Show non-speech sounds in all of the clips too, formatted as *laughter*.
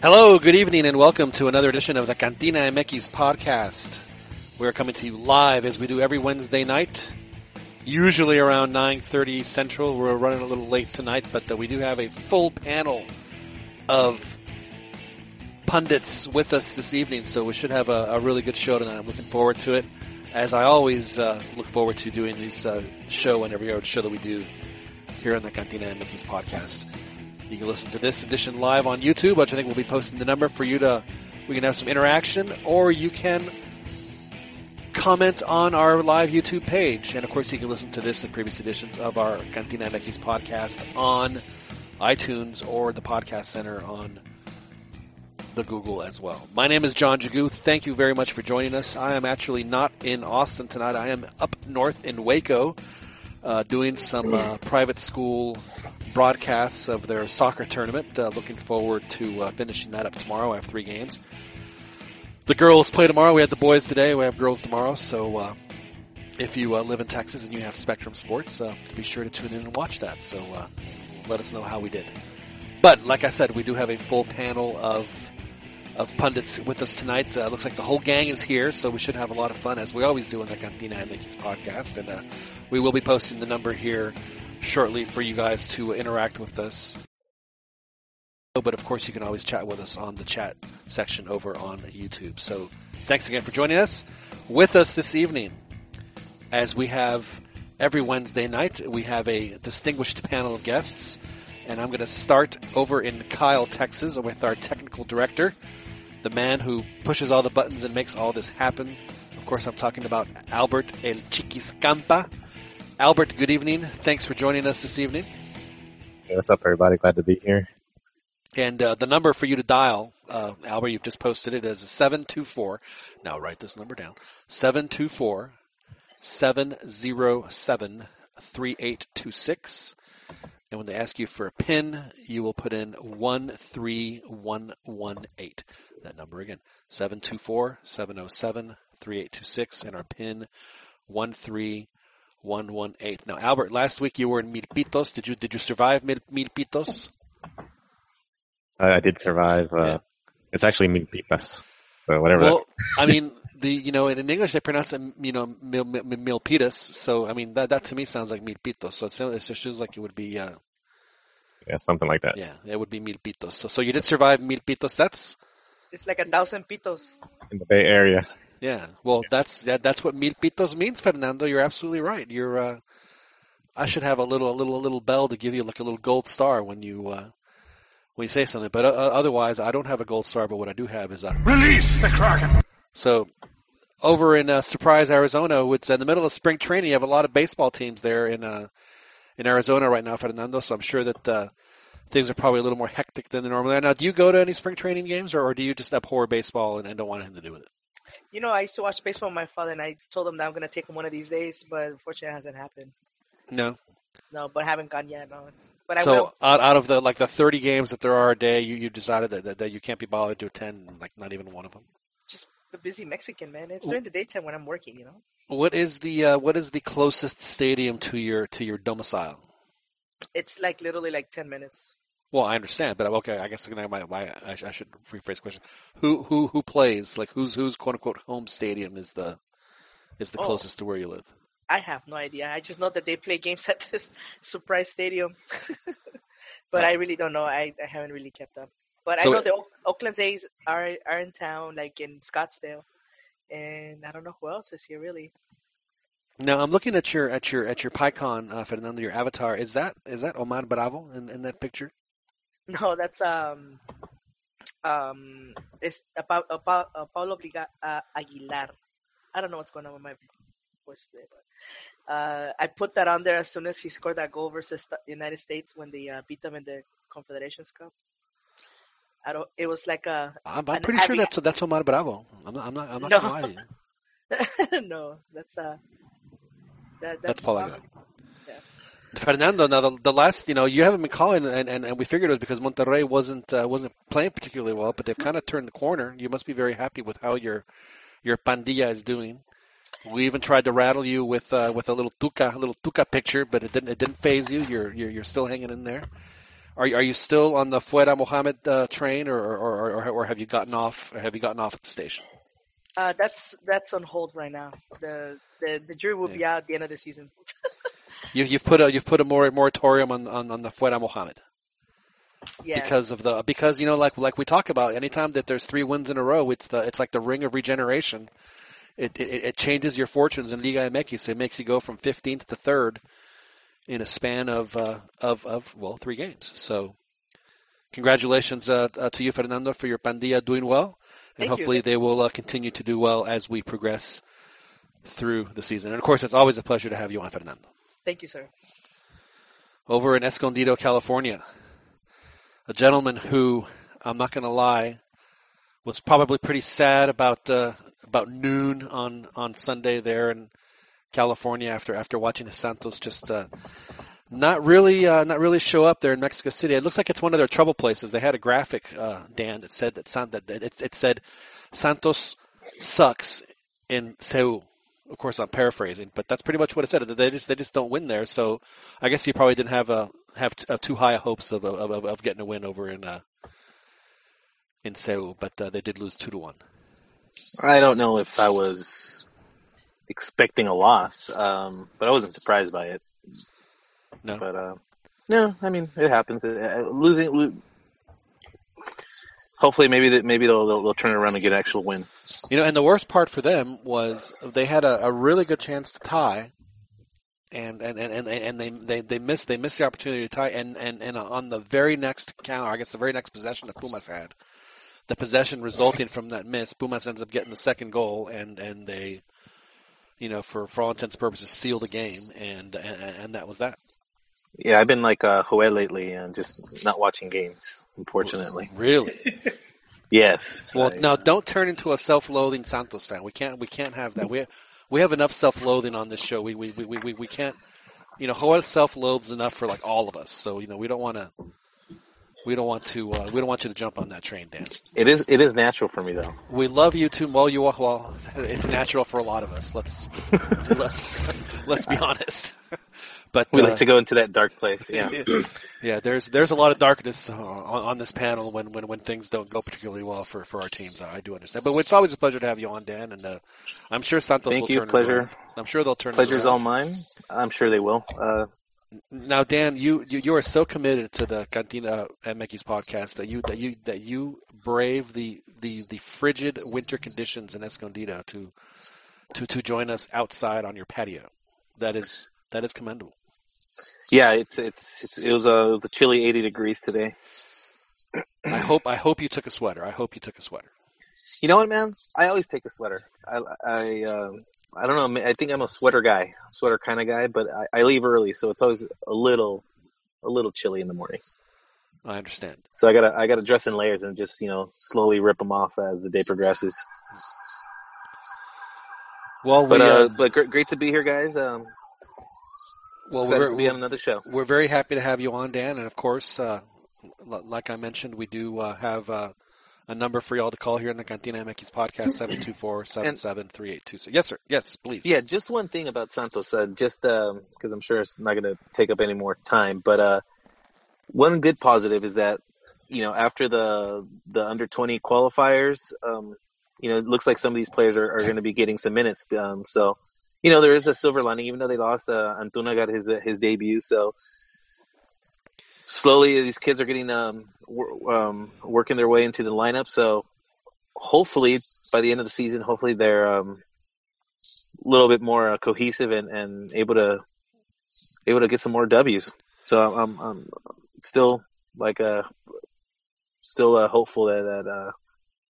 Hello, good evening, and welcome to another edition of the Cantina MX podcast. We're coming to you live as we do every Wednesday night, usually around 9.30 Central. We're running a little late tonight, but uh, we do have a full panel of pundits with us this evening, so we should have a, a really good show tonight. I'm looking forward to it. As I always uh, look forward to doing this uh, show and every other show that we do here on the Cantina MX podcast. You can listen to this edition live on YouTube, which I think we'll be posting the number for you to, we can have some interaction, or you can comment on our live YouTube page. And of course, you can listen to this and previous editions of our Cantina MX podcast on iTunes or the podcast center on the Google as well. My name is John Jagu. Thank you very much for joining us. I am actually not in Austin tonight. I am up north in Waco, uh, doing some uh, private school broadcasts of their soccer tournament. Uh, looking forward to uh, finishing that up tomorrow. I have three games. The girls play tomorrow. We had the boys today. We have girls tomorrow. So uh, if you uh, live in Texas and you have Spectrum Sports, uh, be sure to tune in and watch that. So let us know how we did. But like I said, we do have a full panel of of pundits with us tonight. Uh, looks like the whole gang is here, so we should have a lot of fun as we always do on the Cantina MX podcast. And uh, we will be posting the number here shortly for you guys to interact with us. Oh, but of course, you can always chat with us on the chat section over on YouTube. So thanks again for joining us. With us this evening, as we have every Wednesday night, we have a distinguished panel of guests. And I'm going to start over in Kyle, Texas with our technical director, the man who pushes all the buttons and makes all this happen. Of course, I'm talking about Albert El Chiquiscampa. Albert, good evening. Thanks for joining us this evening. Hey, what's up, everybody? Glad to be here. And uh, the number for you to dial, uh, Albert, you've just posted it as 724. Now write this number down 724 707 3826. And when they ask you for a PIN, you will put in 13118. That number again, 724 707 3826, and our PIN 13118. Now, Albert, last week you were in Milpitos. Did you did you survive Mil, Milpitos? I, I did survive. Uh, Yeah. It's actually Milpitas. So whatever. Well, I *laughs* mean, the you know in English they pronounce it you know mil, mil, milpitas. So I mean that that to me sounds like milpitos. So it sounds it just feels like it would be uh, yeah, something like that. yeah it would be milpitos. So so you did survive milpitos. That's It's like a thousand pitos. In the Bay Area. Yeah. Well, that's that, that's what milpitos means, Fernando. You're absolutely right. You're. Uh, I should have a little a little a little bell to give you like a little gold star when you. Uh, when you say something, but uh, otherwise, I don't have a gold star. But what I do have is a Release the Kraken! So, over in uh, Surprise, Arizona, it's in the middle of spring training. You have a lot of baseball teams there in uh, in Arizona right now, Fernando. So I'm sure that uh, things are probably a little more hectic than they normally are. Now, do you go to any spring training games, or, or do you just abhor baseball and, and don't want anything to do with it? You know, I used to watch baseball with my father, and I told him that I'm gonna take him one of these days, but unfortunately, it hasn't happened. No. No, but I haven't gone yet. No, but I so will. out, out of the like the 30 games that there are a day, you, you decided that, that, that you can't be bothered to attend, like not even one of them. Just the busy Mexican man. It's during the daytime when I'm working. You know, What is the uh, what is the closest stadium to your to your domicile? it's like literally like ten minutes. Well, I understand, but okay, I guess I, might, I, I should rephrase the question. Who who who plays? Like who's who's quote unquote home stadium is the is the Oh. closest to where you live? I have no idea. I just know that they play games at this *laughs* surprise stadium, *laughs* but I really don't know. I, I haven't really kept up. But So I know it- the Oak- Oakland A's are are in town, like in Scottsdale, and I don't know who else is here really. Now I'm looking at your at your at your PyCon, uh, Fernando, your avatar. Is that is that Omar Bravo in, in that picture? No, that's um um it's about about Paulo Briga, uh, Aguilar. I don't know what's going on with my voice today, but uh, I put that on there as soon as he scored that goal versus the United States when they uh, beat them in the Confederations Cup. I don't. It was like a I'm, I'm pretty sure that's that's Omar Bravo. I'm not I'm not I'm not No. gonna lie to *laughs* you. no. That's uh. That, That's Paulo um, Aguilar. Fernando, now the, the last, you know, you haven't been calling, and, and, and we figured it was because Monterrey wasn't uh, wasn't playing particularly well, but they've kind of turned the corner. You must be very happy with how your your pandilla is doing. We even tried to rattle you with uh, with a little tuca, a little tuca picture, but it didn't it didn't phase you. You're you're you're still hanging in there. Are you, are you still on the Fuera Mohamed uh, train, or, or, or or have you gotten off? Or have you gotten off at the station? Uh, that's that's on hold right now. The the the jury will be out at the end of the season. *laughs* You, you've put a you've put a mor- moratorium on, on, on the Fuera Mohamed Yeah. because of the because you know like like we talk about anytime that there's three wins in a row, it's the it's like the ring of regeneration. It it, it changes your fortunes in Liga MX. It makes you go from 15th to third in a span of uh, of of well three games. So congratulations uh, uh, to you, Fernando, for your pandilla doing well, and Thank you. hopefully they will uh, continue to do well as we progress through the season. And of course, it's always a pleasure to have you on, Fernando. Thank you, sir. over in Escondido, California. A gentleman who, I'm not going to lie, was probably pretty sad about uh, about noon on, on Sunday there in California after after watching Santos just uh, not really uh, not really show up there in Mexico City. It looks like it's one of their trouble places. They had a graphic, uh, Dan, that said that, San, that it, it said Santos sucks in CU. Of course, I'm paraphrasing, but that's pretty much what it said. that They just they just don't win there. So I guess he probably didn't have a have t- uh, too high hopes of, of of of getting a win over in uh, in CU, but uh, they did lose two to one. I don't know if I was expecting a loss, um, but I wasn't surprised by it. No. But uh, no, I mean it happens. Uh, uh, losing, lo- hopefully, maybe that maybe they'll, they'll they'll turn it around and get an actual win. You know, and the worst part for them was they had a, a really good chance to tie, and and, and, and, and they, they they missed they missed the opportunity to tie, and, and, and on the very next counter, I guess the very next possession that Pumas had, the possession resulting from that miss, Pumas ends up getting the second goal, and and they, you know, for for all intents and purposes, seal the game, and and, and that was that. Yeah, I've been like uh, Joel lately and just not watching games, unfortunately. Really? *laughs* Yes. Well, I- now don't turn into a self-loathing Santos fan. We can't. We can't have that. We we have enough self-loathing on this show. We we we we, we can't. You know, Joel self-loathes enough for like all of us. So you know, we don't want to. We don't want to. Uh, we don't want you to jump on that train, Dan. It is it is natural for me though. We love you too. Well, you are. Well, it's natural for a lot of us. Let's let, *laughs* let's be honest. *laughs* But We uh, like to go into that dark place. Yeah. *laughs* *clears throat* yeah, there's there's a lot of darkness uh, on, on this panel when, when, when things don't go particularly well for, for our teams. I do understand, but it's always a pleasure to have you on, Dan, and uh, I'm sure Santos Thank will you. turn Pleasure. around. I'm sure they'll turn. Pleasure's around. all mine. I'm sure they will. Uh, Now, Dan, you, you you are so committed to the Cantina MX podcast that you that you that you brave the the, the frigid winter conditions in Escondido to to to join us outside on your patio. That is that is commendable. Yeah, it's, it's it's it was a it was a chilly 80 degrees today. I hope I hope you took a sweater. I hope you took a sweater. You know what, man? I always take a sweater. I I um, I don't know. I think I'm a sweater guy, sweater kind of guy. But I, I leave early, so it's always a little a little chilly in the morning. I understand. So I gotta I gotta dress in layers and just you know slowly rip them off as the day progresses. Well, we But uh, uh, but great, great to be here, guys. Um, well excited we're, to be on another show. we're very happy to have you on, Dan, and of course, uh, l- like I mentioned, we do uh, have uh, a number for y'all to call here in the Cantina MX podcast seven two four seven seven three eight two six. Yes, sir. Yes, please. Yeah, just one thing about Santos, uh, just because I'm sure it's not going to take up any more time, but uh, one good positive is that you know after the the under 20 qualifiers, um, you know it looks like some of these players are, are going to be getting some minutes. Um, so you know there is a silver lining, even though they lost. Uh, Antuna got his uh, his debut, so slowly these kids are getting um, um working their way into the lineup. So hopefully by the end of the season, hopefully they're um, a little bit more uh, cohesive and, and able to able to get some more W's. So I'm, I'm, I'm still like uh still uh, hopeful that that uh,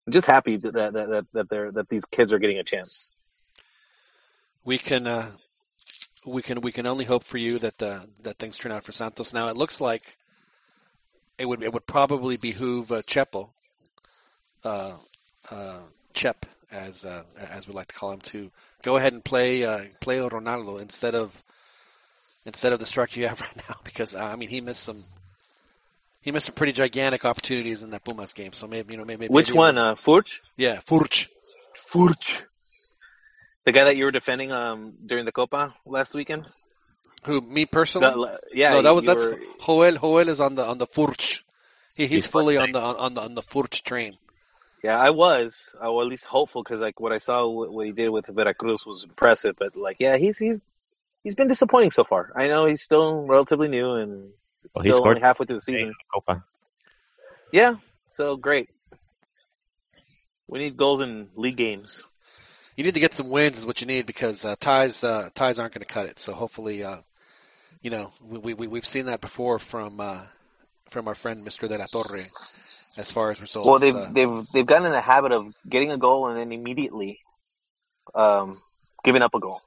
just happy that that that that they're that these kids are getting a chance. We can uh, we can we can only hope for you that uh, that things turn out for Santos. Now it looks like it would it would probably behoove uh, Chepo, uh, uh, Chep as uh, as we like to call him, to go ahead and play uh, play Ronaldo instead of instead of the structure you have *laughs* right now because uh, I mean he missed some he missed some pretty gigantic opportunities in that Pumas game. So maybe you know maybe Which maybe- one? Uh, Furch? Yeah, Furch. Furch. The guy that you were defending um during the Copa last weekend. Who me personally? The- yeah, no, that was that's were- Joel. Joel is on the on the Furch. He, he's He's fully on the on the on the Furch train. Yeah, I was, I was at least hopeful because like what I saw, what, what he did with Veracruz was impressive. But like, yeah, he's he's he's been disappointing so far. I know he's still relatively new and it's Well, he still scored only halfway through the in season. Copa. Yeah, so great. We need goals in league games. You need to get some wins, is what you need, because uh, ties uh, ties aren't going to cut it. So hopefully, uh, you know, we, we we've seen that before from uh, from our friend Mr. De La Torre, as far as results. Well, they've uh, they've they've gotten in the habit of getting a goal and then immediately um, giving up a goal.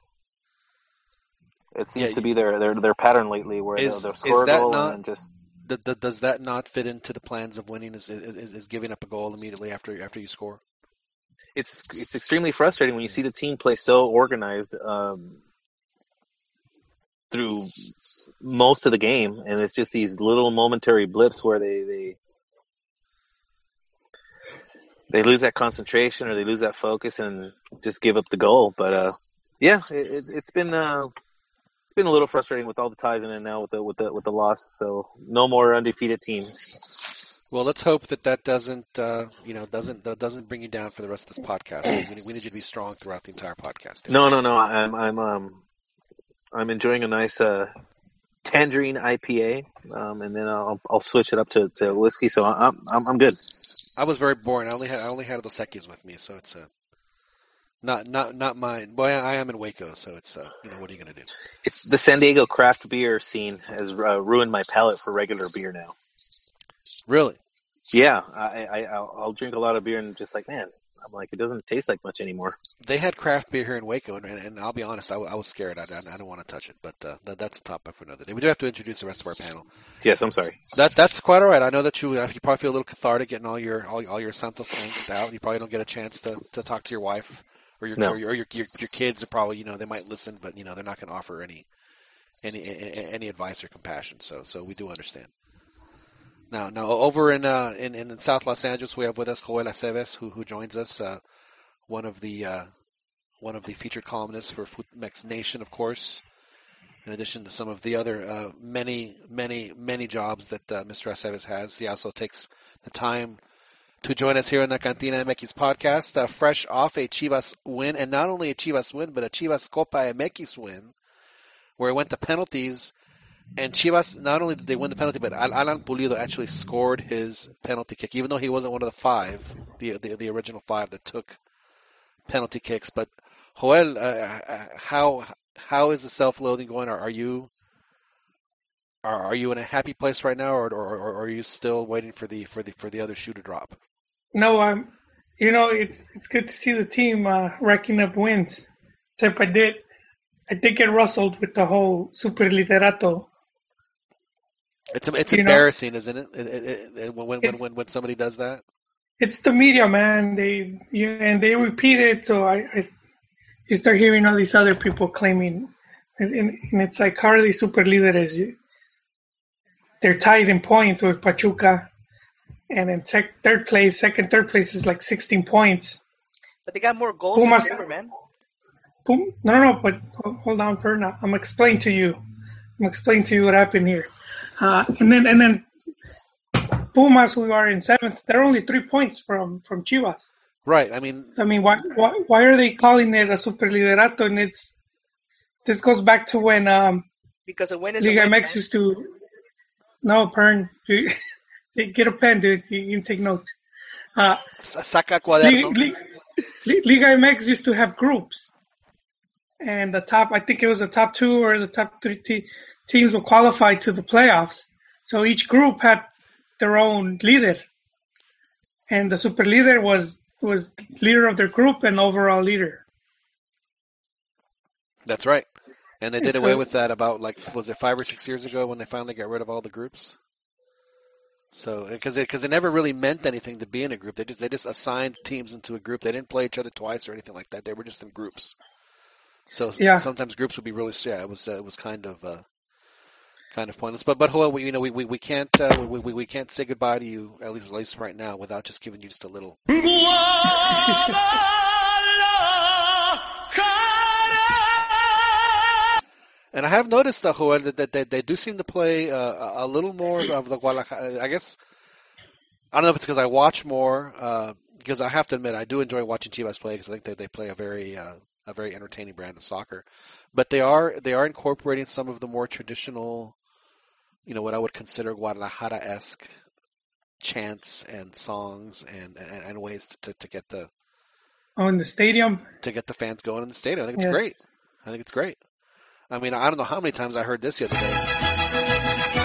It seems Yeah, to be their their their pattern lately, where Is- they'll, they'll score a that goal not- and just th- th- does that not fit into the plans of winning? Is, is is giving up a goal immediately after after you score? It's it's extremely frustrating when you see the team play so organized um, through most of the game, and it's just these little momentary blips where they they they lose that concentration or they lose that focus and just give up the goal. But uh, yeah, it, it's been uh, it's been a little frustrating with all the ties in it now with the with the with the loss. So no more undefeated teams. Well, let's hope that that doesn't uh, you know doesn't that doesn't bring you down for the rest of this podcast. we, need, we need you to be strong throughout the entire podcast. No, no, no. I'm I'm um I'm enjoying a nice uh tangerine IPA, um, and then I'll I'll switch it up to, to whiskey. So I'm I'm I'm good. I was very boring. I only had I only had Dos Equis with me, so it's a not not not mine. Boy, I am in Waco, so it's uh, you know what are you gonna do? It's the San Diego craft beer scene has uh, ruined my palate for regular beer now. Really? Yeah, I, I I'll, I'll drink a lot of beer and just like man, I'm like it doesn't taste like much anymore. They had craft beer here in Waco, and, and I'll be honest, I, I was scared. I, I, I don't want to touch it, but uh, that, that's a topic for another day. We do have to introduce the rest of our panel. Yes, I'm sorry. That that's quite all right. I know that you you probably feel a little cathartic getting all your all, all your Santos angst out. You probably don't get a chance to, to talk to your wife or your No. or, your, or your, your your kids are probably you know they might listen, but you know they're not going to offer any any any advice or compassion. So so we do understand. Now now over in uh in, in South Los Angeles we have with us Joel Aceves who who joins us uh, one of the uh, one of the featured columnists for Footmex Nation of course in addition to some of the other uh, many, many, many jobs that uh, Mr. Aceves has. He also takes the time to join us here on the Cantina MX podcast, uh, fresh off a Chivas win, and not only a Chivas win, but a Chivas Copa MX win, where it went to penalties. And Chivas, not only did they win the penalty, but Alan Pulido actually scored his penalty kick, even though he wasn't one of the five, the the, the original five that took penalty kicks. But Joel, uh, uh, how how is the self-loathing going? Are, are you are, are you in a happy place right now, or, or, or are you still waiting for the for the for the other shoe to drop? No, I'm. You know, it's it's good to see the team uh, racking up wins. Except I did, I did get rustled with the whole super liderato. It's it's You know- embarrassing, isn't it? It- it- it- when, when when when somebody does that. It's the media, man. They you, and they repeat it, so I, I you start hearing all these other people claiming, and, and, and it's like Harley super líderes. They're tied in points with Pachuca, and in sec- third place, second, third place is like 16 points. But they got more goals Pumas- than ever, man. Boom. No, no, no, but hold on, Perna. I'm explaining to you. I'm explaining to you what happened here. Uh, and then, and then, Pumas, who are in seventh, they're only three points from from Chivas. Right. I mean, I mean, why, why, why are they calling it a super liderato? And it's this goes back to when um, Because a win is a Liga win, man. MX used to. No, Pern, *laughs* you, get a pen, dude. You, you can take notes. Uh, s- saca Liga, cuaderno. Liga, Liga MX used to have groups, and the top, I think it was the top two or the top three te- teams will qualify to the playoffs. So each group had their own leader, and the super leader was was leader of their group and overall leader. That's right. And they did So- away with that about like was it five or six years ago when they finally got rid of all the groups. So because because it, never really meant anything to be in a group. They just they just assigned teams into a group. They didn't play each other twice or anything like that. They were just in groups. So Yeah. sometimes groups would be really yeah. It was uh, it was kind of uh, kind of pointless. But but Joel, we, you know we, we, we can't uh, we, we we can't say goodbye to you at least at least right now without just giving you just a little *laughs* And I have noticed, though, Joel, that, that they, they do seem to play uh, a little more of the Guadalajara. I guess I don't know if it's because I watch more. Uh, because I have to admit, I do enjoy watching Chivas play because I think they, they play a very uh, a very entertaining brand of soccer. But they are they are incorporating some of the more traditional, you know, what I would consider Guadalajara esque chants and songs and, and, and ways to, to get the Oh, in the stadium. to get the fans going in the stadium. I think it's Yes. great. I think it's great. I mean, I don't know how many times I heard this the other day. *laughs*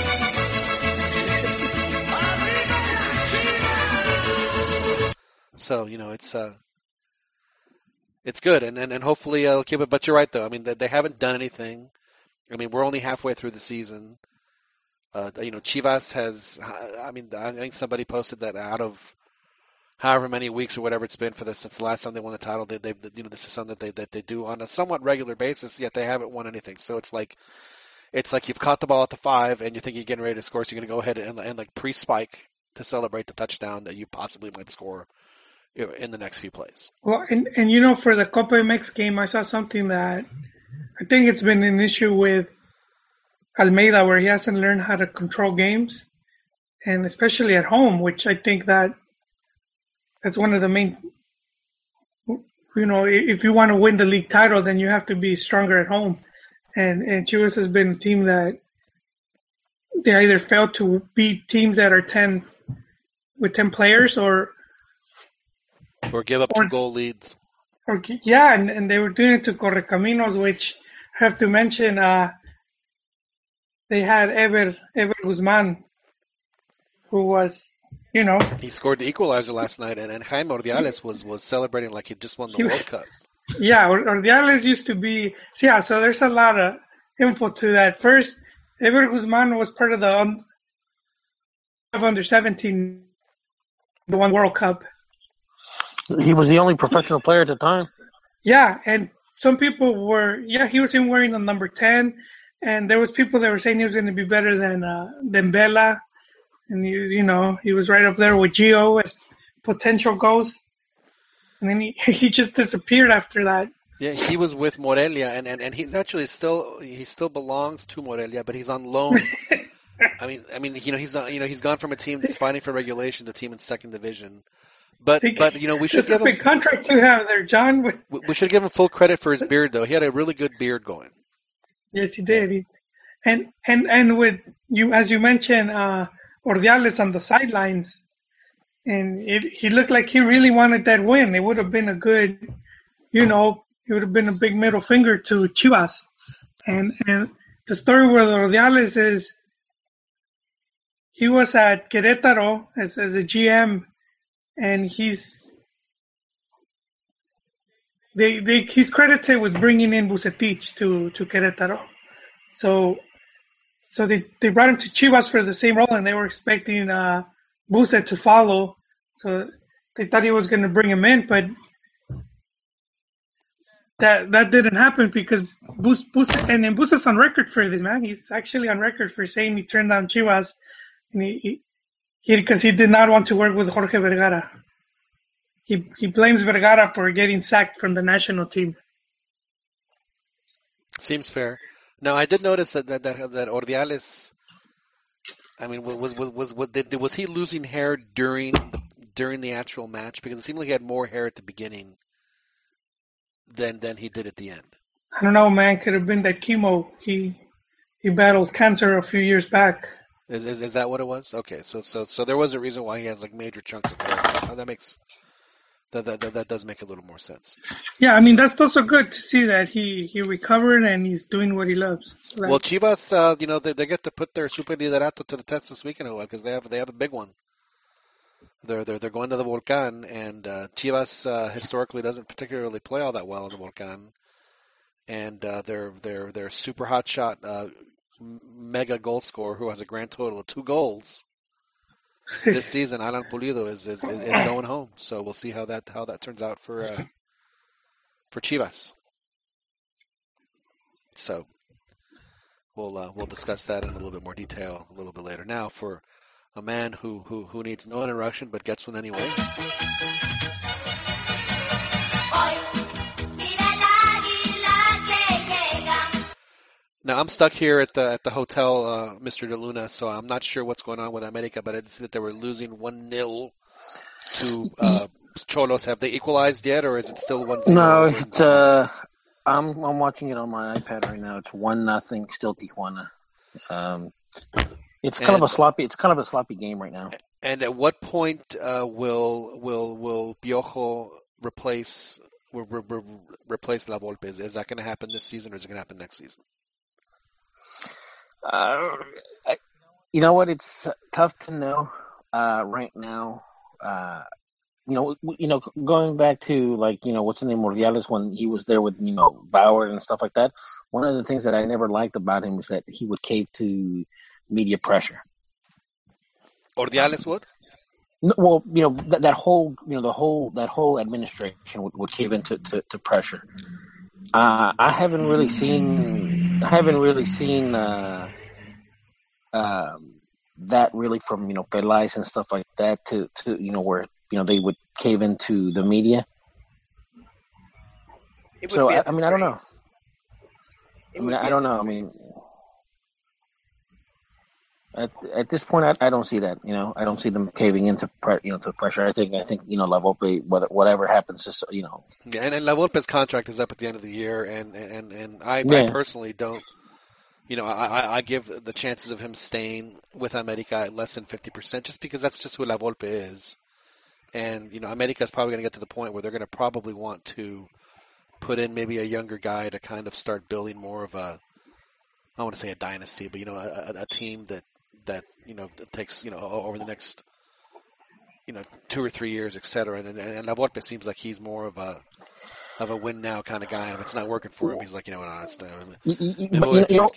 So you know, it's uh, it's good, and and, and hopefully it'll keep it. But you're right, though. I mean, they, they haven't done anything. I mean, we're only halfway through the season. Uh, you know, Chivas has. I mean, I think somebody posted that out of however many weeks or whatever it's been for this since the last time they won the title, they, they've you know this is something that they that they do on a somewhat regular basis. Yet they haven't won anything. So it's like it's like you've caught the ball at the five, and you think you're getting ready to score, so you're going to go ahead and, and like pre-spike to celebrate the touchdown that you possibly might score in the next few plays. Well, and, and you know, for the Copa MX game, I saw something that I think it's been an issue with Almeyda where he hasn't learned how to control games, and especially at home, which I think that that's one of the main. You know, if you want to win the league title, then you have to be stronger at home, and and Chivas has been a team that they either fail to beat teams that are ten with ten players or Or give up Or- two goal leads. or yeah, and, and they were doing it to Correcaminos, which I have to mention. Uh, they had Ever Ever Guzman, who was, you know, He scored the equalizer last night, and, and Jaime Ordiales was, was celebrating like he just won the He- World Cup. *laughs* yeah, Or- Ordiales used to be. Yeah, so there's a lot of info to that. First, Ever Guzman was part of the of under 17, the one World Cup. He was the only professional player at the time. Yeah, and some people were yeah he was even wearing the number ten, and there was people that were saying he was going to be better than uh, than Vela, and he was, you know he was right up there with Gio as potential goals, and then he *laughs* he just disappeared after that. Yeah, he was with Morelia, and, and, and he's actually still he still belongs to Morelia, but he's on loan. *laughs* I mean, I mean, you know, he's not, you know he's gone from a team that's fighting for regulation to a team in second division. But Think- but you know we should It's a give him big contract to have there, John. *laughs* We we should give him full credit for his beard though. He had a really good beard going. yes, he did. He, and and and with you as you mentioned, uh, Ordiales on the sidelines, and it, he looked like he really wanted that win. It would have been a good, you know, it would have been a big middle finger to Chivas. And and the story with Ordiales is he was at Querétaro as as a GM, and he's they they he's credited with bringing in Vucetich to to Querétaro. So so they they brought him to Chivas for the same role, and they were expecting uh, Buset to follow. So they thought he was going to bring him in, but that that didn't happen because Bus, Bus and then Buset's on record for this man. He's actually on record for saying he turned down Chivas, and he because he did not want to work with Jorge Vergara. He he blames Vergara for getting sacked from the national team. Seems fair. Now I did notice that that that, that Ordiales. I mean, was was was was, did, was he losing hair during the during the actual match? Because it seemed like he had more hair at the beginning than than he did at the end. I don't know, man. Could have been that chemo. He he battled cancer a few years back. Is, is is that what it was? Okay, so so so there was a reason why he has like major chunks of hair. That makes that, that that that does make a little more sense. Yeah, I mean that's also good to see that he he recovered and he's doing what he loves. So Well, Chivas, uh, you know, they, they get to put their super liderato to the test this weekend because they have they have a big one. They're they're they're going to the Volcan, and uh, Chivas uh, historically doesn't particularly play all that well in the Volcan, and uh, their their their super hot shot uh, mega goal scorer who has a grand total of two goals *laughs* this season, Alan Pulido is, is is going home. So we'll see how that how that turns out for uh, for Chivas. So we'll uh, we'll discuss that in a little bit more detail a little bit later. Now for a man who who who needs no introduction but gets one anyway. Now I'm stuck here at the at the hotel, uh, Mr. De Luna, so I'm not sure what's going on with America, but I see that they were losing one 0 to uh, Xolos. Have they equalized yet, or is it still one 0 No, it's uh, I'm I'm watching it on my iPad right now. It's one nothing, still Tijuana. Um, it's kind And- of a sloppy. It's kind of a sloppy game right now. And at what point uh, will will will Piojo replace will, re- re- replace La Volpe? Is, is that going to happen this season, or is it going to happen next season? Uh, I, you know what? It's tough to know uh, right now. Uh, you know, you know, going back to like you know what's the name Mordiales when he was there with you know Bauer and stuff like that. One of the things that I never liked about him is that he would cave to media pressure. Ordiales would. No, well, you know that, that whole you know the whole that whole administration would, would cave into to, to pressure. Uh, I haven't really seen I haven't really seen uh, um, that really from you know Peláez and stuff like that to to you know where you know they would cave into the media. So, I- I mean, I don't know. I mean, I don't know. I mean, at at this point, I, I don't see that. You know, I don't see them caving into pre- you know to pressure. I think I think you know La Volpe, whether whatever happens, is you know Yeah, and, and La Volpe's contract is up at the end of the year, and and and I, I personally don't. You know, I, I- give the chances of him staying with America at less than fifty percent, just because that's just who La Volpe is. And you know, America is probably going to get to the point where they're going to probably want to put in maybe a younger guy to kind of start building more of a. I want to say a dynasty, but you know, a, a team that that you know takes you know over the next you know two or three years, et cetera. And and, and La Volpe seems like he's more of a of a win now kind of guy. And if it's not working for him, he's like, you know what, no, it's me but, you, know,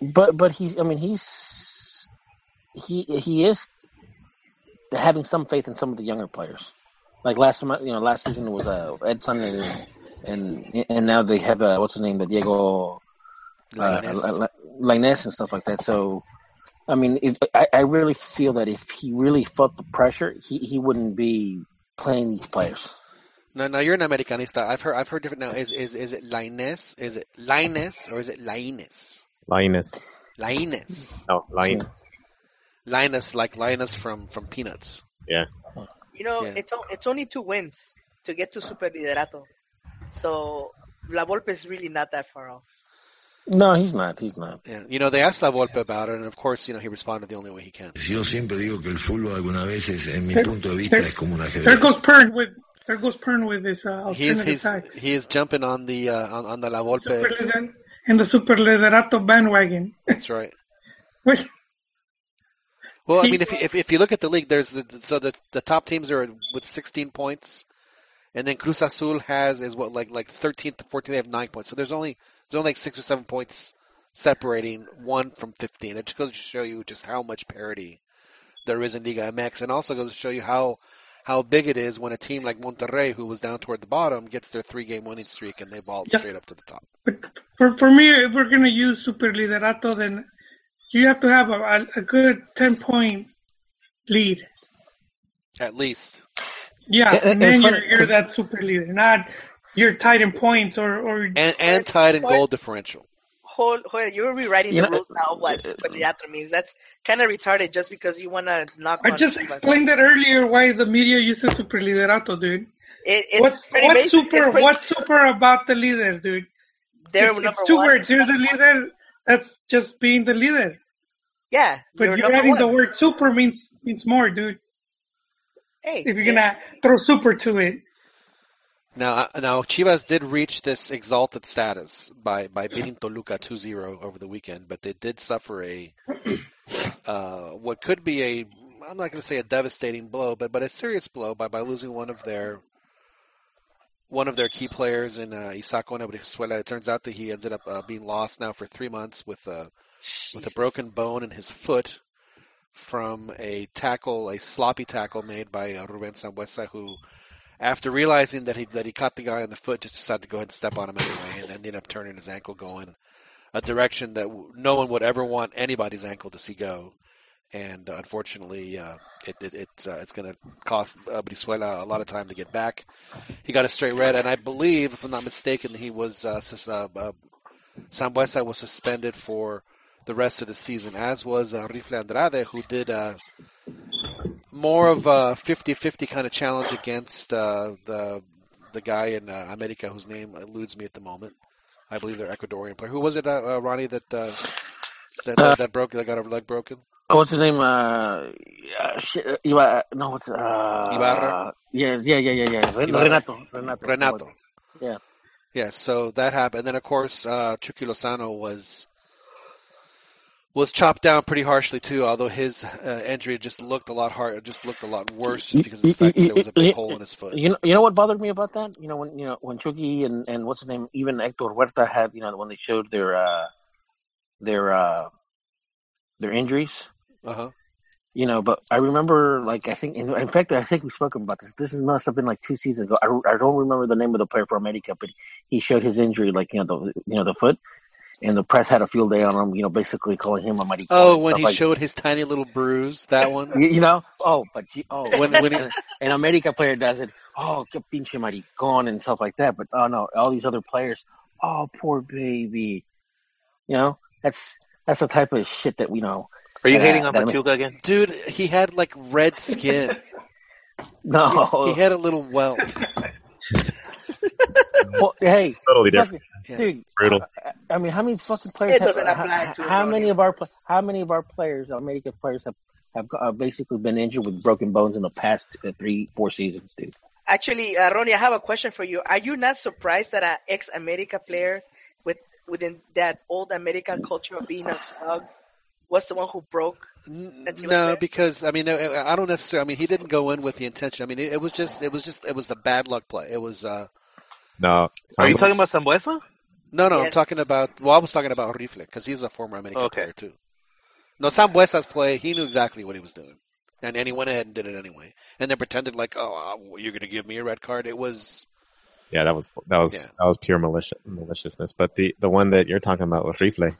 but but he's I mean he's he he is having some faith in some of the younger players. Like last you know, last season was uh, Edson and and and now they have uh, what's his name, the Diego uh, Lainez. And stuff like that. So, I mean, if, I I really feel that if he really felt the pressure, he he wouldn't be playing these players. No, no, you're an Americanista. I've heard, I've heard different now. Is is is it Lainez? Is it Lainez or is it Lainez? Linus. Lainez. No, Line. Hmm. Linus, like Linus from from Peanuts. Yeah. You know, Yeah. it's o- it's only two wins to get to Super Liderato. So La Volpe is really not that far off. No, he's not. He's not. Yeah, you know, they asked La Volpe about it, and of course, you know, he responded the only way he can. Yo siempre digo que el fútbol algunas veces, en mi There- punto de vista, there- es como un There goes Pern with there goes Pern with his uh, He's alternative he's facts. he is jumping on the uh, on, on the La Volpe. Lider- in the Super Liderato bandwagon. That's right. *laughs* Which- Well, I mean, if you, if if you look at the league, there's the, so the the top teams are with 16 points, and then Cruz Azul has is what like like 13th to 14th. They have nine points. So there's only there's only like six or seven points separating one from 15. It just goes to show you just how much parity there is in Liga MX, and also goes to show you how how big it is when a team like Monterrey, who was down toward the bottom, gets their three game winning streak and they ball Yeah. straight up to the top. But for, for me, if we're going to use Super Liderato, then you have to have a, a, a good 10 point lead. At least. Yeah, And- and, and then you're, you're that super leader, not you're tied in points or, or And and tied in goal differential. Hold, hold, you're rewriting You the know, rules now. of What uh, Super Liderato means? That's kind of retarded. Just because you want to knock. I on just explained it earlier why the media uses Super Liderato, dude. It, it's What's, what's super? It's pretty- What's super about the leader, dude? They're it's, it's two one. words. You're the leader. That's just being the leader. Yeah, But you're you're, adding one. the word super means means more, dude. Hey, If you're yeah. gonna throw super to it, Now, uh, now Chivas did reach this exalted status by, by beating Toluca 2-0 over the weekend, but they did suffer a *clears throat* uh, what could be a I'm not going to say a devastating blow, but but a serious blow by, by losing one of their one of their key players in uh, Isaac Conejo Brizuela. It turns out that he ended up uh, being lost now for three months with a with a broken bone in his foot from a tackle, a sloppy tackle made by uh, Ruben Sambueza, who, after realizing that he that he caught the guy on the foot, just decided to go ahead and step on him anyway, and ended up turning his ankle going a direction that no one would ever want anybody's ankle to see go. And uh, unfortunately, uh, it, it, it uh, it's going to cost uh, Brizuela a lot of time to get back. He got a straight red, and I believe, if I'm not mistaken, he was uh, uh, uh, Sambueza was suspended for the rest of the season, as was uh, Rifle Andrade, who did uh, more of a 50-50 kind of challenge against uh, the the guy in uh, America whose name eludes me at the moment. I believe they're Ecuadorian player. Who was it, uh, uh, Ronnie, that uh, that, Uh, that that broke that got a leg broken? Oh, what's his name? Uh, Iba, no, what's uh, Ibarra? Yes, yeah, yeah, yeah, yeah. Renato, Renato, Renato. Yeah. Yeah, so that happened. And then of course uh Chucky Lozano was was chopped down pretty harshly too, although his uh, injury just looked a lot hard just looked a lot worse just because of the fact that there was a big hole in his foot. You know, you know what bothered me about that? You know, when you know when Chucky and and what's his name, even Hector Huerta had, you know, when they showed their uh their uh their injuries. Uh-huh. You know, but I remember, like, I think, in, in fact, I think we spoke about this. This must have been like two seasons ago. I, I don't remember the name of the player for America, but he showed his injury, like, you know, the you know the foot, and the press had a field day on him. You know, basically calling him a mighty. Oh, and when he like, showed his tiny little bruise, that one. you, *laughs* you know, oh, but gee- oh, When- when he- an America player does it, oh, que pinche maricón and stuff like that. But oh no, all these other players, oh, poor baby. You know, that's that's the type of shit that we know. Are you Yeah, hating on that- Pachuca again? Dude, he had like red skin. *laughs* No, He had a little welt. *laughs* well, hey, Totally different. fucking- Yeah. dude. Brutal. I, I mean, how many fucking players? It have- doesn't apply how, to how many Ronnie. of our how many of our players, American players, have have uh, basically been injured with broken bones in the past uh, three, four seasons, dude? Actually, uh, Ronnie, I have a question for you. Are you not surprised that an ex America player with within that old American culture of being a thug was the one who broke? No, because I mean, I I don't necessarily. I mean, he didn't go in with the intention. I mean, it, it was just, it was just, it was the bad luck play. It was. uh No. Are you Sam- talking about Sambueza? No, no, I'm talking about. Well, I was talking about Rifle because he's a former American Okay. player too. No, Sambueza's play. He knew exactly what he was doing, and and he went ahead and did it anyway, and then pretended like, oh, uh, you're going to give me a red card. It was. Yeah, that was that was Yeah. that was pure malicious, maliciousness. But the the one that you're talking about with Rifle,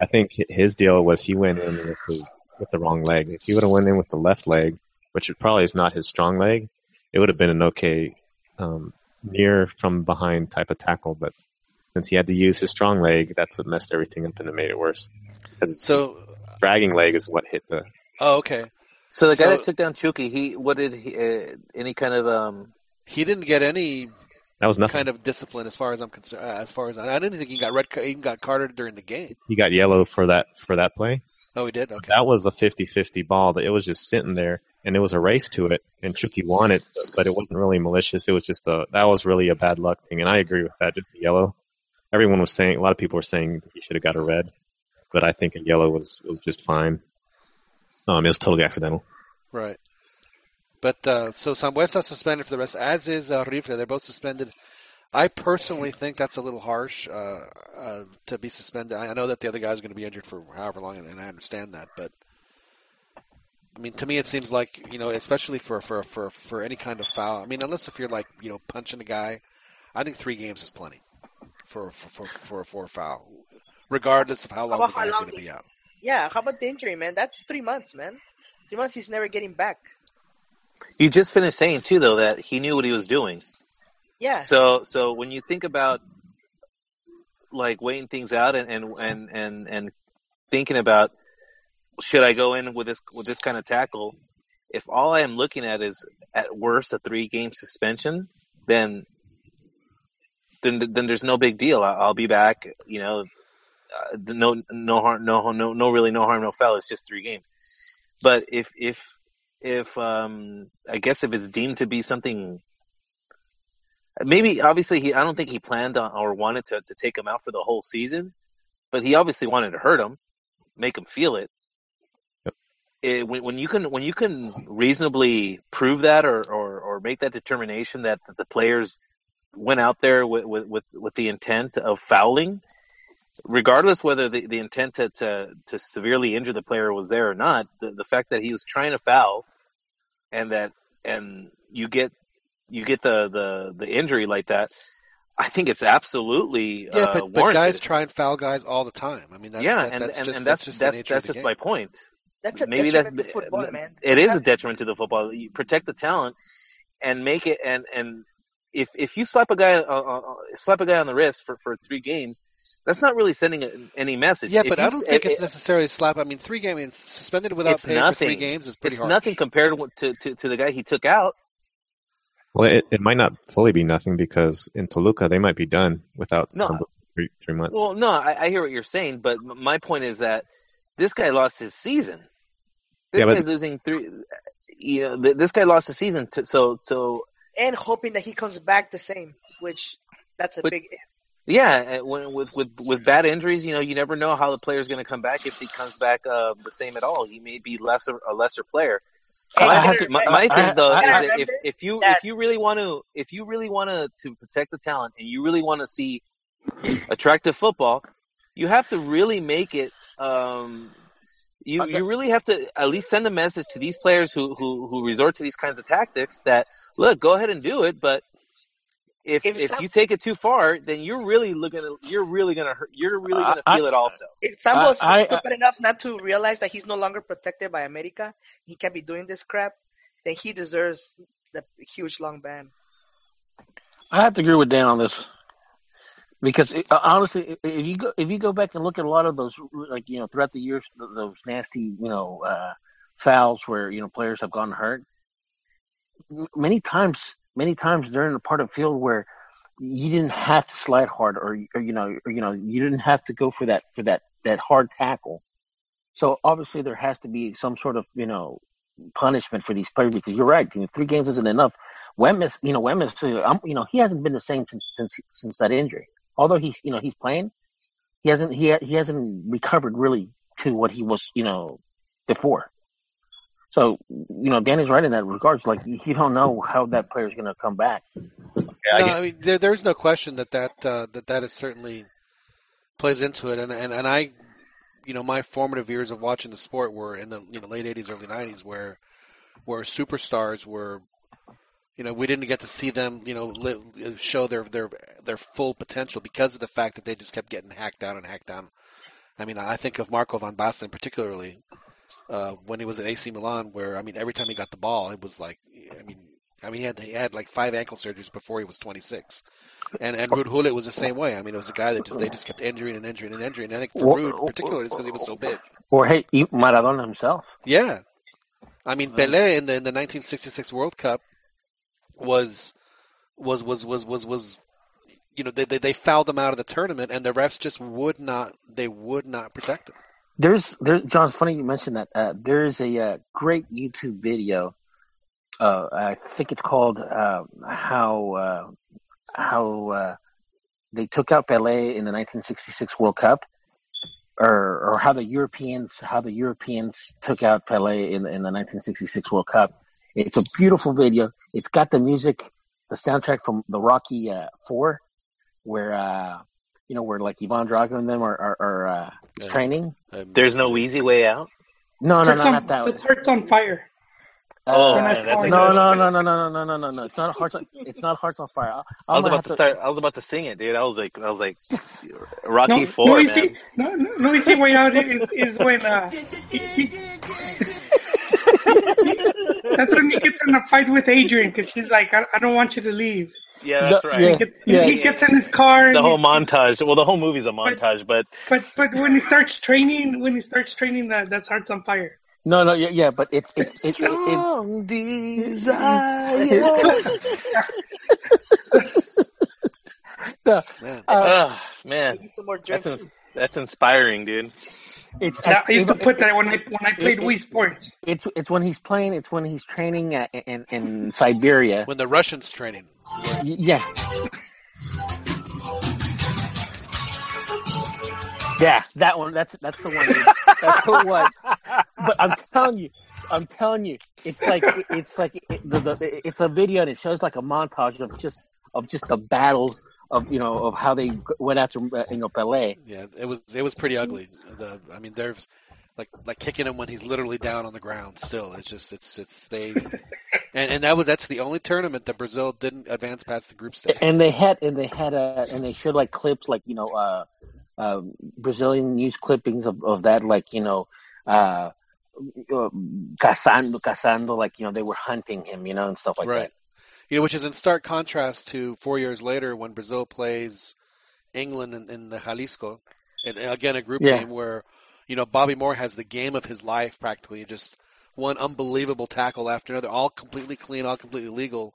I think his deal was he went in with the with the wrong leg. If he would have went in with the left leg, which it probably is not his strong leg, it would have been an okay um, near from behind type of tackle. But since he had to use his strong leg, that's what messed everything up and it made it worse. Because So, dragging leg is what hit the. oh, okay. So the guy So- that took down Chucky, he what did he uh, any kind of um He didn't get any That was nothing. kind of discipline as far as I'm concerned. Uh, as far as I didn't think he got red. He even got carded during the game. He got yellow for that for that play. Oh, he did. Okay. that was a 50-50 ball that it was just sitting there and it was a race to it and Chucky won it, but it wasn't really malicious. It was just a, that was really a bad luck thing. And I agree with that. Just a yellow. Everyone was saying, a lot of people were saying he should have got a red, but I think a yellow was, was just fine. Um, it was totally accidental. Right. But uh, so Sambueza suspended for the rest, as is uh, Rifle. They're both suspended. I personally think that's a little harsh uh, uh, to be suspended. I know that the other guy's are going to be injured for however long, and, I understand that. But I mean, to me, it seems like you know, especially for for for for any kind of foul. I mean, unless if you're like you know punching a guy, I think three games is plenty for for for for, for a foul, regardless of how long the guy's going to be out. Yeah, how about the injury, man? That's three months, man. Three months he's never getting back. You just finished saying too though that he knew what he was doing. Yeah. So so when you think about like weighing things out and and and and, and thinking about should I go in with this with this kind of tackle, if all I am looking at is at worst a three game suspension, then then then there's no big deal. I- I'll be back. You know, uh, no no harm no no no really no harm no foul. It's just three games. But if if if um I guess if it's deemed to be something maybe obviously he I don't think he planned on or wanted to to take him out for the whole season, but he obviously wanted to hurt him, make him feel it. Yep. It, when, when you can when you can reasonably prove that or, or, or make that determination that that the players went out there with, with, with, with the intent of fouling, regardless whether the, the intent to, to, to severely injure the player was there or not, the, the fact that he was trying to foul and that and you get you get the, the, the injury like that, I think it's absolutely Yeah, uh, but, but guys try and foul guys all the time. I mean, that's, yeah, that, and, that's and, just and that's just that's the nature that's just my point. That's a Maybe detriment that's to football, man. it is a detriment to the football. You protect the talent and make it and and if if you slap a guy uh, uh, slap a guy on the wrist for, for three games, that's not really sending a, any message. Yeah, If but you I don't think it- it's necessarily a slap. I mean, three games I mean, suspended without It's pay for three games is pretty it's hard. nothing compared to, to to the guy he took out. Well, it, it might not fully be nothing because in Toluca they might be done without No. Sambo three, three months. Well, no, I, I hear what you're saying, but my point is that this guy lost his season. This Yeah, but- guy's losing three. You know, this guy lost his season. To, so, so and hoping that he comes back the same, which that's a But- big. Yeah, when, with with with bad injuries, you know, you never know how the player is going to come back. If he comes back uh, the same at all, he may be lesser a lesser player. My, my, my I- thing though I- is that if, if you that- if you really want to if you really want to to protect the talent and you really want to see attractive football, you have to really make it. Um, you Okay. you really have to at least send a message to these players who who who resort to these kinds of tactics that look, go ahead and do it, but. If, If if some- you take it too far, then you're really looking. You're really gonna hurt. You're really gonna I- feel it also. If Sambo's I- I- stupid enough not to realize that he's no longer protected by America, he can't be doing this crap, then he deserves the huge long ban. I have to agree with Dan on this because it, uh, honestly, if you go if you go back and look at a lot of those, like you know, throughout the years, those nasty you know uh, fouls where you know players have gotten hurt, many times, many times during the part of the field where you didn't have to slide hard, or, or you know, or, you know, you didn't have to go for that for that that hard tackle. So obviously, there has to be some sort of you know punishment for these players because you're right. You know, three games isn't enough. Wemmis, you know, Wemmis, uh, you know, he hasn't been the same since since since that injury. Although he's, you know, he's playing, he hasn't he ha- he hasn't recovered really to what he was, you know, before. So, you know, Danny's right in that regards. Like, you don't know how that player's going to come back. Yeah, I no, get- I mean there, there's no question that that uh, that that is certainly plays into it, and and and I, you know, my formative years of watching the sport were in the you know late '80s, early '90s, where where superstars were, you know, we didn't get to see them, you know, li- show their their their full potential because of the fact that they just kept getting hacked down and hacked down. I mean, I think of Marco van Basten particularly uh, when he was at AC Milan, where I mean, every time he got the ball, it was like, I mean, I mean, he had he had like five ankle surgeries before he was 26, and and Ruud Gullit was the same way. I mean, it was a guy that just they just kept injuring and injuring and injuring. And I think for Ruud, particularly, it's because he was so big. Or hey, Maradona himself. Yeah, I mean, Pelé in the in the 1966 World Cup was was was was was was you know they, they they fouled them out of the tournament, and the refs just would not they would not protect him. There's there, John. It's funny you mentioned that. Uh, there's a uh, great YouTube video. Uh, I think it's called uh, how uh, how uh, they took out Pelé in the 1966 World Cup, or or how the Europeans how the Europeans took out Pelé in in the 1966 World Cup. It's a beautiful video. It's got the music, the soundtrack from the Rocky uh, Four, where uh, you know where like Ivan Drago and them are are, are uh, Yeah. training. Um, There's no easy way out. No, no, no, on, not that one. It's Hearts on Fire. Oh, When I saw that's no, no, no, no, no, no, no, no, no. It's not hearts. On, it's not hearts on fire. I, I was I'm gonna about to start. I was about to sing it, dude. I was like, I was like, Rocky No, Four, no man. no, no, no easy way out is, is when uh, *laughs* he, he, *laughs* that's when he gets in a fight with Adrian because she's like, I, I don't want you to leave. Yeah, that's The- right. yeah. He, gets, yeah. he gets in his car. The whole he- montage. Well, the whole movie's a montage, but But but when he starts training, when he starts training, that that's Hearts on Fire. No, no, yeah, yeah, but it's it's it, it, it, strong *laughs* desire. the, man. uh, Ugh, man, Maybe some more that's drinks. ins- that's inspiring, dude. It's That- I used to put that when I when I played it- Wii Sports. it's it's when he's playing. It's when he's training at, in in Siberia. when the Russians training. Yeah. Yeah, that one. That's that's the one. That's the one. But I'm telling you, I'm telling you, it's like it's like it, the, the, it's a video and it shows like a montage of just of just the battles of you know of how they went after uh, you know Pelé. Yeah, it was it was pretty ugly. The I mean, there's like like kicking him when he's literally down on the ground. Still, it's just it's it's they, and and that was that's the only tournament that Brazil didn't advance past the group stage. And they had and they had uh and they showed like clips like you know uh, uh Brazilian news clippings of of that like you know uh uh, cazando cazando like you know they were hunting him you know and stuff like right. that. You know, which is in stark contrast to four years later when Brazil plays England in, in the Jalisco, and again a group Yeah. game where you know Bobby Moore has the game of his life practically, just one unbelievable tackle after another, all completely clean, all completely legal,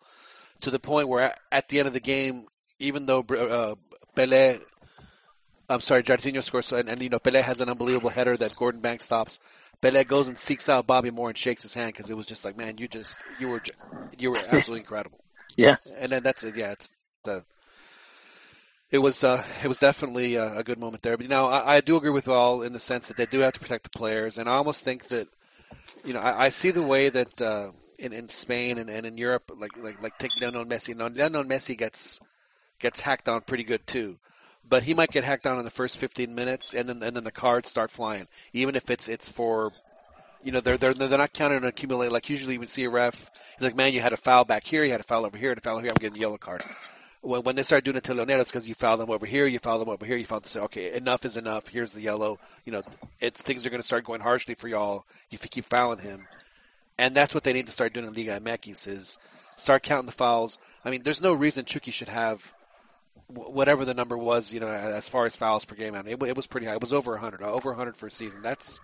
to the point where at- the end of the game, even though uh, Pelé, I'm sorry, Jairzinho scores, and, and you know Pelé has an unbelievable header that Gordon Banks stops. Pelé goes and seeks out Bobby Moore and shakes his hand because it was just like, man, you just you were you were absolutely incredible. Yeah. and then that's it. Yeah, it's the. It was uh, it was definitely a, a good moment there, but you know I, I do agree with all in the sense that they do have to protect the players, and I almost think that you know I, I see the way that uh, in in Spain and, and in Europe, like like like take Lionel Messi. Lionel Messi gets gets hacked on pretty good too, but he might get hacked on in the first 15 minutes, and then and then the cards start flying, even if it's it's for you know they're they're they're not counting and accumulate like usually you would see a ref he's like man you had a foul back here you had a foul over here and a foul here I'm getting a yellow card. When when they start doing it to Lionel it's because you foul them over here you foul them over here you foul them say okay enough is enough here's the yellow you know it's things are going to start going harshly for y'all if you keep fouling him. And that's what they need to start doing in Liga MX is start counting the fouls. I mean there's no reason Chucky should have whatever the number was you know as far as fouls per game I mean, it, it was pretty high it was over 100 over 100 for a season that's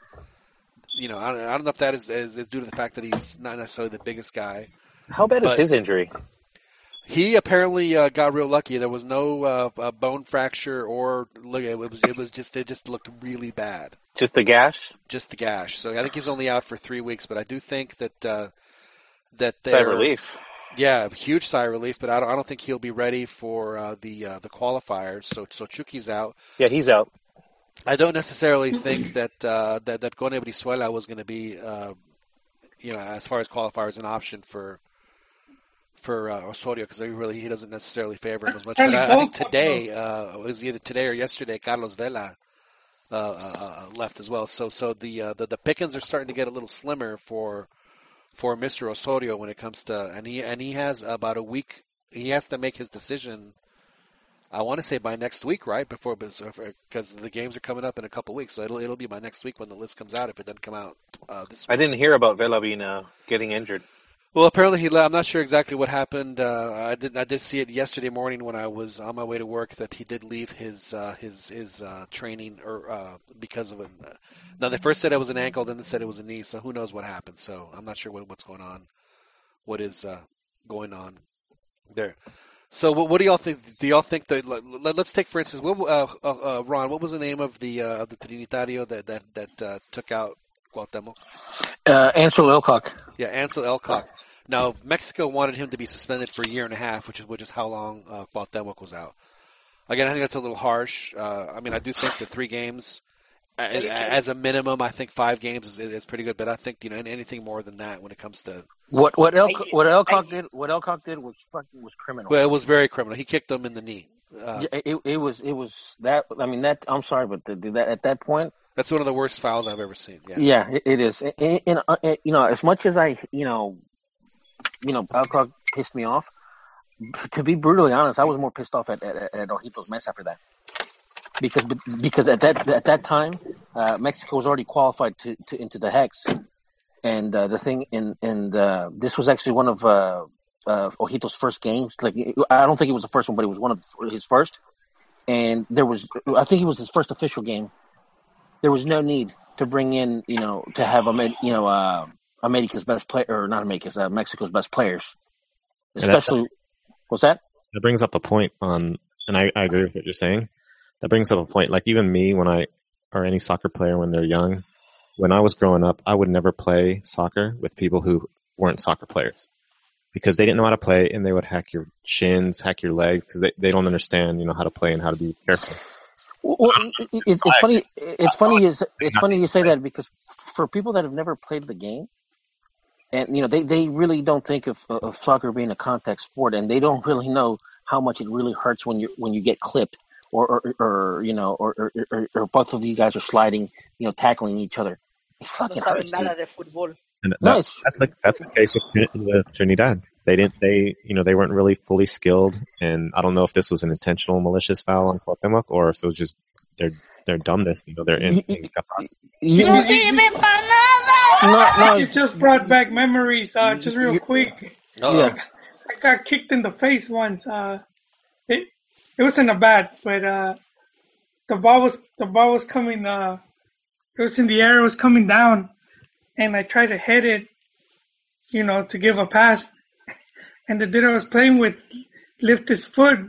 you know, I don't, I don't know if that is, is, is due to the fact that he's not necessarily the biggest guy. How bad is his injury? He apparently uh, got real lucky. There was no uh, bone fracture or look. It was it was just it just looked really bad. Just the gash? Just the gash. So I think he's only out for three weeks. But I do think that uh, that Sigh relief. yeah, huge sigh of relief. But I don't, I don't think he'll be ready for uh, the uh, the qualifiers. So so Chuki's out. Yeah, he's out. I don't necessarily think that uh, that that Gone Brizuela was going to be, uh, you know, as far as qualifiers, an option for for uh, Osorio because he really he doesn't necessarily favor him as much. But I, I think today uh, it was either today or yesterday. Carlos Vela uh, uh, uh, left as well. So so the, the the pickings are starting to get a little slimmer for for Mr. Osorio when it comes to and he and he has about a week. He has to make his decision. I want to say by next week, right? Before because the games are coming up in a couple weeks, so it'll it'll be by next week when the list comes out. If it doesn't come out uh, this, week. I didn't hear about Vela being uh, getting injured. well, apparently he. I'm not sure exactly what happened. Uh, I did. I did see it yesterday morning when I was on my way to work that he did leave his uh, his his uh, training or uh, because of it. Now they first said it was an ankle, then they said it was a knee. So who knows what happened? So I'm not sure what, what's going on. What is uh, going on there? So what, what do y'all think? Do y'all think that? Let, us take for instance, what, uh, uh, uh, Ron. What was the name of the uh, of the Trinitario that that that uh, took out Cuauhtemoc? Uh, Ansil Elcock. Yeah, Ansil Elcock. Now Mexico wanted him to be suspended for a year and a half, which is which is how long uh, was out. Again, I think that's a little harsh. Uh, I mean, I do think the three games, as, as a minimum, I think five games is, is pretty good. But I think you know anything more than that when it comes to What what El, I- what Elcock I- did what Elcock did was fucking was criminal. well, it was very criminal. He kicked them in the knee. Uh, it, it was it was that I mean that I'm sorry, but the, that at that point, that's one of the worst fouls I've ever seen. Yeah. yeah, it, it is. And, and, uh, and, you know, as much as I you know, you know, Elcock pissed me off. To be brutally honest, I was more pissed off at at, at Ojitos Meza after that, because because at that at that time, uh, Mexico was already qualified to, to into the hex, and uh, the thing and and uh, this was actually one of uh, uh, Ojito's first games. Like I don't think it was the first one, but it was one of his first. And there was, I think it was his first official game. There was no need to bring in, you know, to have a you know, uh, America's best player or not America's, uh, Mexico's best players, especially. What's that? that brings up a point on, and I, I agree with what you're saying. That brings up a point. Like even me, when I, or any soccer player when they're young, when I was growing up, I would never play soccer with people who weren't soccer players because they didn't know how to play and they would hack your shins, hack your legs because they, they don't understand, you know, how to play and how to be careful. Well, it, it, it's funny. It's funny. Is it's funny you say that because for people that have never played the game, and you know they, they really don't think of, of soccer being a contact sport, and they don't really know how much it really hurts when you when you get clipped, or or, or you know, or, or, or or both of you guys are sliding, you know, tackling each other. It fucking saben hurts. nada de fútbol. And No, that, it's that's the that's the case with with Trinidad. They didn't they you know they weren't really fully skilled, and I don't know if this was an intentional malicious foul on Cuauhtemoc or if it was just their their dumbness. You know, they're in, incapaz. you, No, you, you, no, no, you just brought back memories. Uh, just real quick. Uh-oh. yeah. got kicked in the face once. Uh, it it wasn't a bad, but uh, the ball was the ball was coming. Uh, it was in the air. It was coming down, and I tried to hit it, you know, to give a pass, *laughs* and the dude I was playing with lift his foot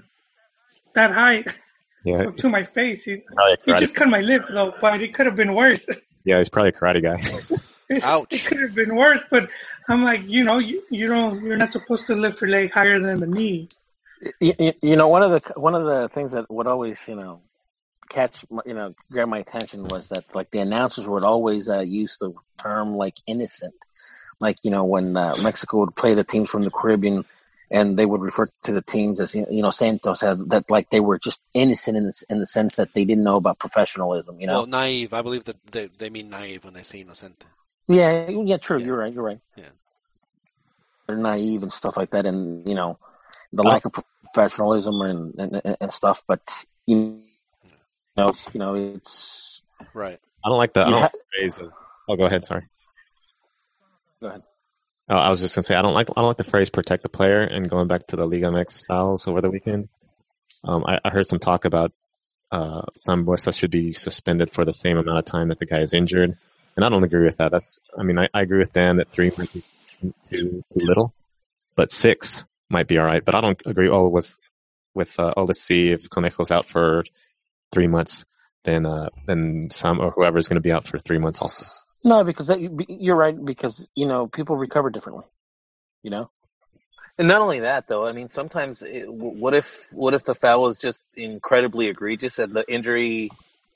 that high *laughs* Yeah, up to my face. He, he just cut my lip though, but it could have been worse. *laughs* Yeah, he's probably a karate guy. Ouch. It could have been worse, but I'm like, you know, you, you don't, you're not supposed to lift your leg higher than the knee. You, you, know, one of the one of the things that would always, you know, catch, my- you know, grab my attention was that like the announcers would always uh, use the term like innocent, like you know when uh, Mexico would play the teams from the Caribbean, and they would refer to the teams as you know Santos had that like they were just innocent in the in the sense that they didn't know about professionalism, you know. Well, naive. I believe that they, they mean naive when they say innocent. Yeah, yeah, true. Yeah. You're right. You're right. Yeah. They're naive and stuff like that, and you know, the lack of professionalism and and, and- and stuff. But you know, it's- you know, it's Right. I don't like the I You don't ha- like the phrase of. Oh, go ahead. Sorry. go ahead. Oh, I was just gonna say I don't like I don't like the phrase "protect the player" and going back to the Liga MX fouls over the weekend. Um, I, I heard some talk about uh, Sambueza should be suspended for the same amount of time that the guy is injured, and I don't agree with that. That's I mean I, I agree with Dan that three might be too too little, but six might be all right. But I don't agree all with with uh, let's see if Conejo's out for three months, then uh, then Sam or whoever is going to be out for three months also. No, because that, you're right. Because you know, people recover differently. You know. And not only that, though. I mean, sometimes it, what if what if the foul was just incredibly egregious and the injury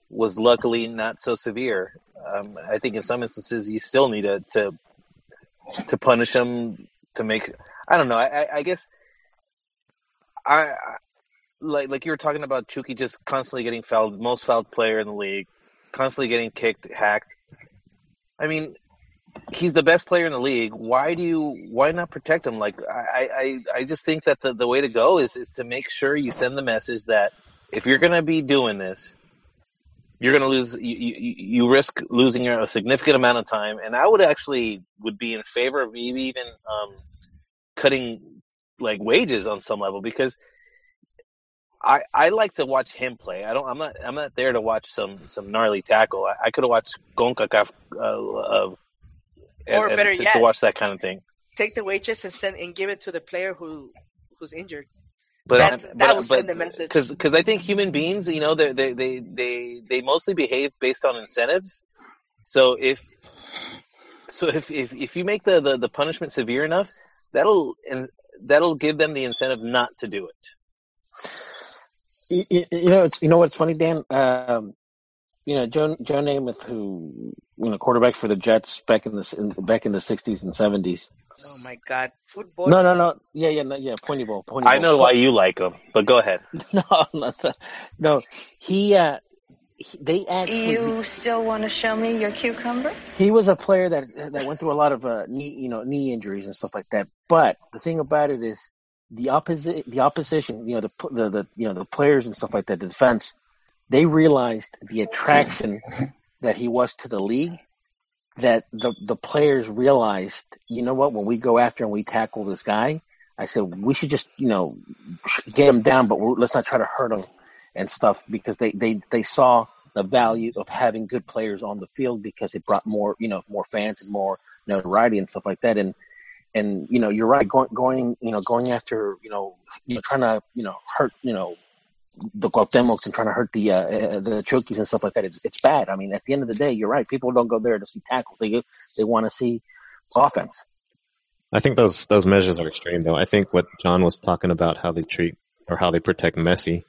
was luckily not so severe? Um, I think in some instances you still need to to, to punish them to make. I don't know. I, I, guess I, I like like you were talking about Chucky just constantly getting fouled, most fouled player in the league, constantly getting kicked, hacked. I mean, he's the best player in the league. Why do you why not protect him? Like I, I, I just think that the, the way to go is is to make sure you send the message that if you're gonna be doing this, you're gonna lose you, you, you risk losing a significant amount of time. And I would actually would be in favor of maybe even um, cutting like wages on some level because I I like to watch him play. I don't. I'm not. I'm not there to watch some some gnarly tackle. I, I could have watched Concacaf uh, uh, Or and better to, yet- to watch that kind of thing. Take the wages and send and give it to the player who who's injured. But That's- but, that will but, send the message. because I think human beings, you know, they they they they they mostly behave based on incentives. So if so if if if you make the the, the punishment severe enough, that'll that'll give them the incentive not to do it. You, you you know, it's you know what's funny, Dan. Um, you know, Joe Joe Namath, who you know, quarterback for the Jets back in the in, back in the '60s and '70s. Oh my God, football. No, no, no. Yeah, yeah, no, yeah. Pointy ball. Pointy I ball. know why you like him, but go ahead. *laughs* No, no, no. He, uh, he, they actually. You still want to show me your cucumber? he was a player that that went through a lot of uh, knee, you know, knee injuries and stuff like that. But the thing about it is, the opposite, the opposition, you know, the the, the you know the players and stuff like that, the defense, they realized the attraction that he was to the league. That the the players realized, you know what, when we go after and we tackle this guy, I said we should just you know get him down, but let's not try to hurt him and stuff because they they they saw the value of having good players on the field because it brought more, you know, more fans and more notoriety and stuff like that. And and you know, you're right, going going you know going after you know you know trying to you know hurt you know the Cuauhtemocs and trying to hurt the uh, the Chukis and stuff like that. It's it's bad. I mean, at the end of the day, you're right. People don't go there to see tackle. They they want to see offense. I think those those measures are extreme, though. I think what John was talking about, how they treat or how they protect Messi,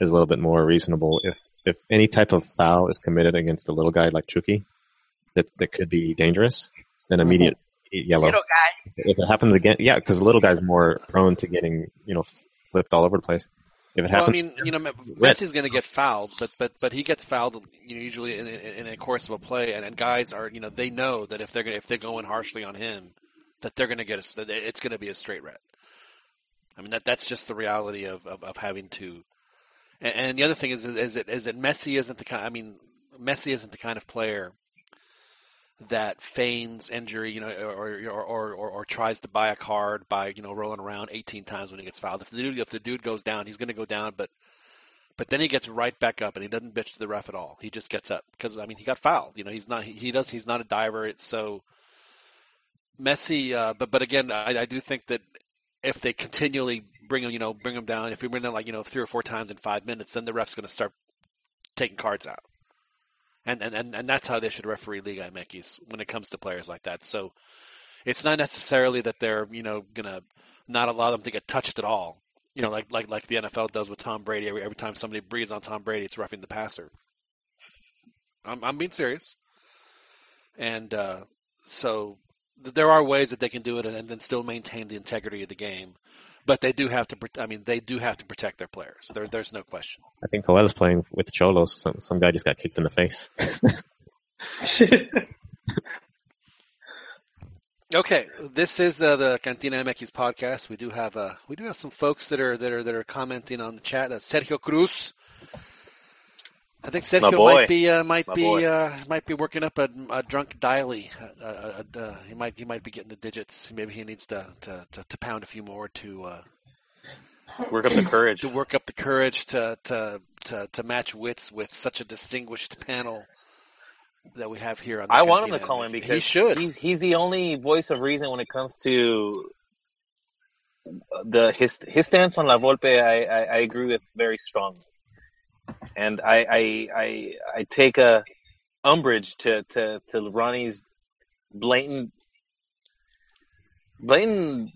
is a little bit more reasonable. If if any type of foul is committed against a little guy like Chucky, that that could be dangerous, then mm-hmm. immediate yellow. Little guy. If it happens again, yeah, because the little guy's more prone to getting you know flipped all over the place. If it Well, I mean, you know, Me- Messi's going to get fouled, but but but he gets fouled you know, usually in, in, in a course of a play, and, and guys are you know they know that if they're gonna, if they're going harshly on him, that they're going to get a, it's going to be a straight red. I mean that that's just the reality of of, of having to. And, the other thing is is that is that Messi isn't the kind. I mean, Messi isn't the kind of player that feigns injury, you know, or or, or or or tries to buy a card by you know rolling around 18 times when he gets fouled. If the dude if the dude goes down, he's going to go down, but but then he gets right back up and he doesn't bitch to the ref at all. He just gets up because I mean he got fouled. You know, he's not he, he does he's not a diver. It's so messy. Uh, but but again, I, I do think that if they continually bring him, you know, bring him down, if we bring them like you know three or four times in five minutes, then the ref's going to start taking cards out. And, and, and, and that's how they should referee Liga MX when it comes to players like that. So it's not necessarily that they're, you know, gonna not allow them to get touched at all. You know, like like like the NFL does with Tom Brady. Every every time somebody breathes on Tom Brady, it's roughing the passer. I'm I'm being serious. And uh, so th- there are ways that they can do it and then still maintain the integrity of the game. But they do have to. I mean, they do have to protect their players. There, there's no question. I think Joel is playing with Xolos. Some some guy just got kicked in the face. *laughs* Okay, this is uh, the Cantina MX podcast. We do have uh, we do have some folks that are that are that are commenting on the chat. Uh, Sergio Cruz. I think Sergio might be uh, might My be uh, might be working up a, a drunk daily. Uh, uh, uh, uh, he might he might be getting the digits. Maybe he needs to to, to, to pound a few more to uh, Work up the courage. to work up the courage to to to, to match wits with such a distinguished panel that we have here on. The I want him to call in because he should. He's he's the only voice of reason when it comes to the his his stance on La Volpe. I, I, I agree with very strongly, and I I I, I take a umbrage to, to, to Ronnie's blatant blatant.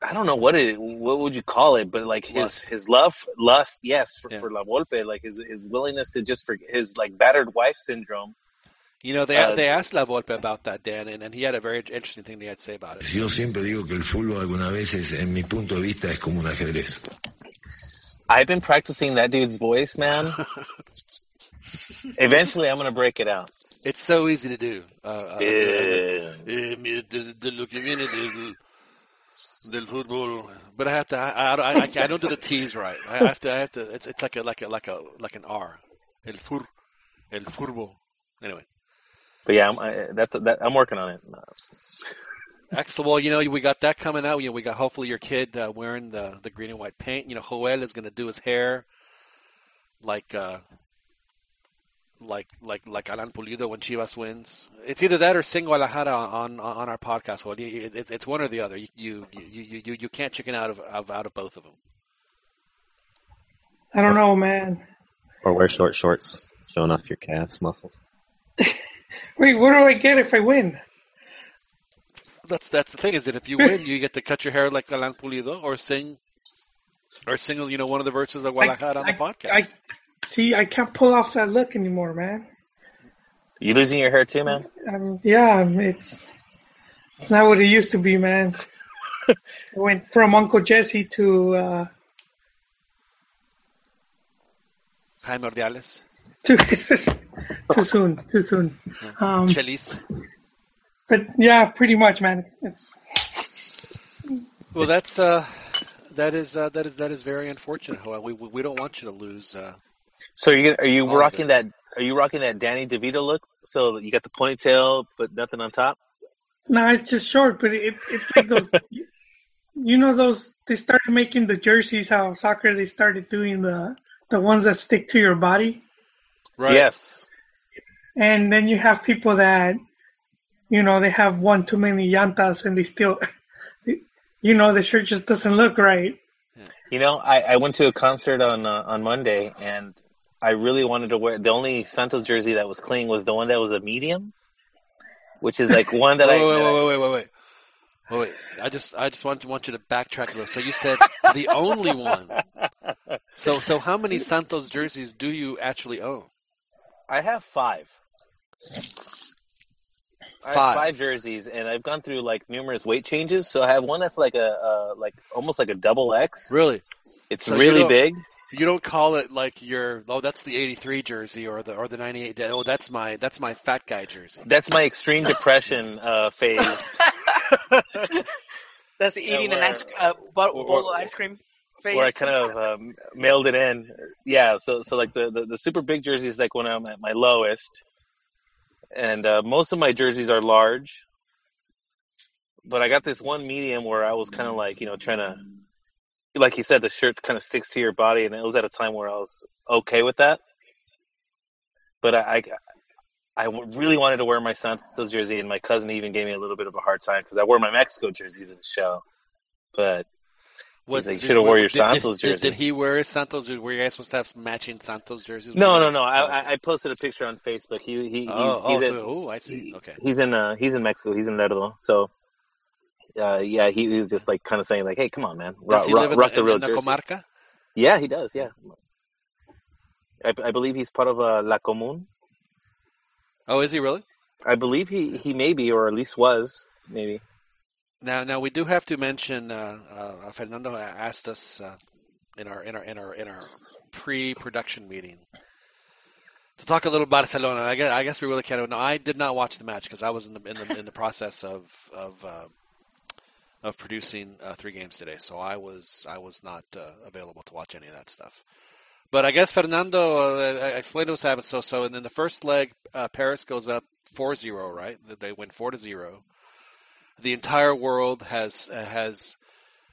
I don't know what it what would you call it, but like his Lust. his love lust, yes, for, Yeah. for La Volpe, like his his willingness to just forget his like battered wife syndrome. You know, they Uh, they asked La Volpe about that, Dan, and, and he had a very interesting thing he had to say about it. Yo siempre digo que el fútbol algunas veces, en mi punto de vista, es como un ajedrez. I've been practicing that dude's voice, man. Eventually, I'm gonna break it out. It's so easy to do. Uh, mire, de, de lo que viene del, del fútbol, but I have to. I, I, I, I don't do the T's right. I have to. I have to. It's it's like a like a like a like an R. El fur, el furbo. Anyway, but yeah, I'm, I, that's that, I'm working on it. Excellent. Well, you know, we got that coming out. You know, we got hopefully your kid uh, wearing the the green and white paint. You know, Joel is going to do his hair like. uh like like like Alan Pulido when Chivas wins. It's either that or sing Guadalajara on on, on our podcast. Well, it, it, it's one or the other. You you you you, you can't chicken out of, of out of both of them. I don't know, man. Or wear short shorts, showing off your calves muscles. *laughs* Wait, what do I get if I win? That's that's the thing is that if you win, you get to cut your hair like Alan Pulido or sing or sing you know one of the verses of Guadalajara on the podcast. I see. I can't pull off that look anymore, man. You losing your hair too, man? Um, yeah, it's it's not what it used to be, man. *laughs* I went from Uncle Jesse to uh, Jaime Ordiales, *laughs* to too soon, too soon. Um, Chelis. But yeah, pretty much, man. It's it's Well, that's uh, that is uh, that is that is very unfortunate. Joel. We we we don't want you to lose. Uh, So are you are you rocking that? Are you rocking that Danny DeVito look? So you got the ponytail, but nothing on top. no, it's just short, but it, it's like those. *laughs* you, you know those they started making the jerseys how soccer they started doing the the ones that stick to your body. right. Yes. and then you have people that you know they have one too many llantas and they still *laughs* you know the shirt just doesn't look right You know, I, I went to a concert on uh, on Monday, and I really wanted to wear the only Santos jersey that was clean was the one that was a medium, which is like one that wait, I. wait, that I- wait, wait, wait, wait, wait, wait. I just, I just want, to, want you to backtrack a little. So you said the only one. So, so how many Santos jerseys do you actually own? I have five. I have Five. five jerseys, and I've gone through like numerous weight changes. So I have one that's like a uh, like almost like a double X. Really? It's So really don't- big. You don't call it like your, oh, that's the '83 jersey or the or the '98. Oh, that's my that's my fat guy jersey. That's my extreme depression uh, phase. *laughs* *laughs* That's the Yeah, eating an ice uh, bowl, where- bowl of ice cream phase. where I kind of um, mailed it in. Yeah, so so like the, the, the super big jersey is like when I'm at my lowest, and uh, most of my jerseys are large. But I got this one medium where I was kind of like, you know, trying to, like you said, the shirt kind of sticks to your body, and it was at a time where I was okay with that. But I, I, I really wanted to wear my Santos jersey, and my cousin even gave me a little bit of a hard time because I wore my Mexico jersey to the show. But What, like, did- "Shoulda wore your did- Santos did, jersey." Did, he wear his Santos jersey? Were you guys supposed to have some matching Santos jerseys? no, no, no. I, Oh, I, I posted a picture on Facebook. He, he, he's, oh, he's oh, in, so, oh, I see. Okay. he's in, uh, he's in Mexico. He's in Lerdo. So, uh, yeah, he, he was just like kind of saying like, "Hey, come on, man, Does rock, he live in, rock the, real in the jersey." comarca? Yeah, he does. Yeah, I, I believe he's part of uh, La Común. Oh, is he really? I believe he, he may be, or at least was, maybe. Now, now we do have to mention. Uh, uh, Fernando asked us uh, in our in our in our in our pre-production meeting to talk a little about Barcelona. I guess, I guess we really can't. No, I did not watch the match because I was in the in the in the process of of uh, of producing uh, three games today, so I was I was not uh, available to watch any of that stuff. But I guess Fernando uh, explained to us what happened. So, so and in the first leg, uh, Paris goes up 4-0, right? They win four to zero. The entire world has uh, has,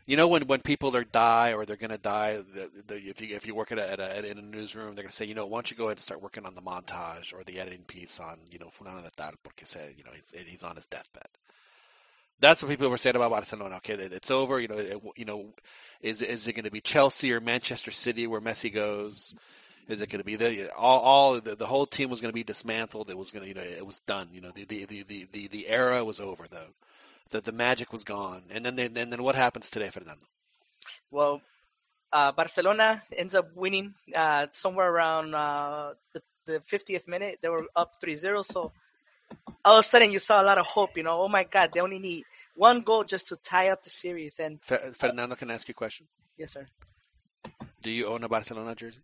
you know, when, when people are die or they're going to die, the, the, if you if you work at a, at a in a newsroom, they're going to say, you know, why don't you go ahead and start working on the montage or the editing piece on, you know, Fulano de Tal, porque say, you know, he's he's on his deathbed. That's what people were saying about Barcelona. Okay, it's over. You know, it, you know, is is it going to be Chelsea or Manchester City where Messi goes? Is it going to be the all all the, the whole team was going to be dismantled? It was going to you know it was done. You know the the the, the, the era was over though. The the magic was gone. And then they, and then what happens today, Fernando? Well, uh, Barcelona ends up winning uh, somewhere around uh, the, the 50th minute. They were up 3-0, so all of a sudden you saw a lot of hope. You know, oh my God, they only need one goal just to tie up the series. And Fe- Fernando can I ask you a question. yes, sir. Do you own a Barcelona jersey?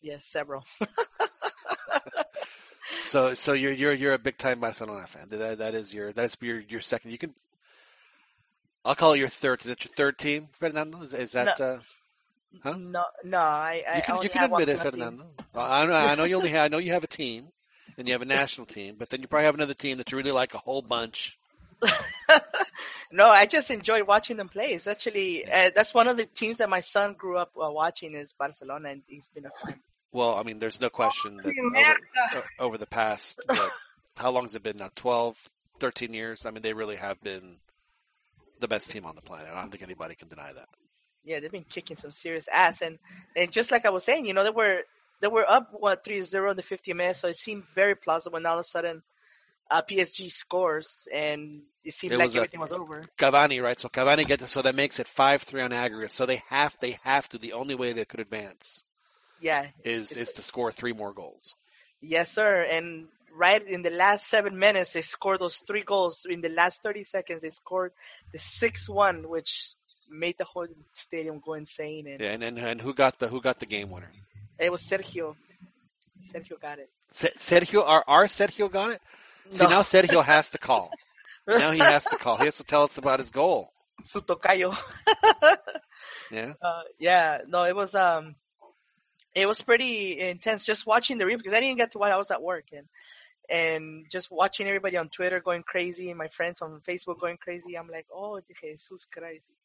Yes, several. *laughs* So so you're you're you're a big time Barcelona fan. That that is your that's your your second. You can. I'll call it your third. Is it your third team, Fernando? Is, is that? Uh, Huh? No, no, I, I you can only you can have one admit it, for my team. Fernando. I know I know you only have, I know you have a team, and you have a national team, but then you probably have another team that you really like a whole bunch. *laughs* no, I just enjoy watching them play. It's actually uh, that's one of the teams that my son grew up uh, watching is Barcelona, and he's been a fan. Well, I mean, there's no question that over, o- over the past, what, how long has it been now? 12, 13 years? I mean, they really have been the best team on the planet. I don't think anybody can deny that. Yeah, they've been kicking some serious ass, and and just like I was saying, you know, they were they were up what 3-0 in the 50 minutes, so it seemed very plausible. And all of a sudden, uh, PSG scores, and it seemed It like was a- everything was over. Cavani, right? So Cavani gets it, so that makes it 5-3 on aggregate. So they have, they have to, the only way they could advance Yeah, is, is to score three more goals. yes, sir. And right in the last seven minutes, they scored those three goals. In the last 30 seconds, they scored the 6-1, which made the whole stadium go insane. And Yeah, and, and, and who got the, who got the game winner? it was Sergio. Sergio got it. Se- Sergio, our, our Sergio got it? See, No. now Sergio has to call. *laughs* Now he has to call. He has to tell us about his goal. Su tocayo. *laughs* Yeah. Uh, yeah, no, it was um, it was pretty intense just watching the replay because I didn't get to watch. I was at work and and just watching everybody on Twitter going crazy and my friends on Facebook going crazy. I'm like, oh Jesus Christ!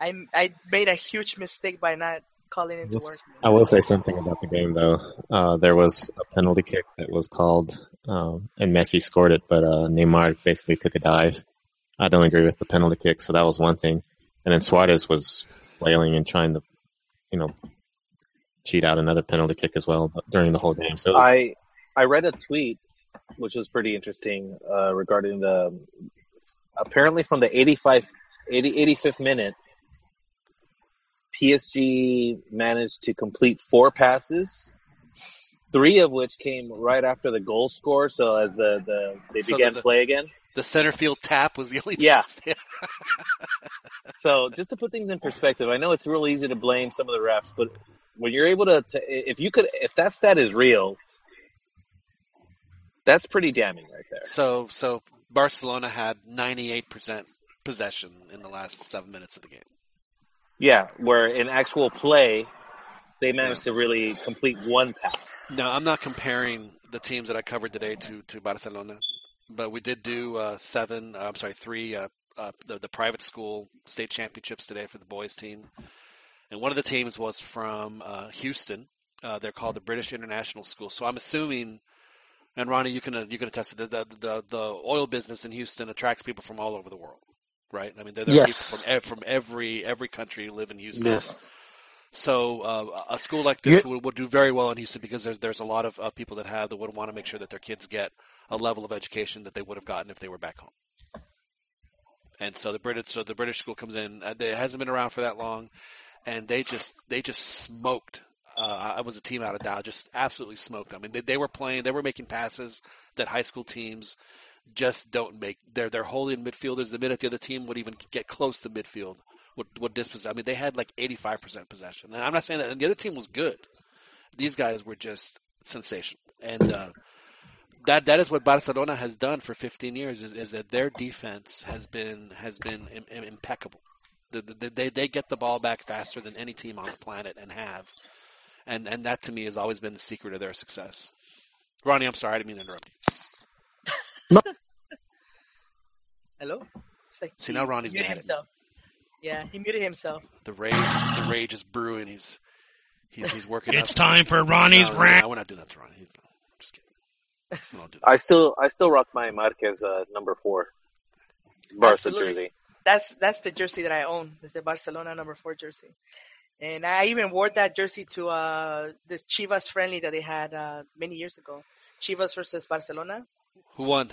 I I made a huge mistake by not calling into work. I will say something about the game though. Uh, there was a penalty kick that was called, um, and Messi scored it, but uh, Neymar basically took a dive. I don't agree with the penalty kick, so that was one thing. And then Suarez was flailing and trying to, you know, cheat out another penalty kick as well during the whole game. So was- I I read a tweet which was pretty interesting uh, regarding the apparently from the 85 80, 85th minute PSG managed to complete four passes three of which came right after the goal score so as the, the they So began the- play again The center field tap was the only. Yeah. *laughs* so just to put things in perspective i know it's real easy to blame some of the refs but when you're able to, to if you could if that stat is real that's pretty damning right there So so Barcelona had 98% possession in the last seven minutes of the game. Yeah, where in actual play, they managed to really complete one pass. No, I'm not comparing the teams that I covered today to, to Barcelona. but we did do uh, seven. Uh, I'm sorry, three. Uh, uh, the, the private school state championships today for the boys team, and one of the teams was from uh, Houston. Uh, they're called the British International School. So I'm assuming, and Ronnie, you can uh, you can attest to the, the the the oil business in Houston attracts people from all over the world, right? I mean, there, there are Yes. people from ev- from every every country who live in Houston. Yes. So uh, a school like this would, would do very well in Houston because there's there's a lot of uh, people that have that would want to make sure that their kids get a level of education that they would have gotten if they were back home. And so the British so the British school comes in. Uh, it hasn't been around for that long, and they just they just smoked. Uh, I was a team out of Dow, just absolutely smoked. I mean, they, they were playing, they were making passes that high school teams just don't make. They're they're holding midfielders. The minute the other team would even get close to midfield, would would dispossess. I mean, they had like 85% possession. And I'm not saying that. And the other team was good. These guys were just sensational. And uh, that that is what Barcelona has done for 15 years. Is, is that their defense has been has been Im- Im- impeccable. The, the, they they get the ball back faster than any team on the planet and have. And and that to me has always been the secret of their success. Ronnie, I'm sorry, I didn't mean to interrupt you. *laughs* Hello. Like See, he now Ronnie's muted mad himself. Yeah, he muted himself. The rage is the rage is brewing. He's he's he's working. It's up. time for Ronnie's no, no, rant. No, we're not doing that to Ronnie. He's, just kidding. We don't do that. I still I still rock my Marquez uh, number four Barca Absolutely. jersey. That's that's the jersey that I own. It's the Barcelona number four jersey, and I even wore that jersey to uh this Chivas friendly that they had uh many years ago. Chivas versus Barcelona. Who won?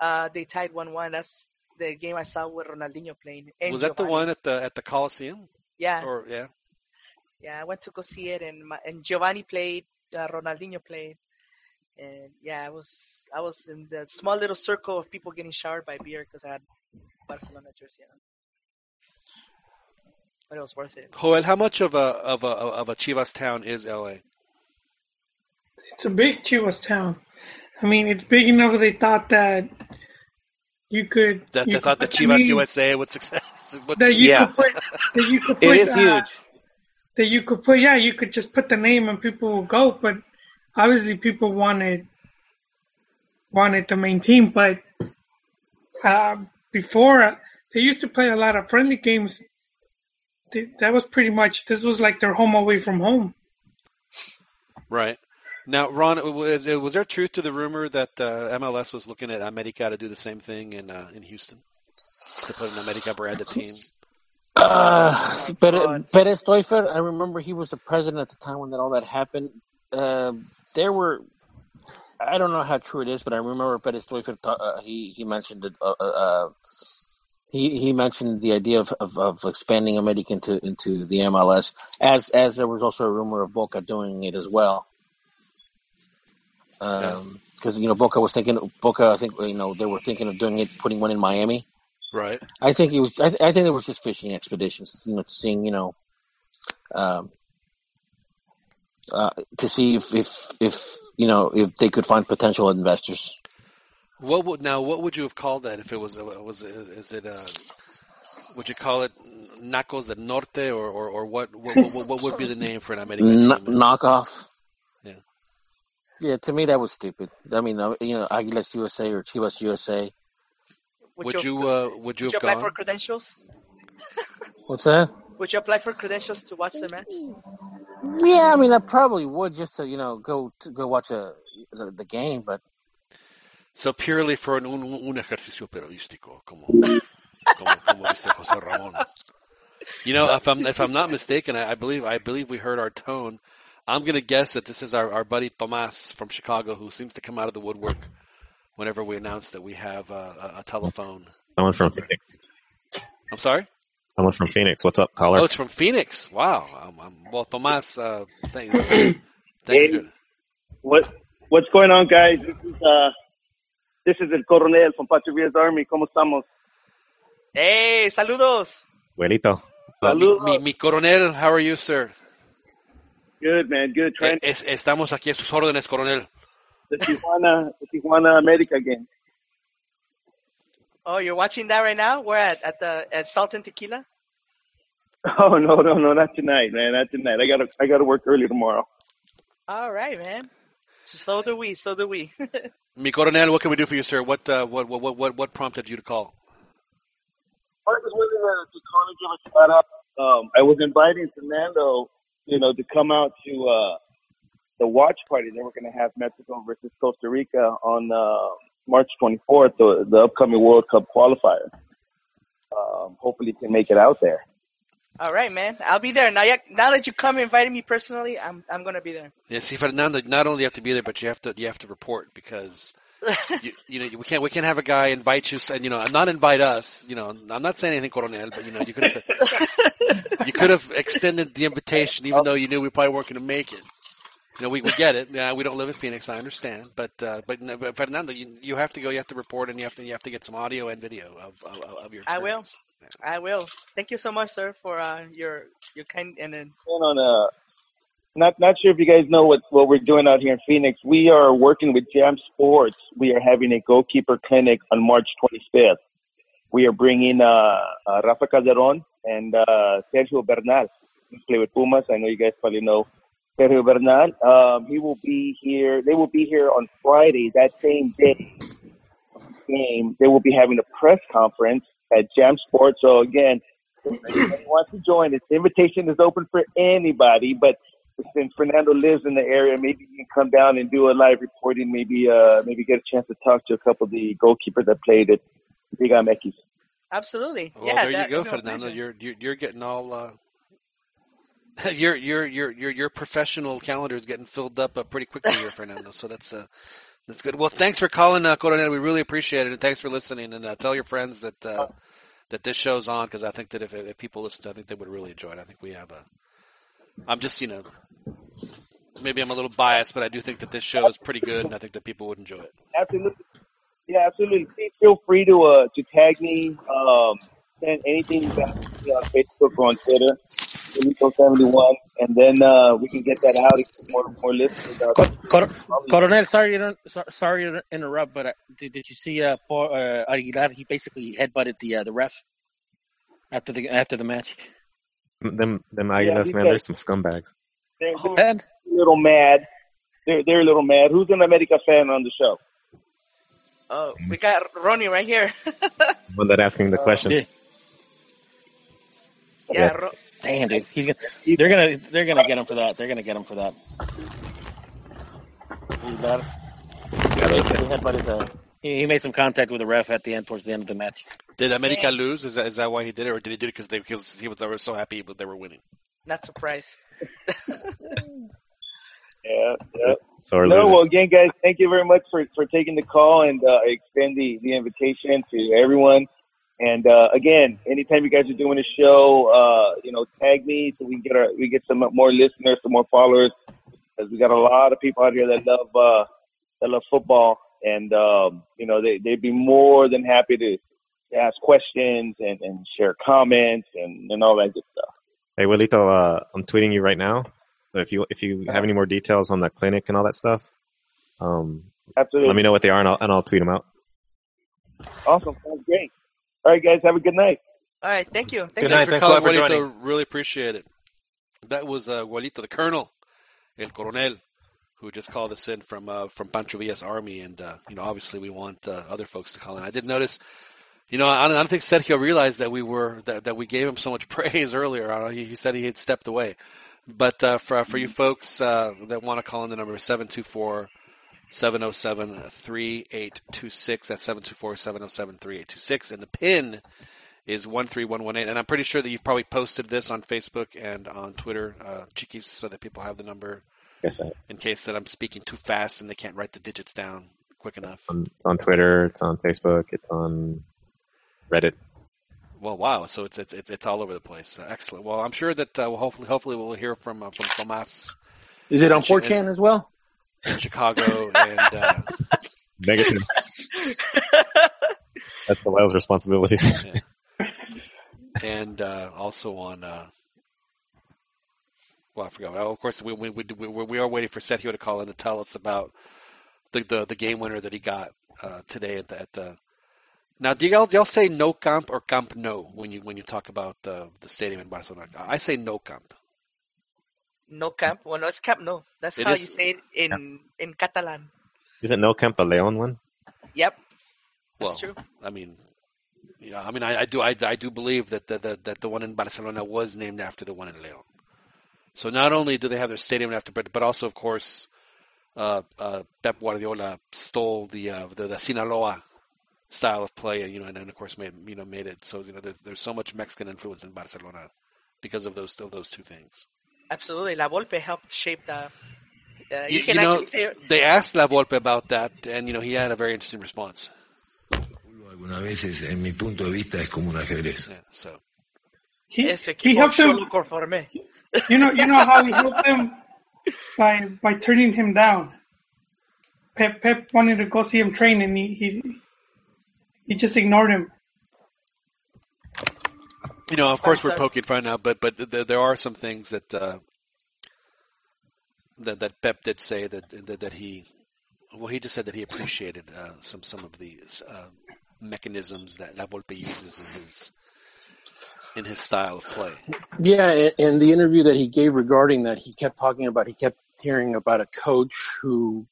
Uh, they tied one one. That's the game I saw with Ronaldinho playing. and Was that the one at the at the Coliseum? Yeah, Or yeah. yeah. I went to go see it, and my, and Giovanni played. Uh, Ronaldinho played, and yeah, I was I was in the small little circle of people getting showered by beer because I had Barcelona jersey on. But it was worth it. Joel, how much of a of a of a Chivas town is LA? It's a big Chivas town. I mean, it's big enough they thought that you could. That you they thought the put the Chivas name- USA would success. *laughs* would That you Yeah. could put. That you could *laughs* put. is uh, huge. That you could put. Yeah, you could just put the name and people will go. But obviously, people wanted wanted the main team. But uh, before uh, they used to play a lot of friendly games. Th- That was pretty much. This was like their home away from home. Right. Now, Ron, was was there truth to the rumor that uh, MLS was looking at America to do the same thing in uh, in Houston to put an America branded team? Uh, Oh, Pere- God. Perez Teuffer, I remember he was the president at the time when that all that happened. Uh, there were, I don't know how true it is, but I remember Perez Teuffer. Uh, he he mentioned it. He he mentioned the idea of, of, of expanding America into into the MLS, as as there was also a rumor of Boca doing it as well. Because you know Boca was thinking Boca, I think you know they were thinking of doing it, putting one in Miami. Right. I think it was. I, th- I think it was just fishing expeditions. You know, seeing you know, um, uh, to see if, if if you know if they could find potential investors. What would now? What would you have called that if it was? Was it? Is it? Uh, would you call it Nacos del Norte or or, or what, what? What what would be the *laughs* name for an America N- team? knockoff. Yeah. Yeah, to me that was stupid. I mean, uh, you know, Aguilas USA or Chivas USA. Would you? Uh, would you would you have apply gone? for credentials? What's that? Would you apply for credentials to watch the match? Yeah, I mean, I probably would just to you know go to go watch a the, the game, but So purely for un, un, un ejercicio periodístico, como, como, como dice José Ramón. You know, if I'm if I'm not mistaken, I, I believe I believe we heard our tone. I'm gonna guess that this is our, our buddy Tomas from Chicago, who seems to come out of the woodwork whenever we announce that we have uh, a, a telephone. Someone from Phoenix. I'm sorry. Someone from Phoenix. What's up, caller? Oh, it's from Phoenix. Wow. Um, um, well, Tomas, uh, thank, thank you. What what's going on, guys? This is uh, this is El Coronel from Pancho Villa's Army. ¿Cómo estamos? Hey, saludos. Abuelito. What's up? Saludos. Mi, mi coronel, how are you, sir? Good, man. Good. Trying Es- estamos aquí a sus órdenes, coronel. the Tijuana, the Tijuana America game. Oh, you're watching that right now? We're at at the at Salt and Tequila. *laughs* Oh no, no, no, not tonight, man. Not tonight. I gotta, I gotta work early tomorrow. All right, man. So do we. So do we. *laughs* Mi Coronel, what can we do for you, sir? What uh, what, what what what prompted you to call? I wanted to, give a shout out. Um, I was inviting Fernando, you know, to come out to uh, the watch party that we're going to have Mexico versus Costa Rica on uh, March 24th, the, the upcoming World Cup qualifier. Um, hopefully, can make it out there. All right, man. I'll be there. Now, now that you come and invited me personally, I'm I'm gonna be there. Yeah, see, Fernando, not only you have to be there, but you have to you have to report because *laughs* you, you know we can't we can't have a guy invite you and you know not invite us. You know, I'm not saying anything, Coronel, but you know you could have *laughs* you could have extended the invitation even though you knew we probably weren't going to make it. You know, we, we get it. Yeah, we don't live in Phoenix. I understand, but uh, but, but Fernando, you, you have to go. You have to report, and you have to you have to get some audio and video of of, of your. I will. I will. Thank you so much, sir, for uh, your your kind and then on uh not not sure if you guys know what what we're doing out here in Phoenix. We are working with Jam Sports. We are having a goalkeeper clinic on March 25th. We are bringing uh, uh Rafa Calderon and uh Sergio Bernal. He's play with Pumas. I know you guys probably know Sergio Bernal. Um, he will be here. They will be here on Friday, that same day game. They will be having a press conference at Jam Sports. So again, *clears throat* if anybody wants to join, this invitation is open for anybody. But since Fernando lives in the area, maybe you can come down and do a live reporting. Maybe uh, maybe get a chance to talk to a couple of the goalkeepers that played at Liga MX. absolutely. Well, yeah, there that- you go, Fernando. You're, you're you're getting all. Uh, *laughs* your your your your your professional calendar is getting filled up uh, pretty quickly here, Fernando. So that's uh, that's good. Well, thanks for calling, uh, Coronel. We really appreciate it, and thanks for listening. And uh, tell your friends that uh, that this show's on because I think that if if people listen, I think they would really enjoy it. I think we have a. I'm just you know, maybe I'm a little biased, but I do think that this show is pretty good, and I think that people would enjoy it. Absolutely. Yeah, absolutely. Please feel free to uh, to tag me. Um, send anything you got to me on Facebook or on Twitter, Nico71, and then uh, we can get that out and get more more listeners out. Cor- Cor- Coronel, sorry, to, so- sorry to interrupt, but uh, did, did you see uh, for, uh, Aguilar? He basically headbutted the uh, the ref after the after the match. Them them Aguilas, he man, said- they're some scumbags. They're, they're a little mad. They're they're a little mad. Who's an America fan on the show? Oh, we got Ronnie right here. *laughs* One that asking the question. yeah, yeah, Yeah. Ro- damn, dude, he's gonna, they're gonna they're gonna get him for that. They're gonna get him for that. Aguilar, Yeah, he those- headbutted, uh, he, he made some contact with the ref at the end, towards the end of the match. Did America Damn. lose? Is that is that why he did it, or did he do it because they because he was they were so happy that they were winning? not surprised. *laughs* Yeah, yeah. so No, losers. well, again, guys, thank you very much for, for taking the call and uh, extend the, the invitation to everyone. And uh, again, anytime you guys are doing a show, uh, you know, tag me so we can get our we get some more listeners, some more followers, because we got a lot of people out here that love uh, that love football, and um, you know, they they'd be more than happy to, ask questions and, and share comments and, and all that good stuff. Hey, Wilito, uh, I'm tweeting you right now. So if you if you have any more details on the clinic and all that stuff, um, Absolutely, let me know what they are, and I'll, and I'll tweet them out. awesome, sounds great. All right, guys, have a good night. All right, thank you. Thank Good you. night. for Thanks a lot calling, for Juanito. joining. Really appreciate it. That was uh, Juanito, the Colonel, El Coronel, who just called us in from uh, from Pancho Villa's army, and uh, you know, obviously, we want uh, other folks to call in. I did notice, you know, I don't, think Sergio realized that we were that, that we gave him so much *laughs* praise earlier. I don't know, he, he said he had stepped away, but uh, for for you folks uh, that want to call in, the number is seven two four. 707-3826. That's 724-707-3826. And the pin is 13118. And I'm pretty sure that you've probably posted this on Facebook and on Twitter, uh, Chiquis, so that people have the number Yes, I, in case that I'm speaking too fast and they can't write the digits down quick enough. on, it's on Twitter, it's on Facebook, it's on Reddit. Well, wow. So it's it's it's, it's all over the place. Uh, excellent. Well, I'm sure that uh, we'll hopefully hopefully we'll hear from uh, from Tomas Is it on Shit. 4chan as well? Chicago and uh, Negative. That's the whale's responsibilities. *laughs* and uh, also on. Uh, well, I forgot. Well, of course, we we, we we we are waiting for Sergio to call in to tell us about the the, the game winner that he got uh, today at the, at the. Now, do y'all, do y'all say Nou Camp or Camp Nou when you when you talk about the the stadium in Barcelona? I say Nou Camp. Nou Camp. Well, no, it's camp. No, that's It how is- you say it in in Catalan. Isn't Nou Camp the Leon one? Yep, Well, that's true. I mean, yeah, I mean, I, I do, I, I do believe that the, the that the one in Barcelona was named after the one in Leon. So not only do they have their stadium after, but but also, of course, uh, uh, Pep Guardiola stole the, uh, the the Sinaloa style of play, you know, and then of course made you know made it so you know there's there's so much Mexican influence in Barcelona because of those of those two things. Absolutely, La Volpe helped shape the. Uh, you, You, can you know, actually say they asked La Volpe about that, and you know he had a very interesting response. Algunas veces, en mi punto de vista, es como un ajedrez. Yeah, so He, ese he equipo helped solo him. conformé. You know, you know how he helped him by by turning him down. Pep Pep wanted to go see him train, and he he, he just ignored him. You know, of course, we're poking fun now, but but there, there are some things that uh, that that Pep did say that that, that he well he just said that he appreciated uh, some some of these uh, mechanisms that La Volpe uses in his in his style of play. Yeah, and, and the interview that he gave regarding that, he kept talking about. He kept hearing about a coach who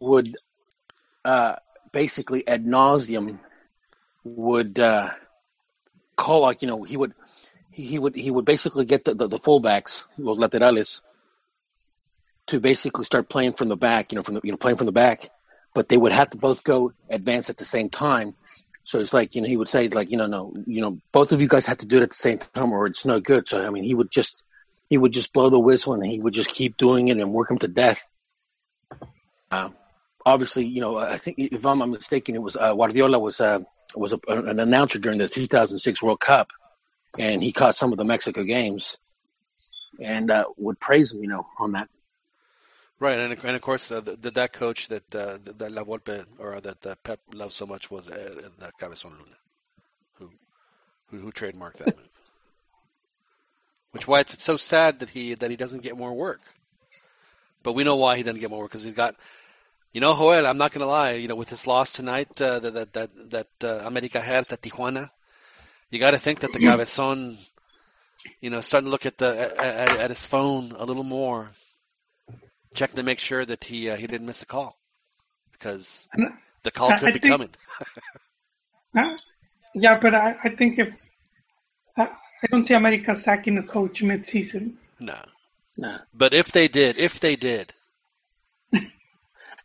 would uh, basically ad nauseum would uh, call like you know he would he, would he would basically get the, the, the fullbacks los laterales to basically start playing from the back you know from the you know playing from the back. But they would have to both go advance at the same time. So it's like you know he would say like you know no you know both of you guys have to do it at the same time or it's no good. So I mean he would just he would just blow the whistle and he would just keep doing it and work him to death. Uh, obviously, you know, I think if I'm not mistaken, it was uh, Guardiola was uh, was a, an announcer during the 2006 World Cup, and he caught some of the Mexico games, and uh, would praise him, you know, on that. Right, and and of course uh, the, that coach that uh, that La Volpe or that uh, Pep loved so much was uh, uh, Cabezon Luna, who, who who trademarked that move. Which why it's so sad that he that he doesn't get more work. But we know why he doesn't get more work because he's got, you know, Joel. I'm not going to lie. You know, with this loss tonight, uh, that that that, that uh, America had at Tijuana, you got to think that the Cabezon, you know, starting to look at the at, at his phone a little more, check to make sure that he uh, he didn't miss a call, because the call could I be think- coming. *laughs* Uh, yeah, but I, I think if I, I don't see America sacking a coach mid-season. No, no. but if they did, if they did,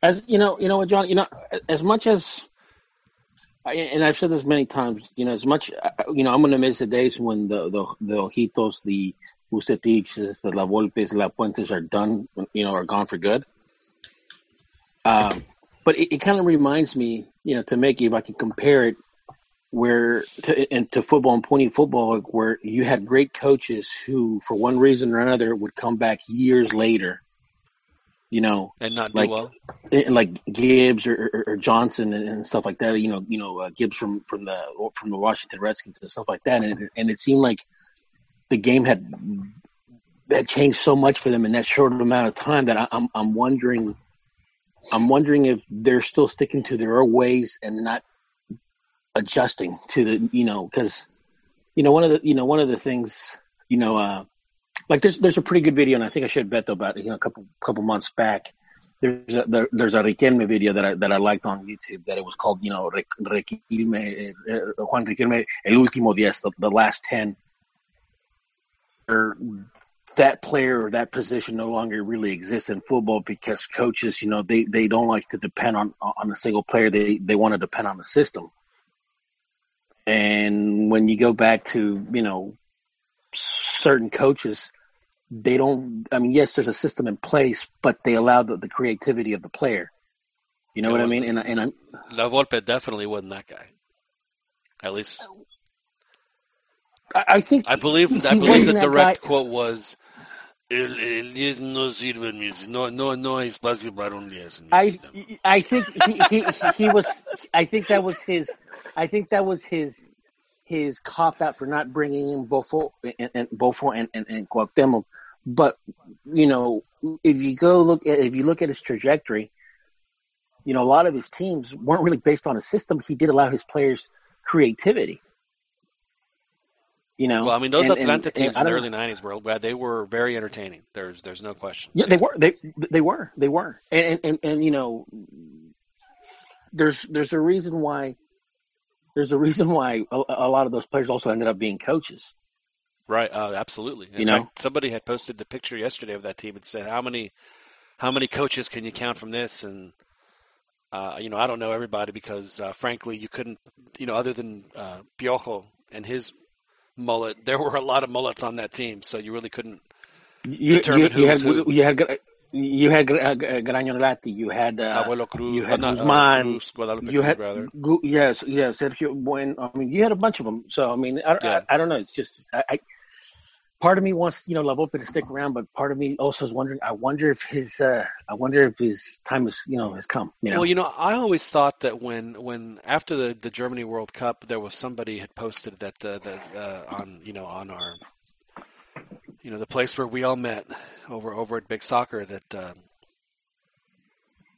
As you know, you know what, John. You know, as much as, and I've said this many times. You know, as much, uh, you know, I'm going to miss the days when the the the Ojitos, the Vucetiches, the La Volpes, Lapuentes are done. You know, are gone for good. Um, but it, it kind of reminds me, you know, to make if I can compare it, where to and to football and pointy football, where you had great coaches who, for one reason or another, would come back years later. You know, and not do Like- well. and like Gibbs or, or, or Johnson and, and stuff like that. You know, you know uh, Gibbs from from the from the Washington Redskins and stuff like that. And and it seemed like the game had had changed so much for them in that short amount of time that I, I'm I'm wondering I'm wondering if they're still sticking to their ways and not adjusting to the you know because you know one of the you know one of the things you know uh like there's there's a pretty good video and I think I should bet about you know a couple couple months back. There's a there, there's a Riquelme video that I that I liked on YouTube that it was called you know Riquelme uh, Juan Riquelme El Último Diez the, the last ten. Or that player or that position no longer really exists in football because coaches you know they they don't like to depend on on a single player. They they want to depend on the system. And when you go back to you know certain coaches they don't i mean yes there's a system in place but they allow the, the creativity of the player you know what i mean and, I- and i'm La Volpe definitely wasn't that guy. At least i, I think I believe he I believe the that direct guy- quote was El, el 10 no sirve en no no no hay espacio para un 10 I. I think he, he he was I think that was his I think that was his his cop out for not bringing in Bofo and, and Bofo and, and, and Cuauhtemoc. But you know, if you go look at if you look at his trajectory, you know, a lot of his teams weren't really based on a system. He did allow his players creativity. You know, Well, I mean, those And- and- Atlante and teams I in the early '90s were well, they were very entertaining. There's there's no question. Yeah, they were. They they were. They were. And and and, and you know, there's there's a reason why. There's a reason why a, a lot of those players also ended up being coaches. Right, uh, absolutely. In You know? fact, somebody had posted the picture yesterday of that team and said, "How many, how many coaches can you count from this?" And uh, you know, I don't know everybody because, uh, frankly, you couldn't, you know, other than uh, Piojo and his mullet, *laughs* there were a lot of mullets on that team, so you really couldn't. You, Determine you, who you was had who. you had you had uh, Gragnolati, you had uh, Abuelo Cruz, you had uh, uh, Guzman, Cruz, Guadalupe you had. Gu- yes, yes, Sergio Buen. I mean, you had a bunch of them. So I mean, I, Yeah. I, I don't know. It's just I, I. Part of me wants you know La Volpe to stick around, but part of me also is wondering. I wonder if his uh, I wonder if his time is you know has come. You know, Well, you know, I always thought that when when after the, the Germany World Cup, there was somebody had posted that uh, that uh, on you know on our you know the place where we all met over over at Big Soccer that uh,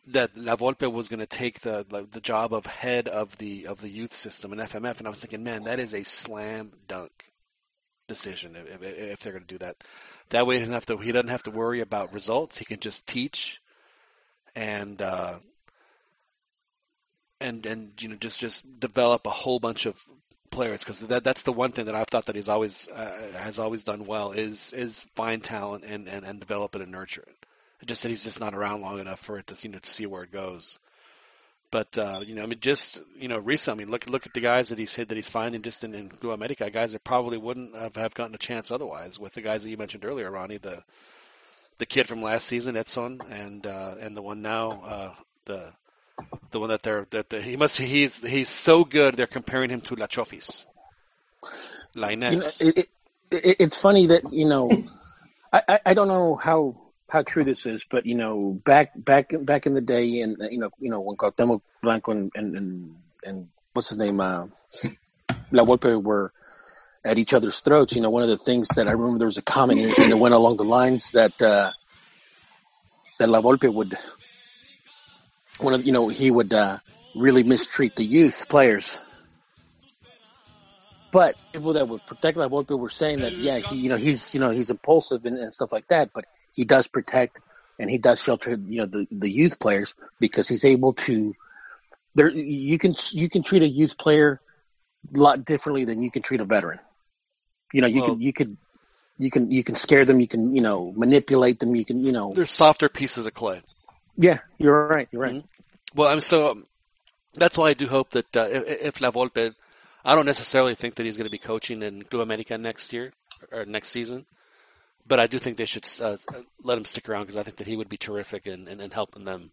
that La Volpe was going to take the the job of head of the of the youth system in FMF, and I was thinking, man, that is a slam dunk decision if, if, if they're going to do that. That way, he doesn't have to he doesn't have to worry about results. He can just teach and. Uh, and and you know just just develop a whole bunch of players because that that's the one thing that I've thought that he's always uh, has always done well is is find talent and, and, and develop it and nurture it. Just that he's just not around long enough for it to you know to see where it goes. But uh, you know, I mean, just you know, recently, I mean, look look at the guys that he's said that he's finding just in, in Blue America, guys that probably wouldn't have, have gotten a chance otherwise. With the guys that you mentioned earlier, Ronnie, the the kid from last season, Edson, and uh, and the one now, uh, the the one that they're that the, he must he's he's so good they're comparing him to La Chofis. you know it, it, it, it's funny that you know *laughs* I, I, don't know how how true this is, but you know back back back in the day, and you know you know when Cuauhtemoc Blanco and and and, and what's his name uh, La Volpe were at each other's throats. You know, one of the things that I remember there was a comment and it went along the lines that uh, that La Volpe would one of you know he would uh, really mistreat the youth players. But people that would protect La people were saying that yeah he you know he's you know he's impulsive and, and stuff like that, but he does protect and he does shelter you know the, the youth players because he's able to there you can you can treat a youth player a lot differently than you can treat a veteran. You know you Well- can you can you can you can scare them, you can you know manipulate them, you can you know They're softer pieces of clay. Yeah you're right you're right. Well, I'm so um, that's why I do hope that uh, if, if La Volpe, I don't necessarily think that he's going to be coaching in Club America next year or next season, but I do think they should uh, let him stick around because I think that he would be terrific in, in, in helping them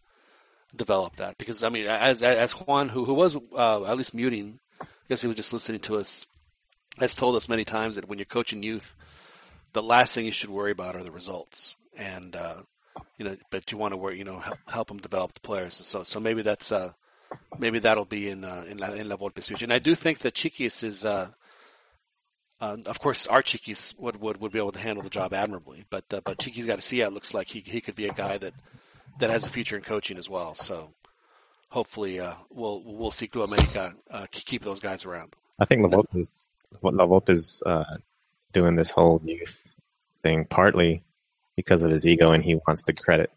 develop that. Because I mean, as as Juan, who who was uh, at least muting, I guess he was just listening to us, has told us many times that when you're coaching youth, the last thing you should worry about are the results, and uh, you know, but you want to work, you know, help, help them develop the players. So, so maybe that's, uh, maybe that'll be in, uh, in La, in La Volpe's future. And I do think that Chiquis is, uh, uh, of course, our Chiquis would, would, would be able to handle the job admirably, but, uh, but Chiquis got to see it looks like he, he could be a guy that, that has a future in coaching as well. So hopefully, uh, we'll, we'll see Club America, uh, keep those guys around. I think La Volpe is what La is uh, doing this whole youth thing partly because of his ego and he wants the credit,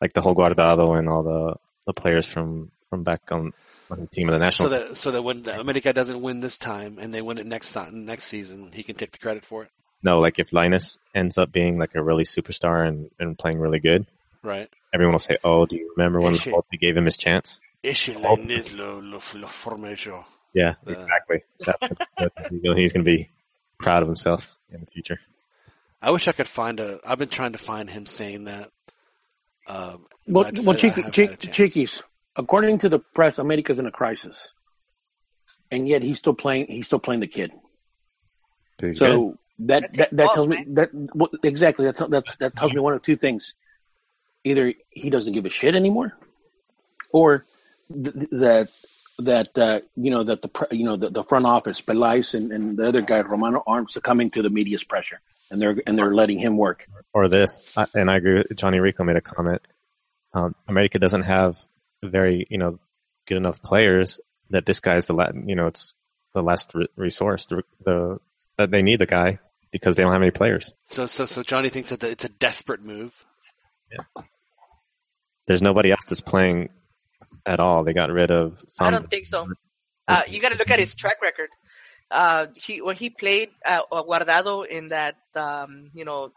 like the whole Guardado and all the the players from from back on on his team of the national. So that, so that when the America doesn't win this time and they win it next next season, he can take the credit for it. no, like if Lainez ends up being like a really superstar and, and playing really good, Right. everyone will say, "Oh, do you remember when Ese- gave him his chance?" Lainez lo, lo, lo. Yeah, exactly. That's, that's. He's going to be proud of himself in the future. I wish I could find a. I've been trying to find him saying that. Um, Well, but I just- well, I Chiqui, haven't Chiqui, had a chance. Chiquis, according to the press, America's in a crisis, and yet he's still playing. He's still playing the kid. He's good. So that That that, that balls, tells me that well, exactly that, that that tells me one of two things: either he doesn't give a shit anymore, or th- th- that that uh, you know that the you know the, the front office, Pelaez and, and the other guy Romano aren't succumbing to the media's pressure, and they're and they're letting him work. or this, and I agree with Johnny Rico made a comment. Um, America doesn't have very, you know, good enough players that this guy's the la- you know, it's the last re- resource, the, the that they need the guy because they don't have any players. So so so Johnny thinks that it's a desperate move. Yeah. There's nobody else that's playing at all. They got rid of some. I don't think so. Uh, you got to look at his track record. Uh, he when he played uh, Guardado in that um, you know,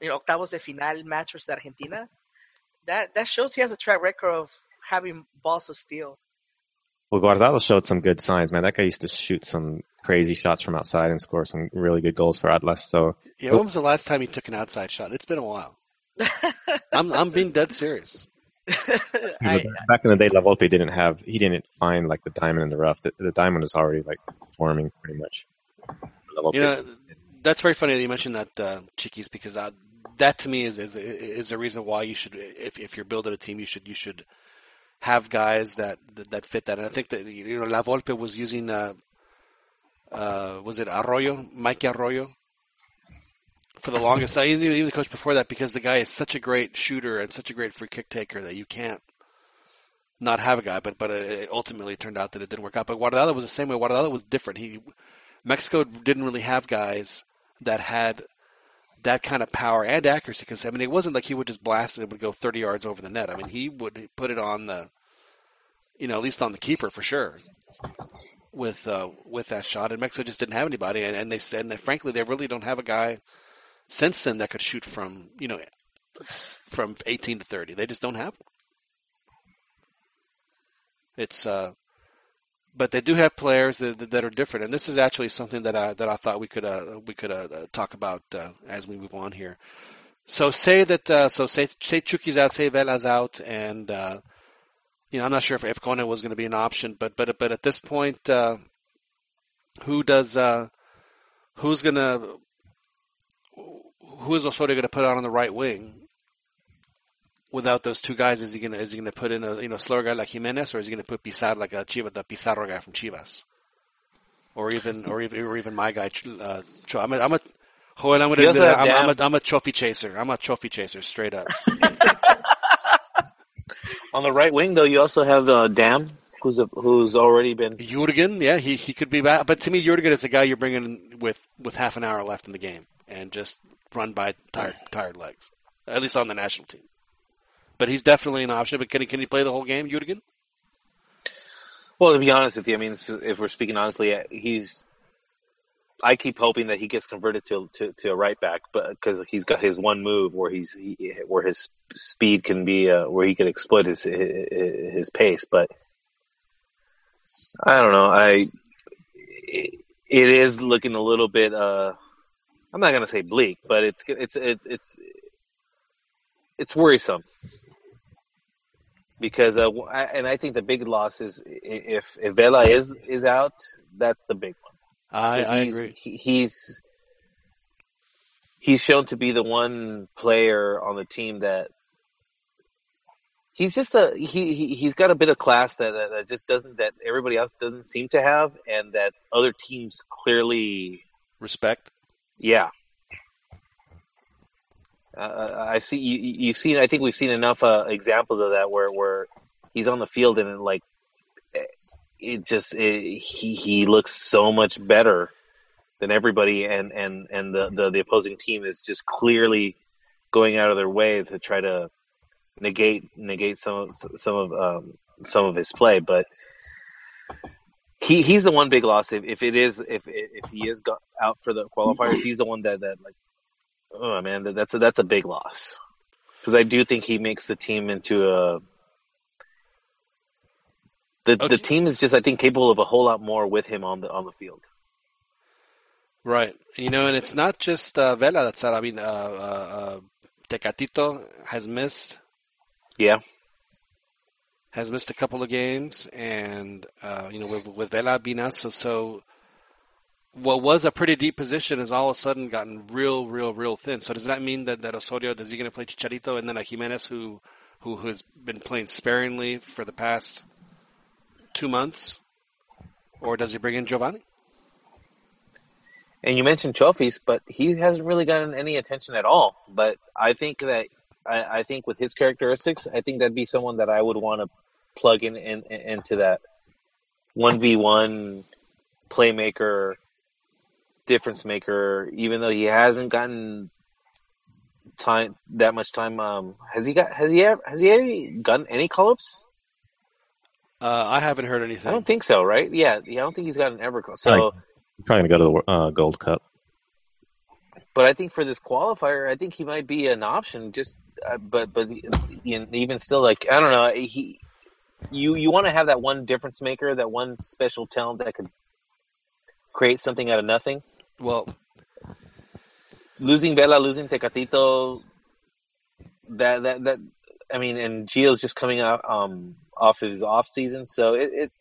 you know, octavos de final match versus Argentina, that that shows he has a track record of having balls of steel. Well, Guardado showed some good signs, man. That guy used to shoot some crazy shots from outside and score some really good goals for Atlas. So Yeah, when was the last time he took an outside shot? It's been a while. *laughs* I'm I'm being dead serious. *laughs* I, back in the day, La Volpe didn't have. He didn't find like the diamond in the rough. The, the diamond was already like forming pretty much. La You know, that's very funny that you mentioned that uh, Chiquis because that to me is is is a reason why you should if if you're building a team you should you should have guys that that, that fit that. And I think that you know La Volpe was using uh, uh, was it Arroyo, Mikey Arroyo, for the longest. I even even the coach before that because the guy is such a great shooter and such a great free kick taker that you can't not have a guy. But but it ultimately turned out that it didn't work out. But Guardado was the same way. Guardado was different. He Mexico didn't really have guys that had that kind of power and accuracy. Because I mean, it wasn't like he would just blast it and it would go 30 yards over the net. I mean, he would put it on the, you know, at least on the keeper for sure. With uh, with that shot, and Mexico just didn't have anybody, and, and they said, and they, frankly, they really don't have a guy since then that could shoot from you know from 18 to 30. They just don't have. One. It's uh, but they do have players that, that are different, and this is actually something that I that I thought we could uh, we could uh, talk about uh, as we move on here. So say that uh, so say say Chucky's out, say Vela's out, and uh, you know I'm not sure if, if Kone was going to be an option, but but but at this point, uh, who does uh, who's going to who is Osorio going to put out on the right wing? Without those two guys, is he gonna is he gonna put in a you know slower guy like Jimenez, or is he gonna put Pizarro like a Chivas, the Pizarro guy from Chivas, or even or even or even my guy? Uh, I'm a, I'm a Joel, I'm gonna it, has I'm, I'm a. I'm a trophy chaser. I'm a trophy chaser, straight up. *laughs* On the right wing, though, you also have uh, Damm, who's a, who's already been. Jurgen, yeah, he he could be back, but to me, Jurgen is a guy you're bringing in with with half an hour left in the game and just run by tired tired legs, at least on the national team. But he's definitely an option. But can he can he play the whole game, Jurgen? Well, to be honest with you, I mean, if we're speaking honestly, uh, he's. I keep hoping that he gets converted to to, to a right back, but because he's got his one move where he's he, where his speed can be uh, where he can exploit his his pace. But I don't know. I it, it is looking a little bit. Uh, I'm not gonna say bleak, but it's it's it, it's it's worrisome because uh, I- and I think the big loss is if if Vela is is out, that's the big one. I, I he's, agree. He, he's he's shown to be the one player on the team that he's just a he, he he's got a bit of class that, that that just doesn't that everybody else doesn't seem to have, and that other teams clearly Respect. Yeah. Uh, I see you. You've seen. I think we've seen enough uh, examples of that where where he's on the field and like eh, it just it, he he looks so much better than everybody, and and and the, the the opposing team is just clearly going out of their way to try to negate negate some some of um, some of his play, but. He, he's the one big loss. If, if it is if if he is go, out for the qualifiers, he's the one that, that like oh man, that, that's a, that's a big loss because I do think he makes the team into a the Okay. the team is just I think capable of a whole lot more with him on the on the field. Right. You know, and it's not just uh, Vela that's out. I mean, uh, uh, uh, Tecatito has missed Yeah, has missed a couple of games, and uh, you know, with with Vela out, so what was a pretty deep position has all of a sudden gotten real, real, real thin. So does that mean that that Osorio is he going to play Chicharito and then a Jimenez who who has been playing sparingly for the past two months, or does he bring in Giovanni? and you mentioned Chofis, but he hasn't really gotten any attention at all. But I think that I, I think with his characteristics, I think that'd be someone that I would want to plug in, in, in into that one v one playmaker difference maker, even though he hasn't gotten time that much time. Um, has he got? Has he ever? Has he gotten any call ups? Uh, I haven't heard anything. I don't think so. Right? Yeah, yeah. I don't think he's got an ever call. So, Right. He's probably gonna go to the uh, Gold Cup. but I think for this qualifier, I think he might be an option. Just, uh, but but you know, even still, like I don't know, he. You you want to have that one difference maker, that one special talent that could create something out of nothing. Well, losing Vela, losing Tecatito, that that that I mean, and Gio's just coming out um off his off season, so it, it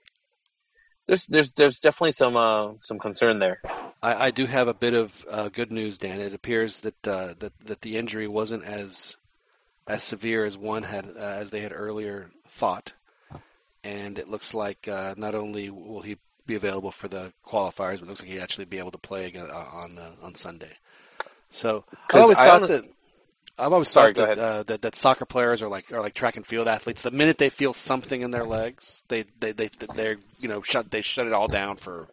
there's there's there's definitely some uh some concern there. I, I do have a bit of uh, good news, Dan. It appears that uh, that that the injury wasn't as as severe as one had uh, as they had earlier thought, and it looks like uh, not only will he be available for the qualifiers, but it looks like he'll actually be able to play again uh, on uh, on Sunday. So I always I thought that. I've always Sorry, thought that, uh, that that soccer players are like are like track and field athletes. The minute they feel something in their legs, they they they they're you know shut they shut it all down for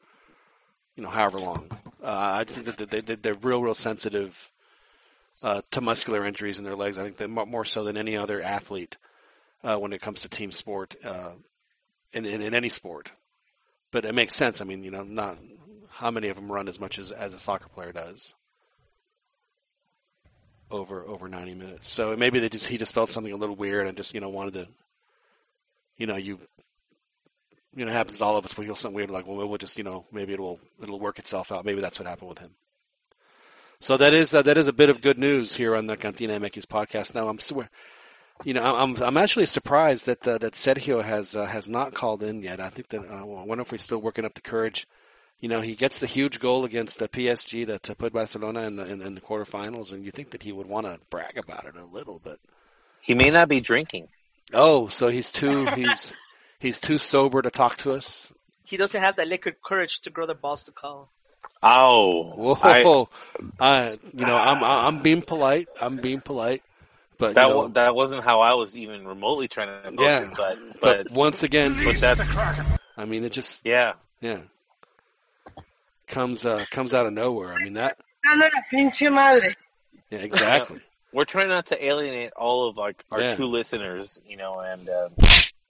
you know however long. Uh, I just think that they, they they're real real sensitive uh, to muscular injuries in their legs. I think that more more so than any other athlete uh, when it comes to team sport uh, in, in in any sport. But it makes sense. I mean, you know, not how many of them run as much as as a soccer player does over over 90 minutes. So maybe they just he just felt something a little weird and just you know wanted to, you know, you, you know, happens to all of us. We feel something weird, like well, we'll just you know maybe it'll it'll work itself out. Maybe that's what happened with him. So that is uh, that is a bit of good news here on the Cantina MX podcast. Now I'm swear, you know, I'm I'm actually surprised that uh, that Sergio has uh, has not called in yet. I think that uh, I wonder if we're still working up the courage. You know, he gets the huge goal against the PSG to, to put Barcelona in the in, in the quarterfinals, and you think that he would want to brag about it a little bit. He may not be drinking. Oh, so he's too he's *laughs* he's too sober to talk to us. He doesn't have that liquid courage to grow the balls to call. Oh, Whoa, *laughs* I, you know, I'm I'm being polite. I'm being polite, but that you know, wa- that wasn't how I was even remotely trying to approach Yeah, it, but but but once again, but that's I mean, it just yeah. yeah comes uh comes out of nowhere. I mean that Dando la yeah exactly. *laughs* We're trying not to alienate all of like our Yeah. two listeners, you know, and um,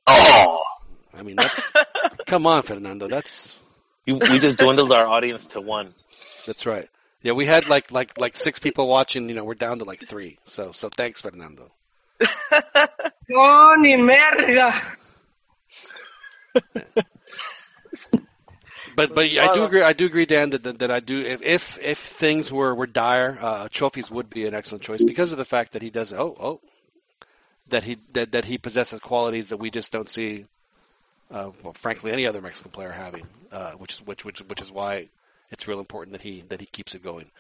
I mean that's *laughs* come on, Fernando. That's we, we just dwindled our audience to one. that's right. Yeah, we had like like like six people watching. You know, we're down to like three. So so thanks, Fernando. No, ni merga. But but I do agree. I do agree, Dan, that that, that I do. If, if if things were were dire, uh, Chofis would be an excellent choice because of the fact that he does. Oh oh, that he that, that he possesses qualities that we just don't see. Uh, well, frankly, any other Mexican player having, uh, which is which which which is why it's real important that he that he keeps it going.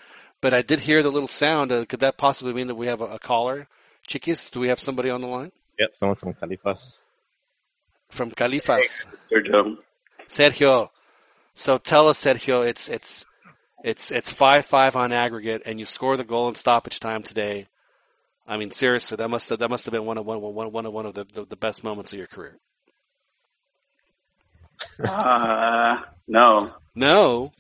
But I did hear the little sound. Uh, could that possibly mean that we have a, a caller? Chiquis, do we have somebody on the line Yep, someone from Califas. from Califas? Sergio. Sergio. So tell us, Sergio, it's it's it's it's five five on aggregate, and you score the goal in stoppage time today. I mean, seriously, that must have that must have been one of one one one of one of the, the, the best moments of your career. Uh, no, No,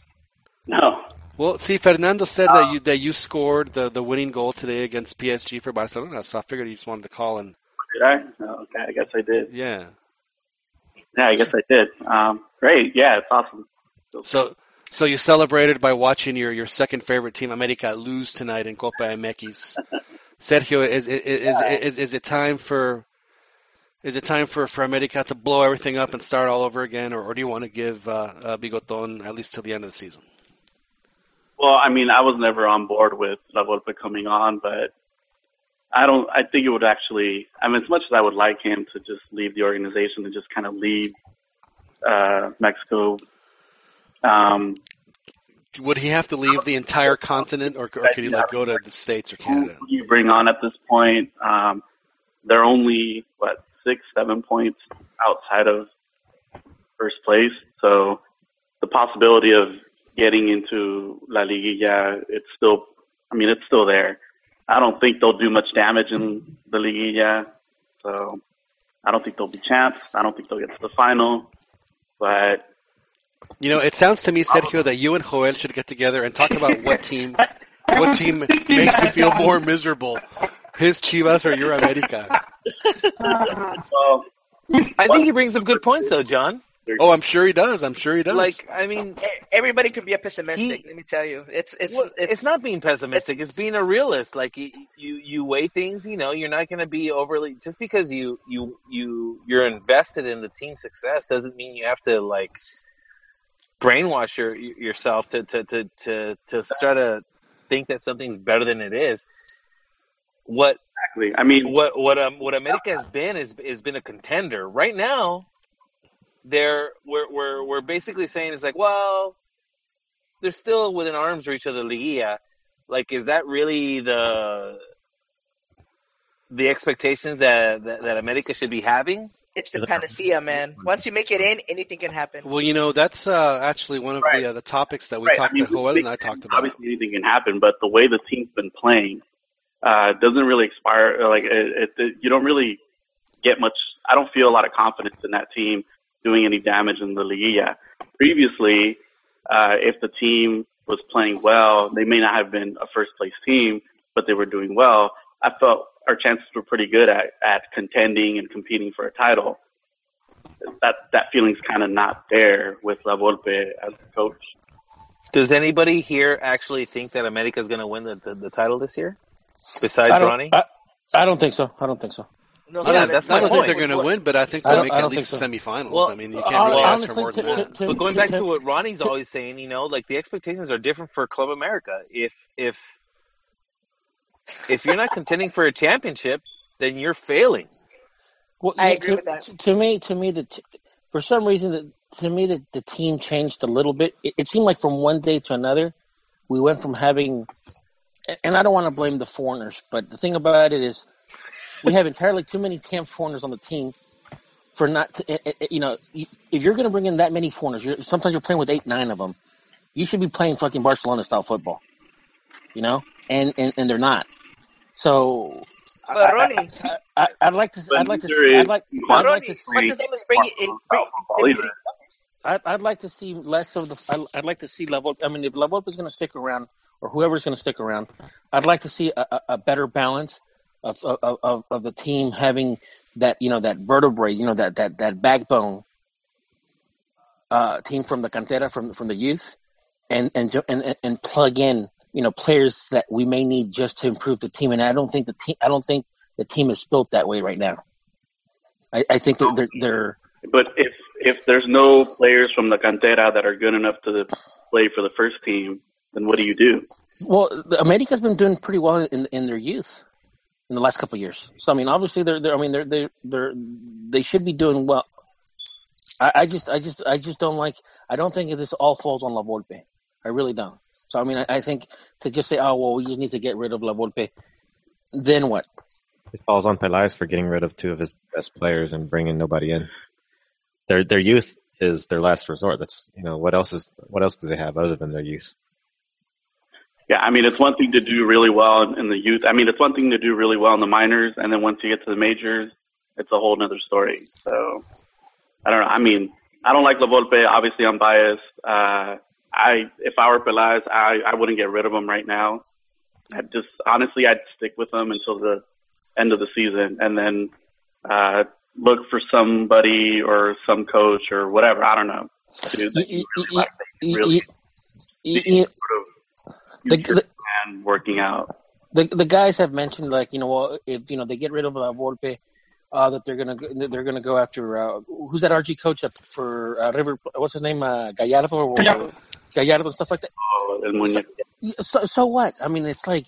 no. well, see, Fernando said that you that you scored the, the winning goal today against PSG for Barcelona, so I figured you just wanted to call and Did I? No, okay, I guess I did. yeah. Yeah, I guess I did. Um, great. Yeah, it's awesome. So so you celebrated by watching your, your second favorite team, America, lose tonight in Copa MX. *laughs* Sergio, is is, is is is it time for is it time for, for America to blow everything up and start all over again, or, or do you want to give uh, uh, Bigoton at least till the end of the season? Well, I mean, I was never on board with La Volpe coming on, but I don't. I think it would actually. I mean, as much as I would like him to just leave the organization and just kind of leave uh, Mexico. Um, Would he have to leave the entire continent, or, or could he like go to the states or Canada? who you bring on at this point? Um, they're only what six, seven points outside of first place, so the possibility of getting into La Liguilla, it's still. I mean, it's still there. I don't think they'll do much damage in the Liguilla, so I don't think they'll be champs. I don't think they'll get to the final, but You know, it sounds to me, Sergio, that you and Joel should get together and talk about what team, what team makes you feel more miserable, his Chivas or your America. Well, I think he brings up good points though, John. Oh, I'm sure he does. I'm sure he does. Like, I mean, Everybody could be a pessimistic. let me tell you, it's it's well, it's, it's, not being pessimistic. It's, being a realist. Like you, you, you weigh things. You know, you're not going to be overly just because you, you, you, you're invested in the team's success doesn't mean you have to like brainwash your yourself to to to to to try to think that something's better than it is. What Exactly. I mean, what what um what America has been is has been a contender. Right now, they're we're we're we're basically saying it's like, well, they're still within arm's reach of the Liguilla. Like, is that really the the expectations that that, that America should be having? it's the panacea, man. Once you make it in, anything can happen. well, you know, that's uh, actually one of Right. the uh, the topics that we right, talked I mean, to Joel and I talked about. obviously anything can happen, but the way the team's been playing uh, doesn't really expire. Like it, it, it, you don't really get much. I don't feel a lot of confidence in that team doing any damage in the Liguilla. Previously, uh, if the team was playing well, they may not have been a first place team, but they were doing well. I felt our chances were pretty good at, at contending and competing for a title. That that feeling's kind of not there with La Volpe as the coach. Does anybody here actually think that America is going to win the, the, the title this year? Besides I Ronnie, I, I don't think so. I don't think so. No, I don't, Yeah, that's I don't think they're going to win, but I think they'll don't- make at least think so. semifinals. Well, I mean, you uh, can't really ask for more than that. but going back to- to what Ronnie's always saying, you know, like the expectations are different for Club America. If if if you're not contending for a championship, then you're failing. Well, I agree to, with that. To, to me, to me, the t- for some reason, the, to me, the, the team changed a little bit. It, it seemed like from one day to another, we went from having, and I don't want to blame the foreigners, but the thing about it is, we have entirely too many damn foreigners on the team for not to, eh, eh, eh, you know, if you're going to bring in that many foreigners, you're, sometimes you're playing with eight, nine of them. You should be playing fucking Barcelona style football, you know, and and, and they're not. So But Ronnie, I, I'd like to. I'd like to. See, I'd like. I'd like to. See, what's his name is bringing in. Bring, Football. I'd, I'd like to see less of the. I'd, I'd like to see level. I mean, if La Volpe is going to stick around, or whoever's going to stick around, I'd like to see a, a, a better balance of, of of of the team having that you know that vertebrae, you know that that that backbone. Uh, team from the cantera, from from the youth, and and and and- plug in you know players that we may need just to improve the team. And I don't think the team. I don't think the team is built that way right now. I, I think that they're they're But if if there's no players from the cantera that are good enough to play for the first team, then what do you do? Well, the- America's been doing pretty well in in their youth in the last couple of years. So I mean, obviously they're, they're I mean they're they they're they should be doing well. I, I just I just I just don't like I don't think this all falls on La Volpe. I really don't. So I mean I, I think to just say oh well we just need to get rid of La Volpe, then what? It falls on Pelaez for getting rid of two of his best players and bringing nobody in. Their their youth is their last resort. That's you know what else is what else do they have other than their youth? Yeah, I mean it's one thing to do really well in, in the youth. I mean it's one thing to do really well in the minors, and then once you get to the majors, it's a whole nother story. So I don't know. I mean I don't like La Volpe. Obviously I'm biased. Uh, I if I were Pelaez, I I wouldn't get rid of him right now. I just honestly I'd stick with him until the end of the season, and then uh, look for somebody or some coach or whatever. I don't know. Dude, really like, really you- sort of future the, plan working out. the the guys have mentioned like you know well if you know they get rid of La Volpe, uh, that they're gonna go, they're gonna go after uh, who's that RG coach up for uh, River? What's his name? Uh, Gallardo or Gallardo. Gallardo and stuff like that. Oh, and when you, Yeah, So so what? I mean, it's like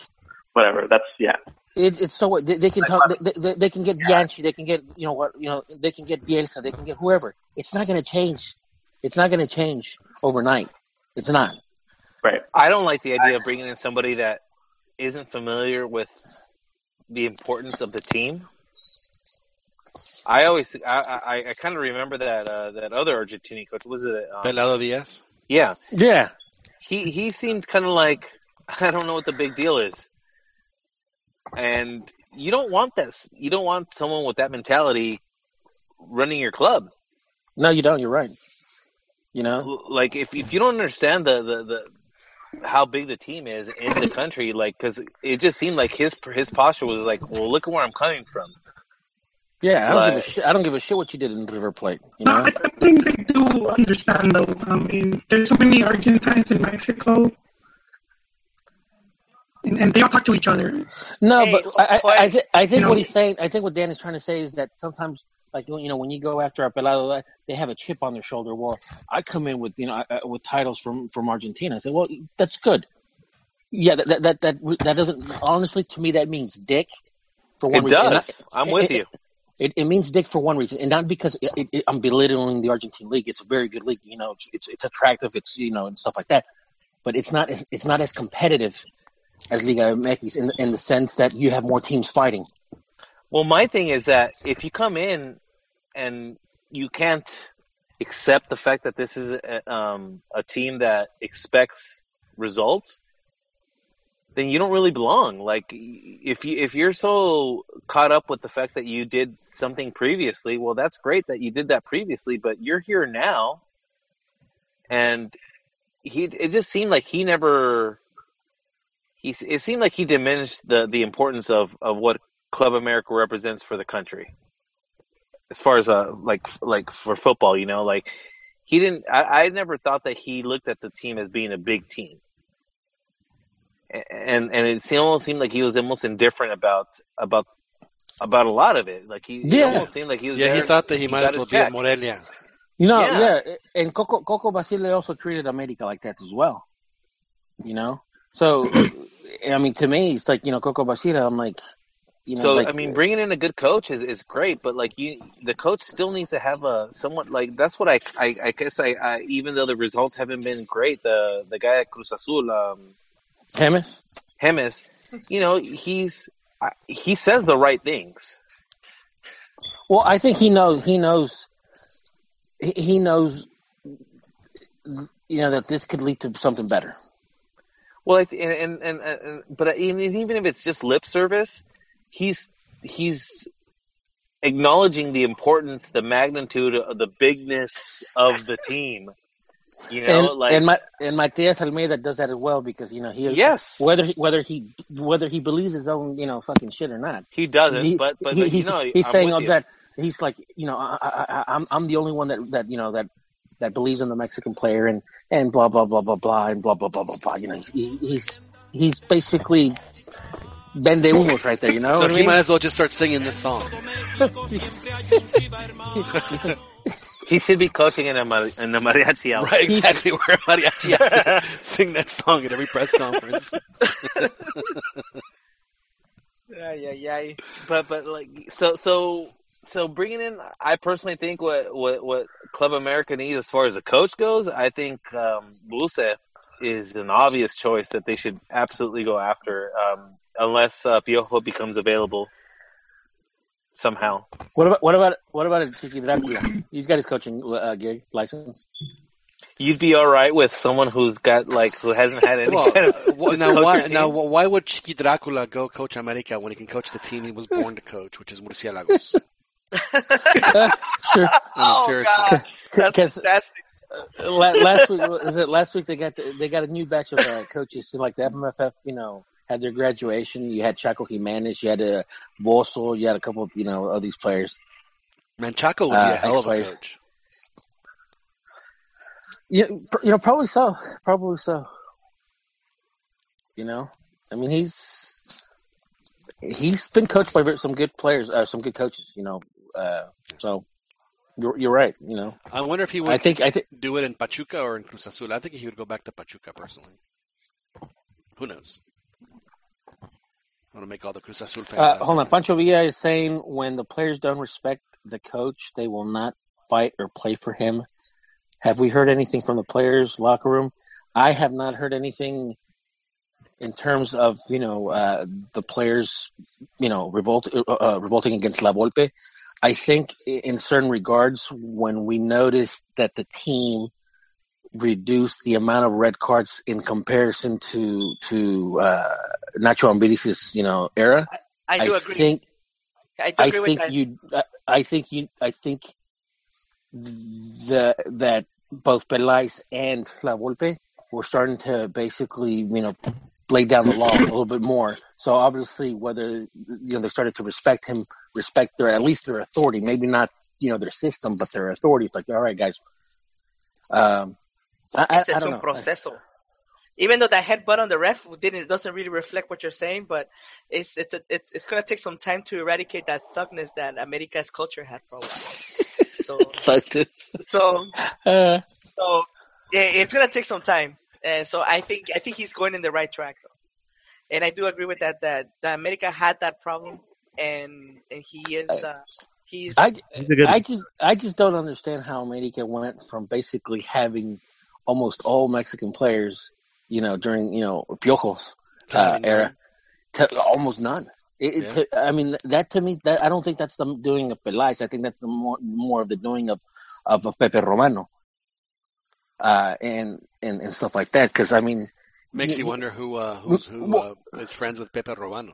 whatever, that's yeah. it, it's so what they, they can talk. They, they, they can get Bianchi. They can get you know what you know. They can get Bielsa. They can get whoever. It's not gonna change. It's not gonna change overnight. It's not. Right. I don't like the idea of bringing in somebody that isn't familiar with the importance of the team. I always, I, I, I kind of remember that uh, that other Argentinian coach was it? Um, Pelado Diaz. yeah, Yeah. he he seemed kind of like *laughs* I don't know what the big deal is, and you don't want this. You don't want someone with that mentality running your club. No, you don't. You're right. You know, like if if you don't understand the the, the how big the team is in the country, like because it just seemed like his his posture was like, well, look at where I'm coming from. yeah. I don't give a shit. I don't give a shit what you did in River Plate. You No, know, I I think they do understand though. I mean, there's so many Argentines in Mexico, and, and they all talk to each other. no, Hey, but I I, I, th- I think you know- what he's saying. I think what Dan is trying to say is that sometimes. Like you know, when you go after a pelado, they have a chip on their shoulder. Well, I come in with you know uh, with titles from from Argentina. I said, well, that's good. Yeah, that that that that, that doesn't honestly to me that means dick for one It reason. And I- does. I'm with it- you. It, it means dick for one reason, and not because it- I'm belittling the Argentine league. It's a very good league, you know. It's, it's it's attractive, it's you know, and stuff like that. But it's not as, it's not as competitive as Liga MX in in the sense that you have more teams fighting. Well, my thing is that if you come in and you can't accept the fact that this is a, um, a team that expects results, then you don't really belong. Like if you if you're so caught up with the fact that you did something previously, well, that's great that you did that previously, but you're here now, and he it just seemed like he never. He it seemed like he diminished the the importance of of what Club America represents for the country. As far as uh like like for football, you know, like he didn't. I, I never thought that he looked at the team as being a big team, and and it seemed, almost seemed like he was almost indifferent about about about a lot of it. Like he, he Yeah. almost seemed like he was. Yeah, he thought that he might as well be at. Morelia. You know, Yeah. yeah, and Coco Coco Basile also treated America like that as well. You know, so *clears throat* I mean, to me, it's like you know Coco Basile. I'm like, you know, so like, I mean, bringing in a good coach is, is great, but like you, the coach still needs to have a somewhat like that's what I I, I guess I, I even though the results haven't been great, the the guy at Cruz Azul, um, James. Hemis, you know, he's he says the right things. Well, I think he knows. He knows. He knows. You know that this could lead to something better. Well, I and, and and and but even even if it's just lip service, he's he's acknowledging the importance, the magnitude, of the bigness of the team. You know, and like and my and Matias Almeyda does that as well because you know he yes, whether he, whether he whether he believes his own you know fucking shit or not. he doesn't. he, but but, he- but you he's know, he's I'm saying you. that he's like you know I, I, I, I'm I'm the only one that that you know that that believes in the Mexican player and and blah blah blah blah blah and blah blah blah blah blah. You know he, he's he's basically Ben de Humos right there. You know So what I he mean? might as well just start singing this song. He's He should be coaching in a, mar- in a mariachi outfit. Right, exactly. Where mariachi *laughs* has sing that song at every press conference. yeah, yeah, yeah. but but like so so so bringing in I personally think what what what Club America needs as far as the coach goes, I think um Buse is an obvious choice that they should absolutely go after um unless uh, Piojo becomes available somehow. what about what about what about a Dracula? He's got his coaching uh, gig license. You'd be all right with someone who's got like who hasn't had any Well, kind of *laughs* well, now why your team. now why would Chiqui Dracula go coach America when he can coach the team he was born to coach, which is Murciélagos? *laughs* *laughs* Sure. I mean, Oh, seriously. God. That's, Because that's last week is it last week they got the, they got a new batch of uh, coaches so like the FMFF you know had their graduation. You had Chaco Gimenez. You had a Bosso you had a couple of you know of these players. Man, Chaco would be Uh, a hell of a coach. yeah you know probably so. Probably so. You know? I mean he's he's been coached by some good players uh, some good coaches you know uh, so you're you're right you know. I wonder if he would I think I think do it in Pachuca or in Cruz Azul. I think he would go back to Pachuca personally. Who knows? I want to make all the Cruz Azul fans. Uh, hold on. Pancho Villa is saying when the players don't respect the coach, they will not fight or play for him. Have we heard anything from the players' locker room? I have not heard anything in terms of you know uh, the players, you know, revolt uh, uh, revolting against La Volpe. I think in certain regards, when we noticed that the team reduced the amount of red cards in comparison to to uh, Nacho Ambriz' you know era, I do I agree. think I do I agree with think you I, I think you I think the that both Pelaez and La Volpe were starting to basically, you know, lay down the law a little bit more. So obviously, whether you know they started to respect him, respect their at least their authority, maybe not you know their system, but their authority. It's like, all right, guys. Um, I, I, Ese I don't un know. proceso. Even though that headbutt on the ref didn't doesn't really reflect what you're saying, but it's it's a, it's it's gonna take some time to eradicate that thugness that America's culture had for a while. *laughs* So like so Uh, so yeah, it's gonna take some time. And so I think I think he's going in the right track though. And I do agree with that that, that America had that problem and and he is uh, he's I, He's good. I just I just don't understand how America went from basically having almost all Mexican players, you know, during you know Piojos uh, era, to almost none. It, it, Yeah. to, I mean, that to me, that I don't think that's the doing of Pelaez. I think that's the more more of the doing of of, of Pepe Romano, uh, and and and stuff like that. Because I mean, Makes you wonder who uh, who's, who uh, is friends with Pepe Romano.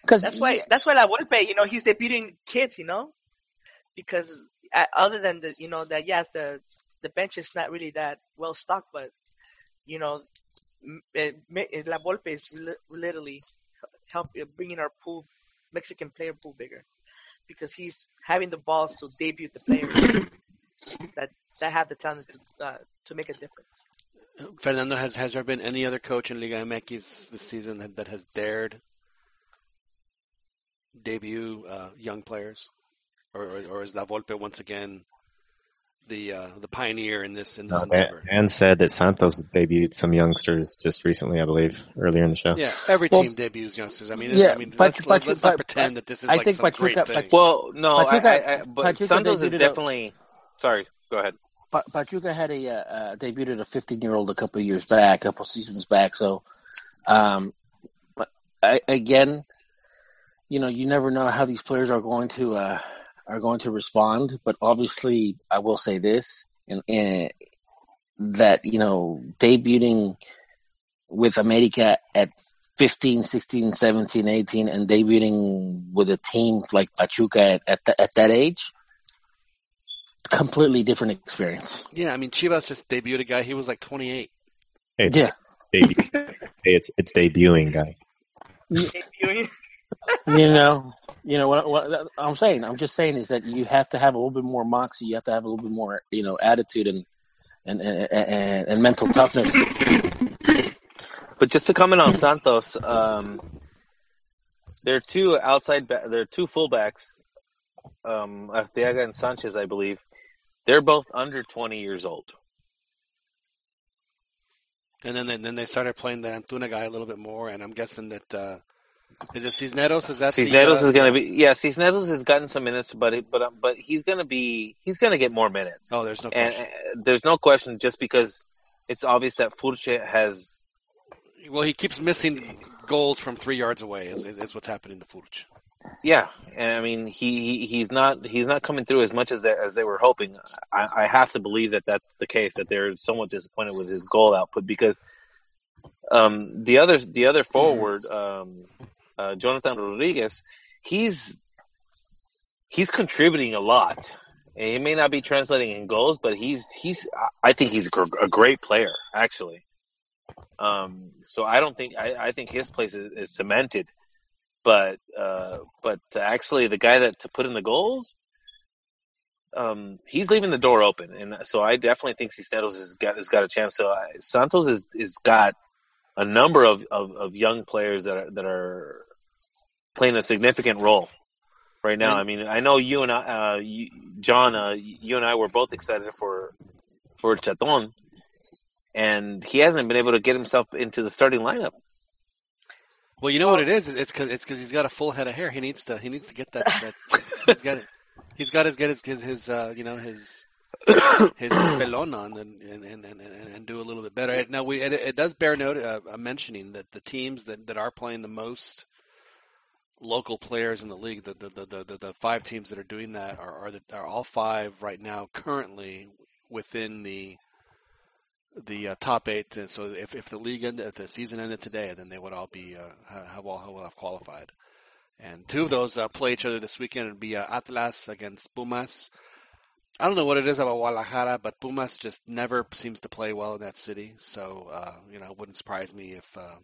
because That's why. That's why La Volpe, you know, he's debuting kids, you know, because uh, other than the, you know, that yes, the the bench is not really that well stocked, but you know, La Volpe is li- literally help uh, bringing our pool Mexican player pool bigger because he's having the balls to debut the players *coughs* that that have the talent to uh, to make a difference. Fernando, has has there been any other coach in Liga MX this season that, that has dared debut uh, young players, or, or or is La Volpe once again the uh, the pioneer in this in this No, endeavor? Dan said that Santos debuted some youngsters just recently, I believe, earlier in the show. Yeah, every Well, team debuts youngsters. I mean, yeah, I mean, but- let's, but- let's but- not pretend that this is I like think some Pachuca- great thing. Well, no, Pachuca- I, I, but Pachuca Santos is debuted a- definitely. Sorry, go ahead. Pa- Pachuca had a uh, uh, debuted a 15 year old a couple of years back, a couple seasons back. So, um, but I, again, you know, you never know how these players are going to uh, are going to respond. But obviously, I will say this, and, and that you know, debuting with America at 15, 16, 17, 18, and debuting with a team like Pachuca at at, th- at that age, completely different experience. Yeah, I mean, Chivas just debuted a guy. He was like 28. Hey, it's Yeah. debut. hey, it's it's debuting, guys. Debuting. You know, you know what, what I'm saying. I'm just saying is that you have to have a little bit more moxie. You have to have a little bit more, you know, attitude and and and, and, and mental toughness. But just to comment on Santos, um, there are two outside, ba- there are two fullbacks, um, Arteaga and Sanchez, I believe. They're both under 20 years old. And then they, then they started playing the Antuna guy a little bit more, and I'm guessing that uh, is it Cisneros? Is that the, Cisneros uh, is going to be, yeah, Cisneros has gotten some minutes, but it, but um, but he's going to be, he's going to get more minutes. Oh, there's no and question. uh, there's no question, just because it's obvious that Furch has Well, he keeps missing goals from three yards away. Is, is what's happening to Furch. Yeah, and I mean he, he he's not he's not coming through as much as they, as they were hoping. I, I have to believe that that's the case. That they're somewhat disappointed with his goal output because um, the other the other forward um, uh, Jonathan Rodriguez, he's he's contributing a lot. He may not be translating in goals, but he's he's I think he's a great player actually. Um, so I don't think I, I think his place is, is cemented but uh, but actually the guy that to put in the goals, um, he's leaving the door open, and so I definitely think Cisneros has got has got a chance. So I, Santos is is got a number of, of, of young players that are that are playing a significant role right now. I mean, I know you and I, uh, you, John, uh, you and I were both excited for for Chaton, and he hasn't been able to get himself into the starting lineup. Well, you know what it is? It's because it's because he's got a full head of hair. He needs to he needs to get that. that *laughs* he's got it. He's got to get his his, his uh, you know his his pelon on and and, and, and do a little bit better. Now we it, it does bear note uh, mentioning that the teams that, that are playing the most local players in the league, the the, the, the, the five teams that are doing that are are, the, are all five right now currently within the the uh, top eight. And so if, if the league ended, if the season ended today, then they would all be uh, have all have, have qualified. And two of those uh, play each other this weekend. It'd be uh, Atlas against Pumas, I don't know what it is about Guadalajara, but Pumas just never seems to play well in that city. So uh, you know, it wouldn't surprise me if uh,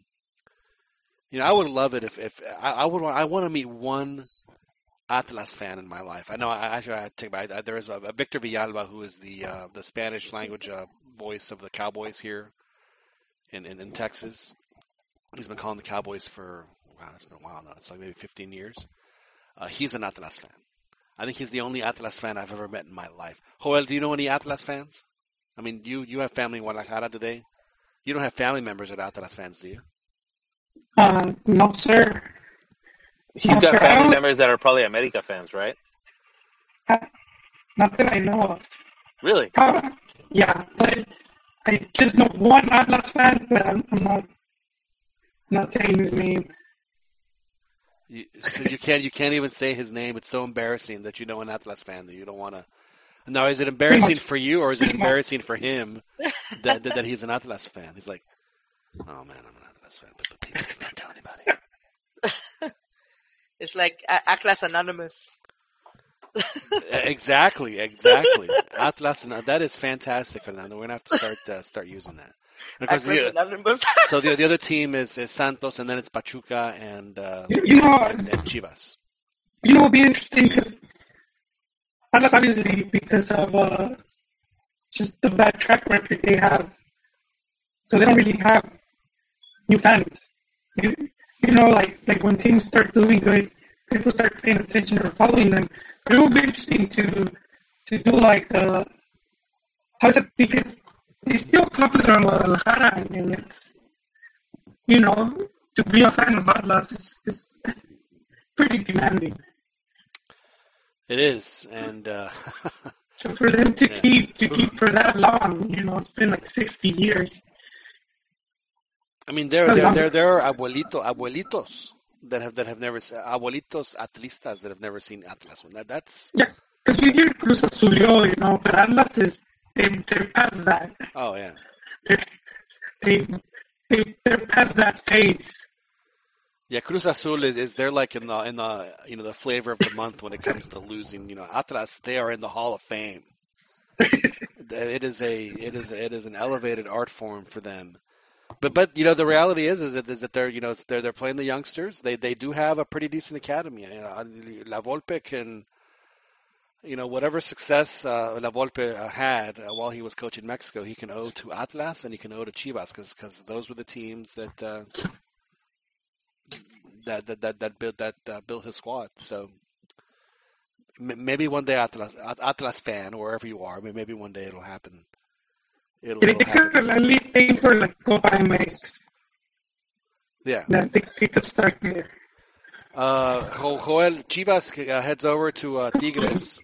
you know I would love it if if I, I would want I want to meet one Atlas fan in my life. I know I actually I take my there is a, a Victor Villalba who is the uh, the Spanish language uh, voice of the Cowboys here in, in in Texas. He's been calling the Cowboys for wow, it's been a while now. It's like maybe 15 years. Uh, he's an Atlas fan. I think he's the only Atlas fan I've ever met in my life. Joel, do you know any Atlas fans? I mean, you you have family in Guadalajara today. You don't have family members that are Atlas fans, do you? Uh, no, sir. He's No, got sir. I family don't- members that are probably America fans, right? Not that I know of. Really? Uh, yeah, but I just know one Atlas fan, but I'm, I'm not not saying his name. You, so you can't you can't even say his name. It's so embarrassing that you know an Atlas fan that you don't want to. Now, is it embarrassing for you or is it embarrassing for him that, that that he's an Atlas fan? He's like, oh man, I'm an Atlas fan, but, but people don't tell anybody. *laughs* It's like Atlas Anonymous. exactly, exactly. *laughs* Atlas, and that is fantastic, Fernando. We're gonna have to start uh, start using that. And of course, the, Anonymous. *laughs* so the the other team is, is Santos, and then it's Pachuca and uh, You, you know, and, and Chivas. you know, it'll be interesting because Atlas obviously because of uh, just the bad track record they have, so they don't really have new fans. You, you know, like like when teams start doing good, people start paying attention or following them. But it will be interesting to to do like uh, how's it because they still popular in Guadalajara and it's you know to be a fan of Atlas is, is *laughs* pretty demanding. It is, and uh, *laughs* So for them to Yeah. keep to keep for that long, you know, it's been like sixty years. I mean, there, there, there, there are abuelito, abuelitos that have that have never abuelitos atlistas that have never seen Atlas. That, that's Yeah, because you hear Cruz Azul, you know, but Atlas is they they're past that. oh yeah. They're, they they they're past that phase. Yeah, Cruz Azul is, is they're like in the in the you know the flavor of the month when it comes to losing. You know, Atlas they are in the Hall of Fame. *laughs* it is a it is it is an elevated art form for them. But but you know the reality is is that, is that they're you know they're they're playing the youngsters. They they do have a pretty decent academy. You know, La Volpe can you know whatever success uh, La Volpe uh, had uh, while he was coaching Mexico, he can owe to Atlas and he can owe to Chivas because those were the teams that. Uh, that that that that built that uh, built his squad. So m- maybe one day Atlas Atlas fan wherever you are, maybe one day it'll happen. It'll, it'll happen. at least aim for like Copa MX. Yeah. They, they could start there. Uh, Joel Chivas uh, heads over to uh, Tigres.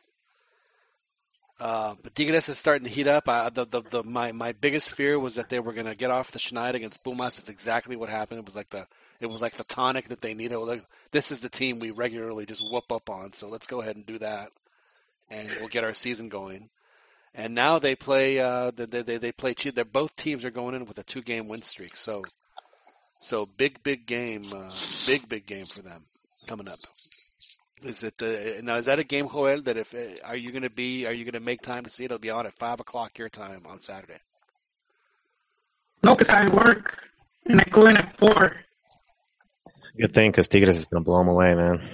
Uh, but Tigres is starting to heat up. I, the, the, the, my, my biggest fear was that they were going to get off the schneid against Pumas. It's exactly what happened. It was like the it was like the tonic that they needed. Like, this is the team we regularly just whoop up on. So let's go ahead and do that, and we'll get our season going. And now they play. Uh, they they they play. They're both teams are going in with a two game win streak. So so big big game. Uh, big big game for them coming up. Is it uh, now? Is that a game, Joel? That if uh, are you going to be? Are you going to make time to see it? It'll be on at five o'clock your time on Saturday. No, because I work and I go in at four. Good thing, because Tigres is going to blow them away, man.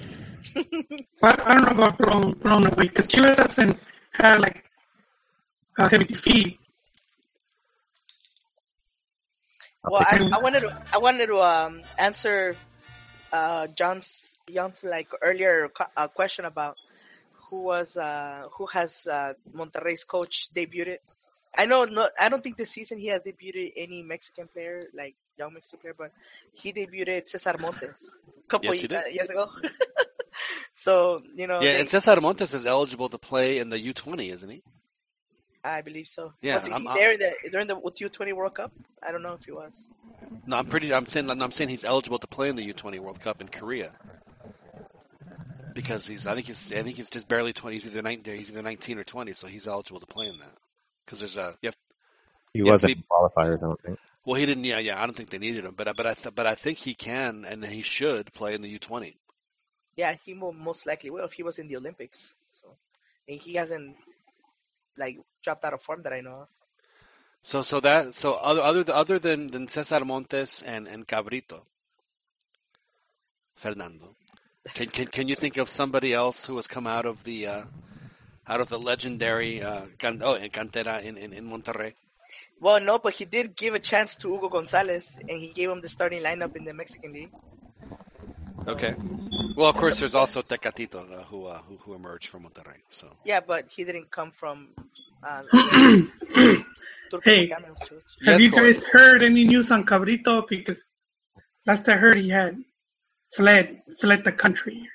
*laughs* But I don't know about blown blown away because Chivas hasn't had like a heavy defeat. Well, I, I wanted to I wanted to um, answer uh, John's John's like earlier uh, question about who was uh, who has uh, Monterrey's coach debuted. I know no, I don't think this season he has debuted any Mexican player like young Mexican player, but he debuted Cesar Montes a couple Yes, he uh, years ago. *laughs* so you know, yeah, they- and Cesar Montes is eligible to play in the U twenty, isn't he? I believe so. Yeah, was he I'm- I'm- there in the, during the U twenty World Cup? I don't know if he was. No, I'm pretty. I'm saying. I'm saying he's eligible to play in the U twenty World Cup in Korea because he's. I think he's. I think he's just barely twenty. He's either nineteen. He's either nineteen or twenty, so he's eligible to play in that. Because there's a. You have, He you wasn't to be- qualifiers, I don't think. well, he didn't. Yeah, yeah. I don't think they needed him, but but I th- but I think he can and he should play in the U twenty. Yeah, he will most likely will if he was in the Olympics. So, and he hasn't like dropped out of form that I know of. So so that so other other other than than Cesar Montes and and Cabrito, Fernando, can can can you think of somebody else who has come out of the uh, out of the legendary uh, can, oh and cantera in, in in Monterrey? Well, no, but he did give a chance to Hugo Gonzalez, and he gave him the starting lineup in the Mexican League. Okay. Well, of course, there's also Tecatito uh, who, uh, who who emerged from Monterrey. So Yeah, but he didn't come from. Uh, *clears throat* Hey, Have Yes, you guys heard any news on Cabrito? Because last I heard, he had fled fled the country.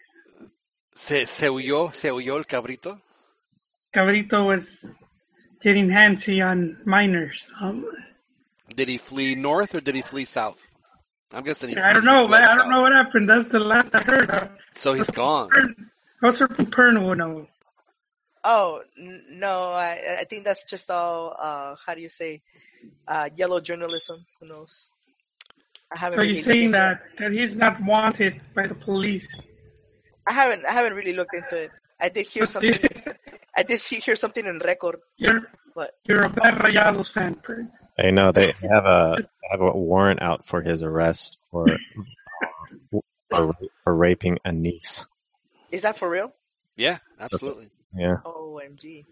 se se huyó se huyó el cabrito. Cabrito was getting handsy on minors. Um, Did he flee north or did he flee south? I'm guessing he. I don't know, fled. I don't know what happened. That's the last I heard. So he's gone. I was from Perno, no. Oh no, I I think that's just all. Uh, how do you say? Uh, yellow journalism. Who knows? I haven't. So really you're saying that, that he's not wanted by the police? I haven't. I haven't really looked into it. I did hear something. I did see hear something in record. You're But you're a bad Rayados fan, Pern. I know they *laughs* have a have a warrant out for his arrest for *laughs* for, for raping a niece. is that for real? Yeah, absolutely. Yeah. Omg.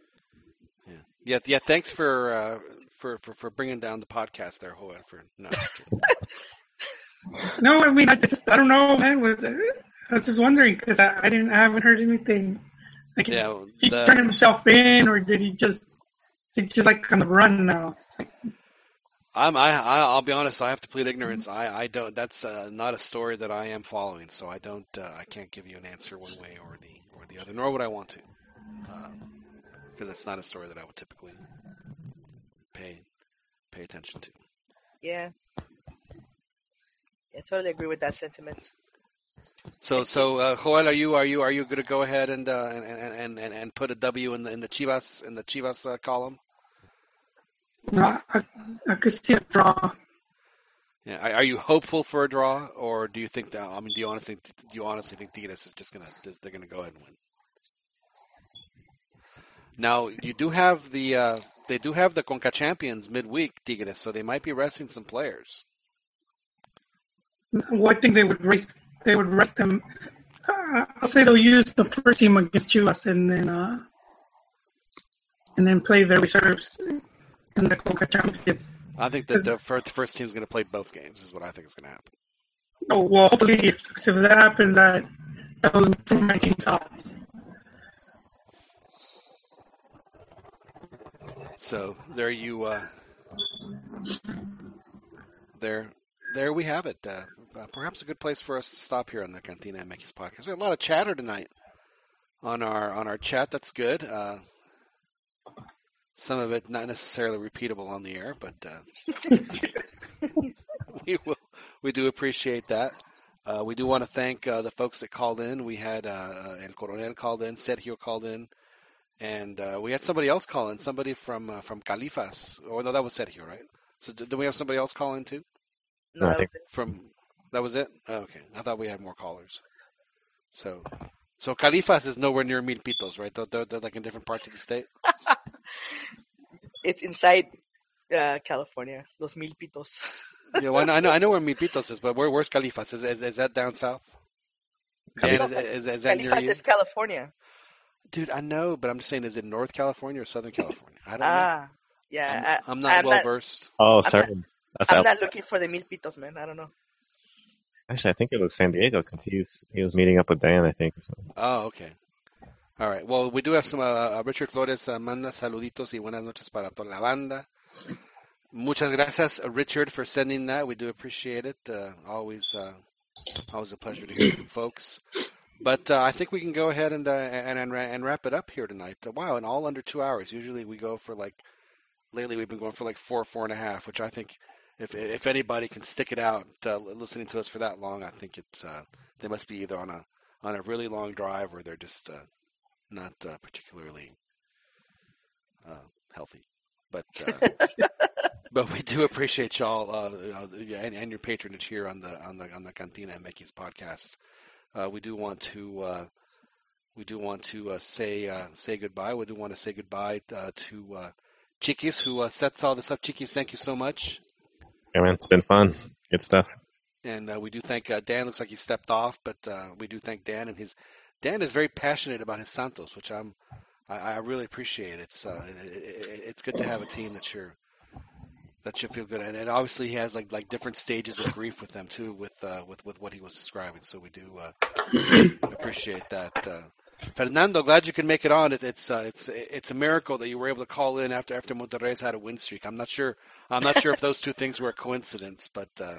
Yeah, yeah. Thanks for uh, for, for for bringing down the podcast there, Hoa. For no, *laughs* No, I mean I just I don't know, man. Was I was just wondering because I, I didn't I haven't heard anything. Like yeah. he the- turned himself in, or did he just is he just like on the run now? I'm I, I I'll be honest. I have to plead ignorance. I I don't. That's uh, not a story that I am following. So I don't. Uh, I can't give you an answer one way or the or the other. Nor would I want to, because it's not a story that I would typically pay pay attention to. Yeah. Yeah, totally agree with that sentiment. So so uh, Joel, are you are you are you going to go ahead and uh, and, and and and put a W in the in the Chivas in the Chivas uh, column? no, I, I could see a draw. Yeah. Are, are you hopeful for a draw, or do you think that? I mean, do you honestly do you honestly think Tigres is just gonna is they're gonna go ahead and win? Now you do have the uh, they do have the Conca Champions midweek Tigres, so they might be resting some players. Well, I think they would race. They would rest them. Uh, I'll say they'll use the first team against Chivas and then uh, and then play their reserves in the Conca Champions. I think that the first first is going to play both games. Is what I think is going to happen. Oh, well, hopefully, if, if that happens, that that will improve my team's odds. So there you uh, there there we have it. Uh, uh, perhaps a good place for us to stop here on the Cantina MX podcast. We have a lot of chatter tonight on our on our chat. That's good. Uh, some of it not necessarily repeatable on the air, but uh, *laughs* we will, we do appreciate that. Uh, we do want to thank the folks that called in. We had uh, El Coronel called in, Sergio called in, and we had somebody else call in. Somebody from from Califas. Oh no, that was Sergio, right? So did, did we have somebody else call in too? No, No, I think- From that was it. Oh, okay, I thought we had more callers. So, so Califas is nowhere near Milpitos, right? They're, they're, they're like in different parts of the state. *laughs* It's inside uh, California. Los Milpitos. *laughs* Yeah, well, I know, I know, I know where Milpitos is, but where, where's Califas? Is, is is that down south? Dan, Califas- is, is, is that Califas you? is California. Dude, I know, but I'm just saying, is it North California or Southern California? I don't know. Ah, yeah. I'm, I, I'm not I'm well not- versed. Oh, I'm sorry. not- That's I'm El- not looking for the Mil Pitos, man. I don't know. Actually, I think it was San Diego because he was he was meeting up with Dan. I think. Oh, okay. All right. Well, we do have some. Uh, uh, Richard Flores uh, manda saluditos y buenas noches para toda la banda. Muchas gracias, uh, Richard, for sending that. We do appreciate it. Uh, always, uh, always a pleasure to hear from folks. But uh, I think we can go ahead and uh, and, and and wrap it up here tonight. Uh, wow, and all under two hours. Usually we go for like. Lately, we've been going for like four, four and a half, which I think, if if anybody can stick it out, uh, listening to us for that long, I think it's uh, they must be either on a on a really long drive or they're just uh, not uh, particularly uh, healthy. But uh, *laughs* but we do appreciate y'all and, and your patronage here on the on the on the Cantina MX podcast. Uh, we do want to uh, we do want to uh, say uh, say goodbye. We do want to say goodbye uh, to uh, Chiquis, who uh, sets all this up. Chiquis, thank you so much. Yeah, man, it's been fun. Good stuff. And uh, we do thank uh, Dan. Looks like he stepped off, but uh, we do thank Dan and his. Dan is very passionate about his Santos, which I'm. I, I really appreciate. It's uh, it, it, it's good to have a team that you're that should feel good. And, and obviously he has like like different stages of grief with them too, with uh, with with what he was describing. So we do uh, *coughs* appreciate that. Uh, Fernando, glad you can make it on. It, it's uh, it's it's a miracle that you were able to call in after after Monterrey's had a win streak. I'm not sure I'm not sure if those two things were a coincidence, but uh,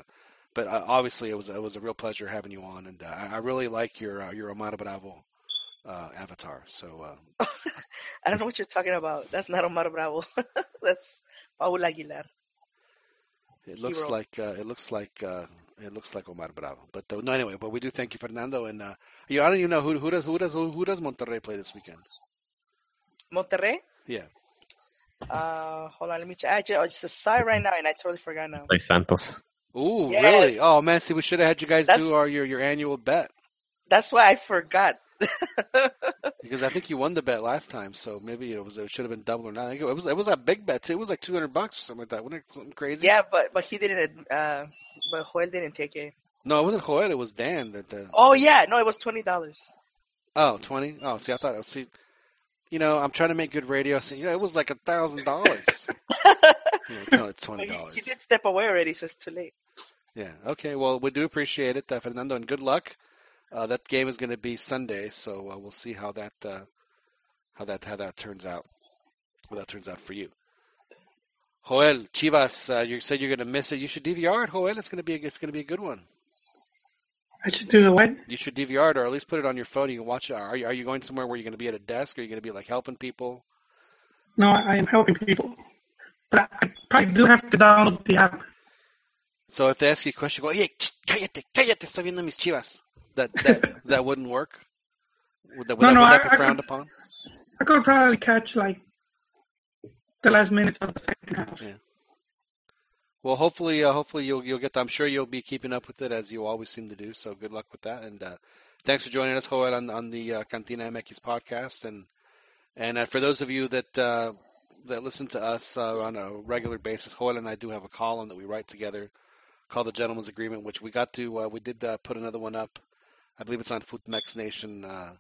but uh, obviously it was it was a real pleasure having you on, and uh, I really like your uh, your Omar Bravo uh, avatar. So *laughs* I don't know what you're talking about. That's not Omar Bravo. *laughs* That's Paul Aguilar. It looks Hero. like uh, it looks like uh, it looks like Omar Bravo. But uh, no, anyway, but we do thank you, Fernando. And uh, you, I don't even know who who does who does who, who does Monterrey play this weekend? Monterrey. Yeah, Uh, hold on, let me check. I just, I just saw it right now, and I totally forgot now. Play Santos. Ooh, Yes. really? Oh man, see, we should have had you guys That's- do our your your annual bet That's why I forgot. *laughs* because I think you won the bet last time. So maybe it was it should have been double or not. I think It was it was a big bet too. It was like two hundred bucks or something like that. Wasn't it something crazy? yeah, but but he didn't. Uh, but Joel didn't take it. No, it wasn't Joel. It was Dan. That the Oh yeah, no, it was twenty dollars. oh twenty. Oh, see, I thought it was see. You know, I'm trying to make good radio. So, you know, it was like a thousand dollars. *laughs* No, it's twenty dollars. He did step away already, so it's too late. Yeah. Okay. Well, we do appreciate it, uh, Fernando, and good luck. Uh, that game is going to be Sunday, so uh, we'll see how that uh, how that how that turns out. How that turns out for you. Joel Chivas, uh, you said you're going to miss it. You should DVR it, Joel. It's going to be a, it's going to be a good one. I should do the what? You should DVR it, or at least put it on your phone. You can watch it. Are you, are you going somewhere where you're going to be at a desk, or are you going to be like helping people? No, I am helping people. But I probably do have to download the app. So if they ask you a question, go, hey, cállate, cállate, estoy viendo mis chivas. That that that wouldn't work. Would that, would No, that, no, would I- that be I frowned could- upon? I could probably catch like the last minutes of the second half. Yeah. Well, hopefully, uh, hopefully you'll you'll get. I'm sure you'll be keeping up with it as you always seem to do. So good luck with that, and uh, thanks for joining us, Joel, on on the uh, Cantina MX podcast. And and uh, for those of you that uh, that listen to us uh, on a regular basis, Joel and I do have a column that we write together called the Gentleman's Agreement, which we got to. Uh, we did uh, put another one up. I believe it's on FootMexNation. Uh,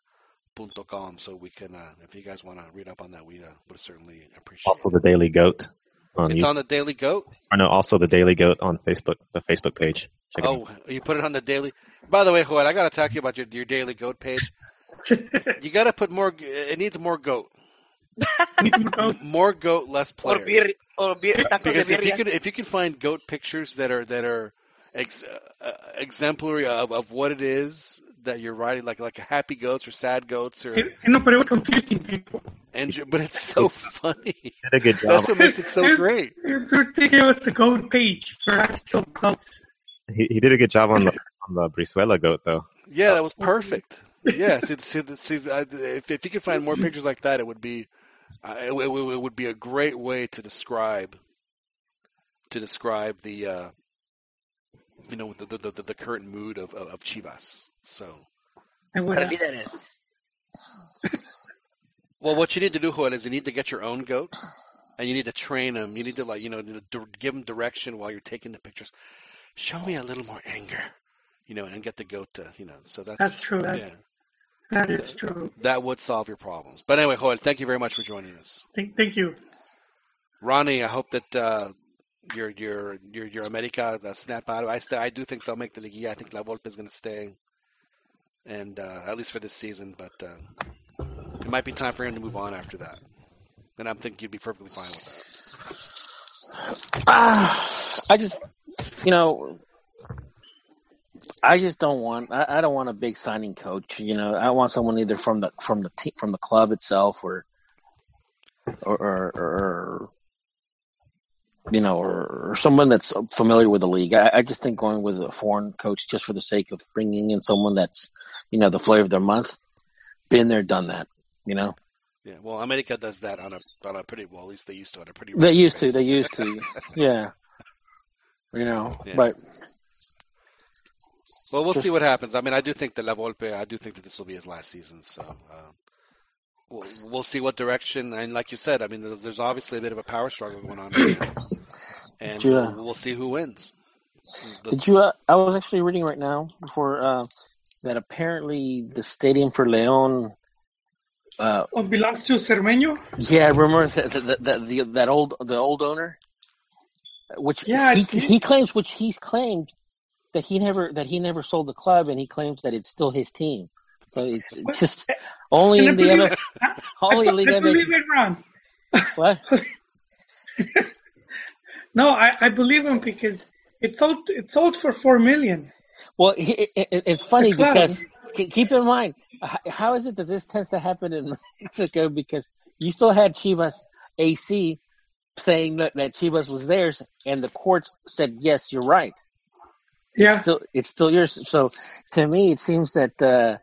so we can, uh, if you guys want to read up on that, we uh, would certainly appreciate Also, the Daily Goat on. It's YouTube. on the Daily Goat. Or no, also the Daily Goat on Facebook, the Facebook page. Check it. Oh, you put it on the daily. By the way, Joel, I got to talk to you about your your daily goat page. *laughs* you got to put more. It needs more goat. *laughs* more goat, less players. Or beer, or beer tacos because if you birria. can if you can find goat pictures that are that are ex, uh, exemplary of, of what it is that you're writing, like like a happy goats or sad goats or I know, but it was confusing people. and but it's so *laughs* funny. Did a good job. That's what makes it so great. You would think it was the gold page for actual goats. He, he did a good job on the on the Brizuela goat though. Yeah, that was perfect. Yeah, see, see, see, I- if if you could find more pictures like that, it would be, uh, it, it, it would be a great way to describe, to describe the, uh, you know, the the, the, the current mood of, of of Chivas. So, I would Para that is. *laughs* well, what you need to do, Joel, is you need to get your own goat, and you need to train them. You need to like, you know, give them direction while you're taking the pictures. Show me a little more anger, you know, and get the goat to, you know. So that's That's true. That, Yeah. that is true. That would solve your problems. But anyway, Joel, thank you very much for joining us. Thank, thank you. Ronnie, I hope that uh, your your your your America snap out. I st- I do think they'll make the Liguilla. I think La Volpe is going to stay, and uh, at least for this season. But uh, it might be time for him to move on after that. And I'm thinking you'd be perfectly fine with that. Ah, *sighs* I just, you know, I just don't want. I, I don't want a big signing coach. You know, I want someone either from the from the team from the club itself, or or or, or you know, or, or someone that's familiar with the league. I, I just think going with a foreign coach just for the sake of bringing in someone that's, you know, the flavor of their month, been there, done that. You know, Yeah, well, America does that on a on a pretty well. At least they used to on a pretty. they used to. They used to. *laughs* Yeah. You know, Yeah. but Well, we'll Just- see what happens. I mean, I do think that La Volpe, I do think that this will be his last season. So uh, we'll, we'll see what direction. And like you said, I mean, there's, there's obviously a bit of a power struggle going on, right. And Yeah. we'll, we'll see who wins. The- Did you? Uh, I was actually reading right now before uh, that apparently the stadium for Leon. Uh, Oh, belongs to Cermeño? yeah, I remember that that, that the that old the old owner, which Yeah, he he claims, which he's claimed that he never that he never sold the club, and he claims that it's still his team. So it's, it's just only I in the *laughs* believe, MF, I, only in I Liga believe MX. it, Ron. What? *laughs* No, I, I believe him because it sold it sold for four million. Well, it, it- it's funny because keep in mind, how is it that this tends to happen in *laughs* Mexico? Because you still had Chivas AC saying that, that Chivas was theirs, and the courts said, yes, you're right. Yeah. It's still, it's still yours. So to me, it seems that, uh,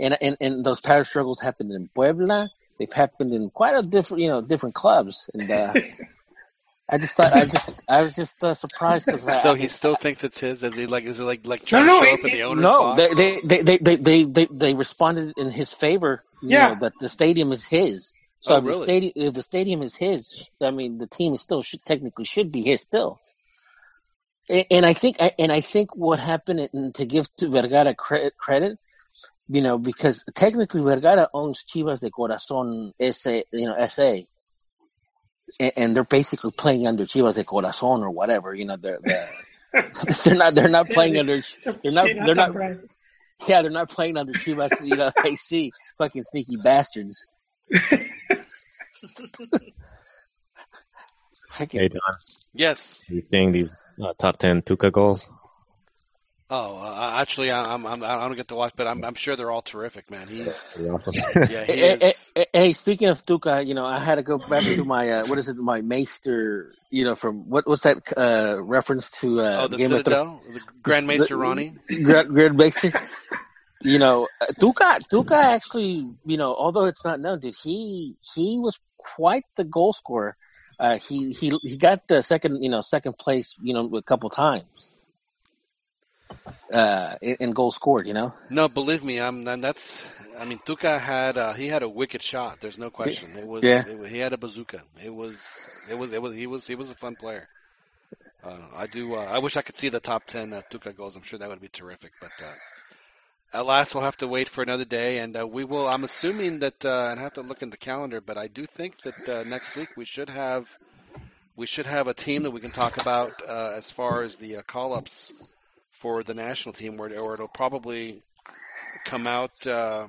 and, and, and those power struggles happened in Puebla. They've happened in quite a different, you know, different clubs. And, uh, *laughs* I just thought, I *laughs* just, I was just uh, surprised because so he still thinks it's his? Is he like? Is it like like No, trying no, to show it- up in the it- owner's no, box? they, they, they, they, they, they, they responded in his favor. You Yeah. know, that the stadium is his. So Oh, if really? the stadium, if the stadium is his, I mean, the team is still should, technically should be his still. And, and I think, I- and I think what happened, and to give to Vergara credit, credit, you know, because technically Vergara owns Chivas de Corazon SA, you know, SA. And, and they're basically playing under Chivas de Corazon or whatever, you know, they're, they're, *laughs* they're not, they're not *laughs* playing under, *laughs* they're not, they're not, right. yeah, they're not playing under Chivas, you know, AC. Fucking sneaky bastards. Hey Don, Yes. you seeing these uh, top ten Tuca goals? Oh, uh, actually, I- I'm, I'm I don't get to watch, but I'm I'm sure they're all terrific, man. He, Pretty *laughs* awesome. yeah, *laughs* he Hey, hey, is. hey, hey, speaking of Tuca, you know, I had to go back to my uh, what is it, my Maester, you know, from what what's that uh, reference to uh, Oh, the Game of Citadel, the Grand Maester Ronnie. Thrones? Grand, Grand Maester. You know, uh, Tuca, Tuca actually, you know, although it's not known, did he he was quite the goal scorer. Uh, he he he got the second, you know, second place, you know, a couple times. Uh, in, in goals scored, you know. No, believe me, I'm. That's. I mean, Tuca had uh, he had a wicked shot. There's no question. It was. Yeah. It, he had a bazooka. It was. It was. It was. He was. He was a fun player. Uh, I do. Uh, I wish I could see the top ten uh, Tuca goals. I'm sure that would be terrific. But uh, at last, we'll have to wait for another day, and uh, we will. I'm assuming that, uh, and I have to look in the calendar, but I do think that uh, next week we should have. We should have a team that we can talk about uh, as far as the uh, call-ups for the national team, where, where it'll probably come out, uh,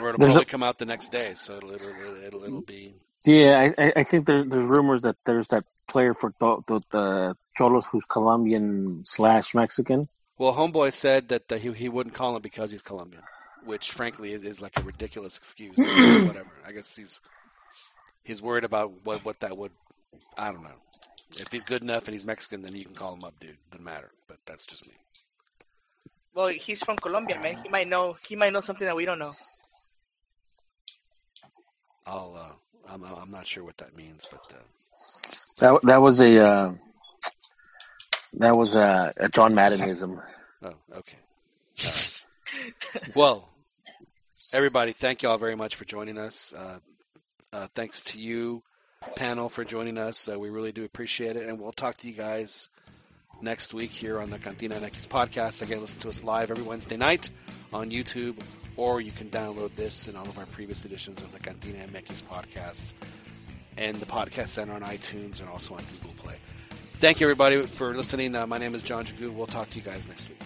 or it'll There's a- probably come out the next day. So it'll it'll it'll, it'll be Yeah, I, I- think there, there's rumors that there's that player for the, the, the Xolos who's Colombian slash Mexican. well. Homeboy said that uh, he he wouldn't call him because he's Colombian, which frankly is, is like a ridiculous excuse. or *clears throat* Whatever. I guess he's he's worried about what what that would. I don't know. If he's good enough and he's Mexican, then you can call him up, dude. Doesn't matter. But that's just me. Well, he's from Colombia, man. He might know. He might know something that we don't know. I'll. Uh, I'm I'm not sure what that means, but. Uh, That that was a uh, that was a, a John Maddenism. Oh, okay. All right. well, everybody, thank you all very much for joining us. Uh, uh, thanks to you, panel, for joining us. Uh, we really do appreciate it, and we'll talk to you guys next week here on the Cantina MX podcast. Again, listen to us live every Wednesday night on YouTube, or you can download this and all of our previous editions of the Cantina MX podcast and the podcast center on iTunes and also on Google Play. Thank you, everybody, for listening. Uh, my name is John Jagu. We'll talk to you guys next week.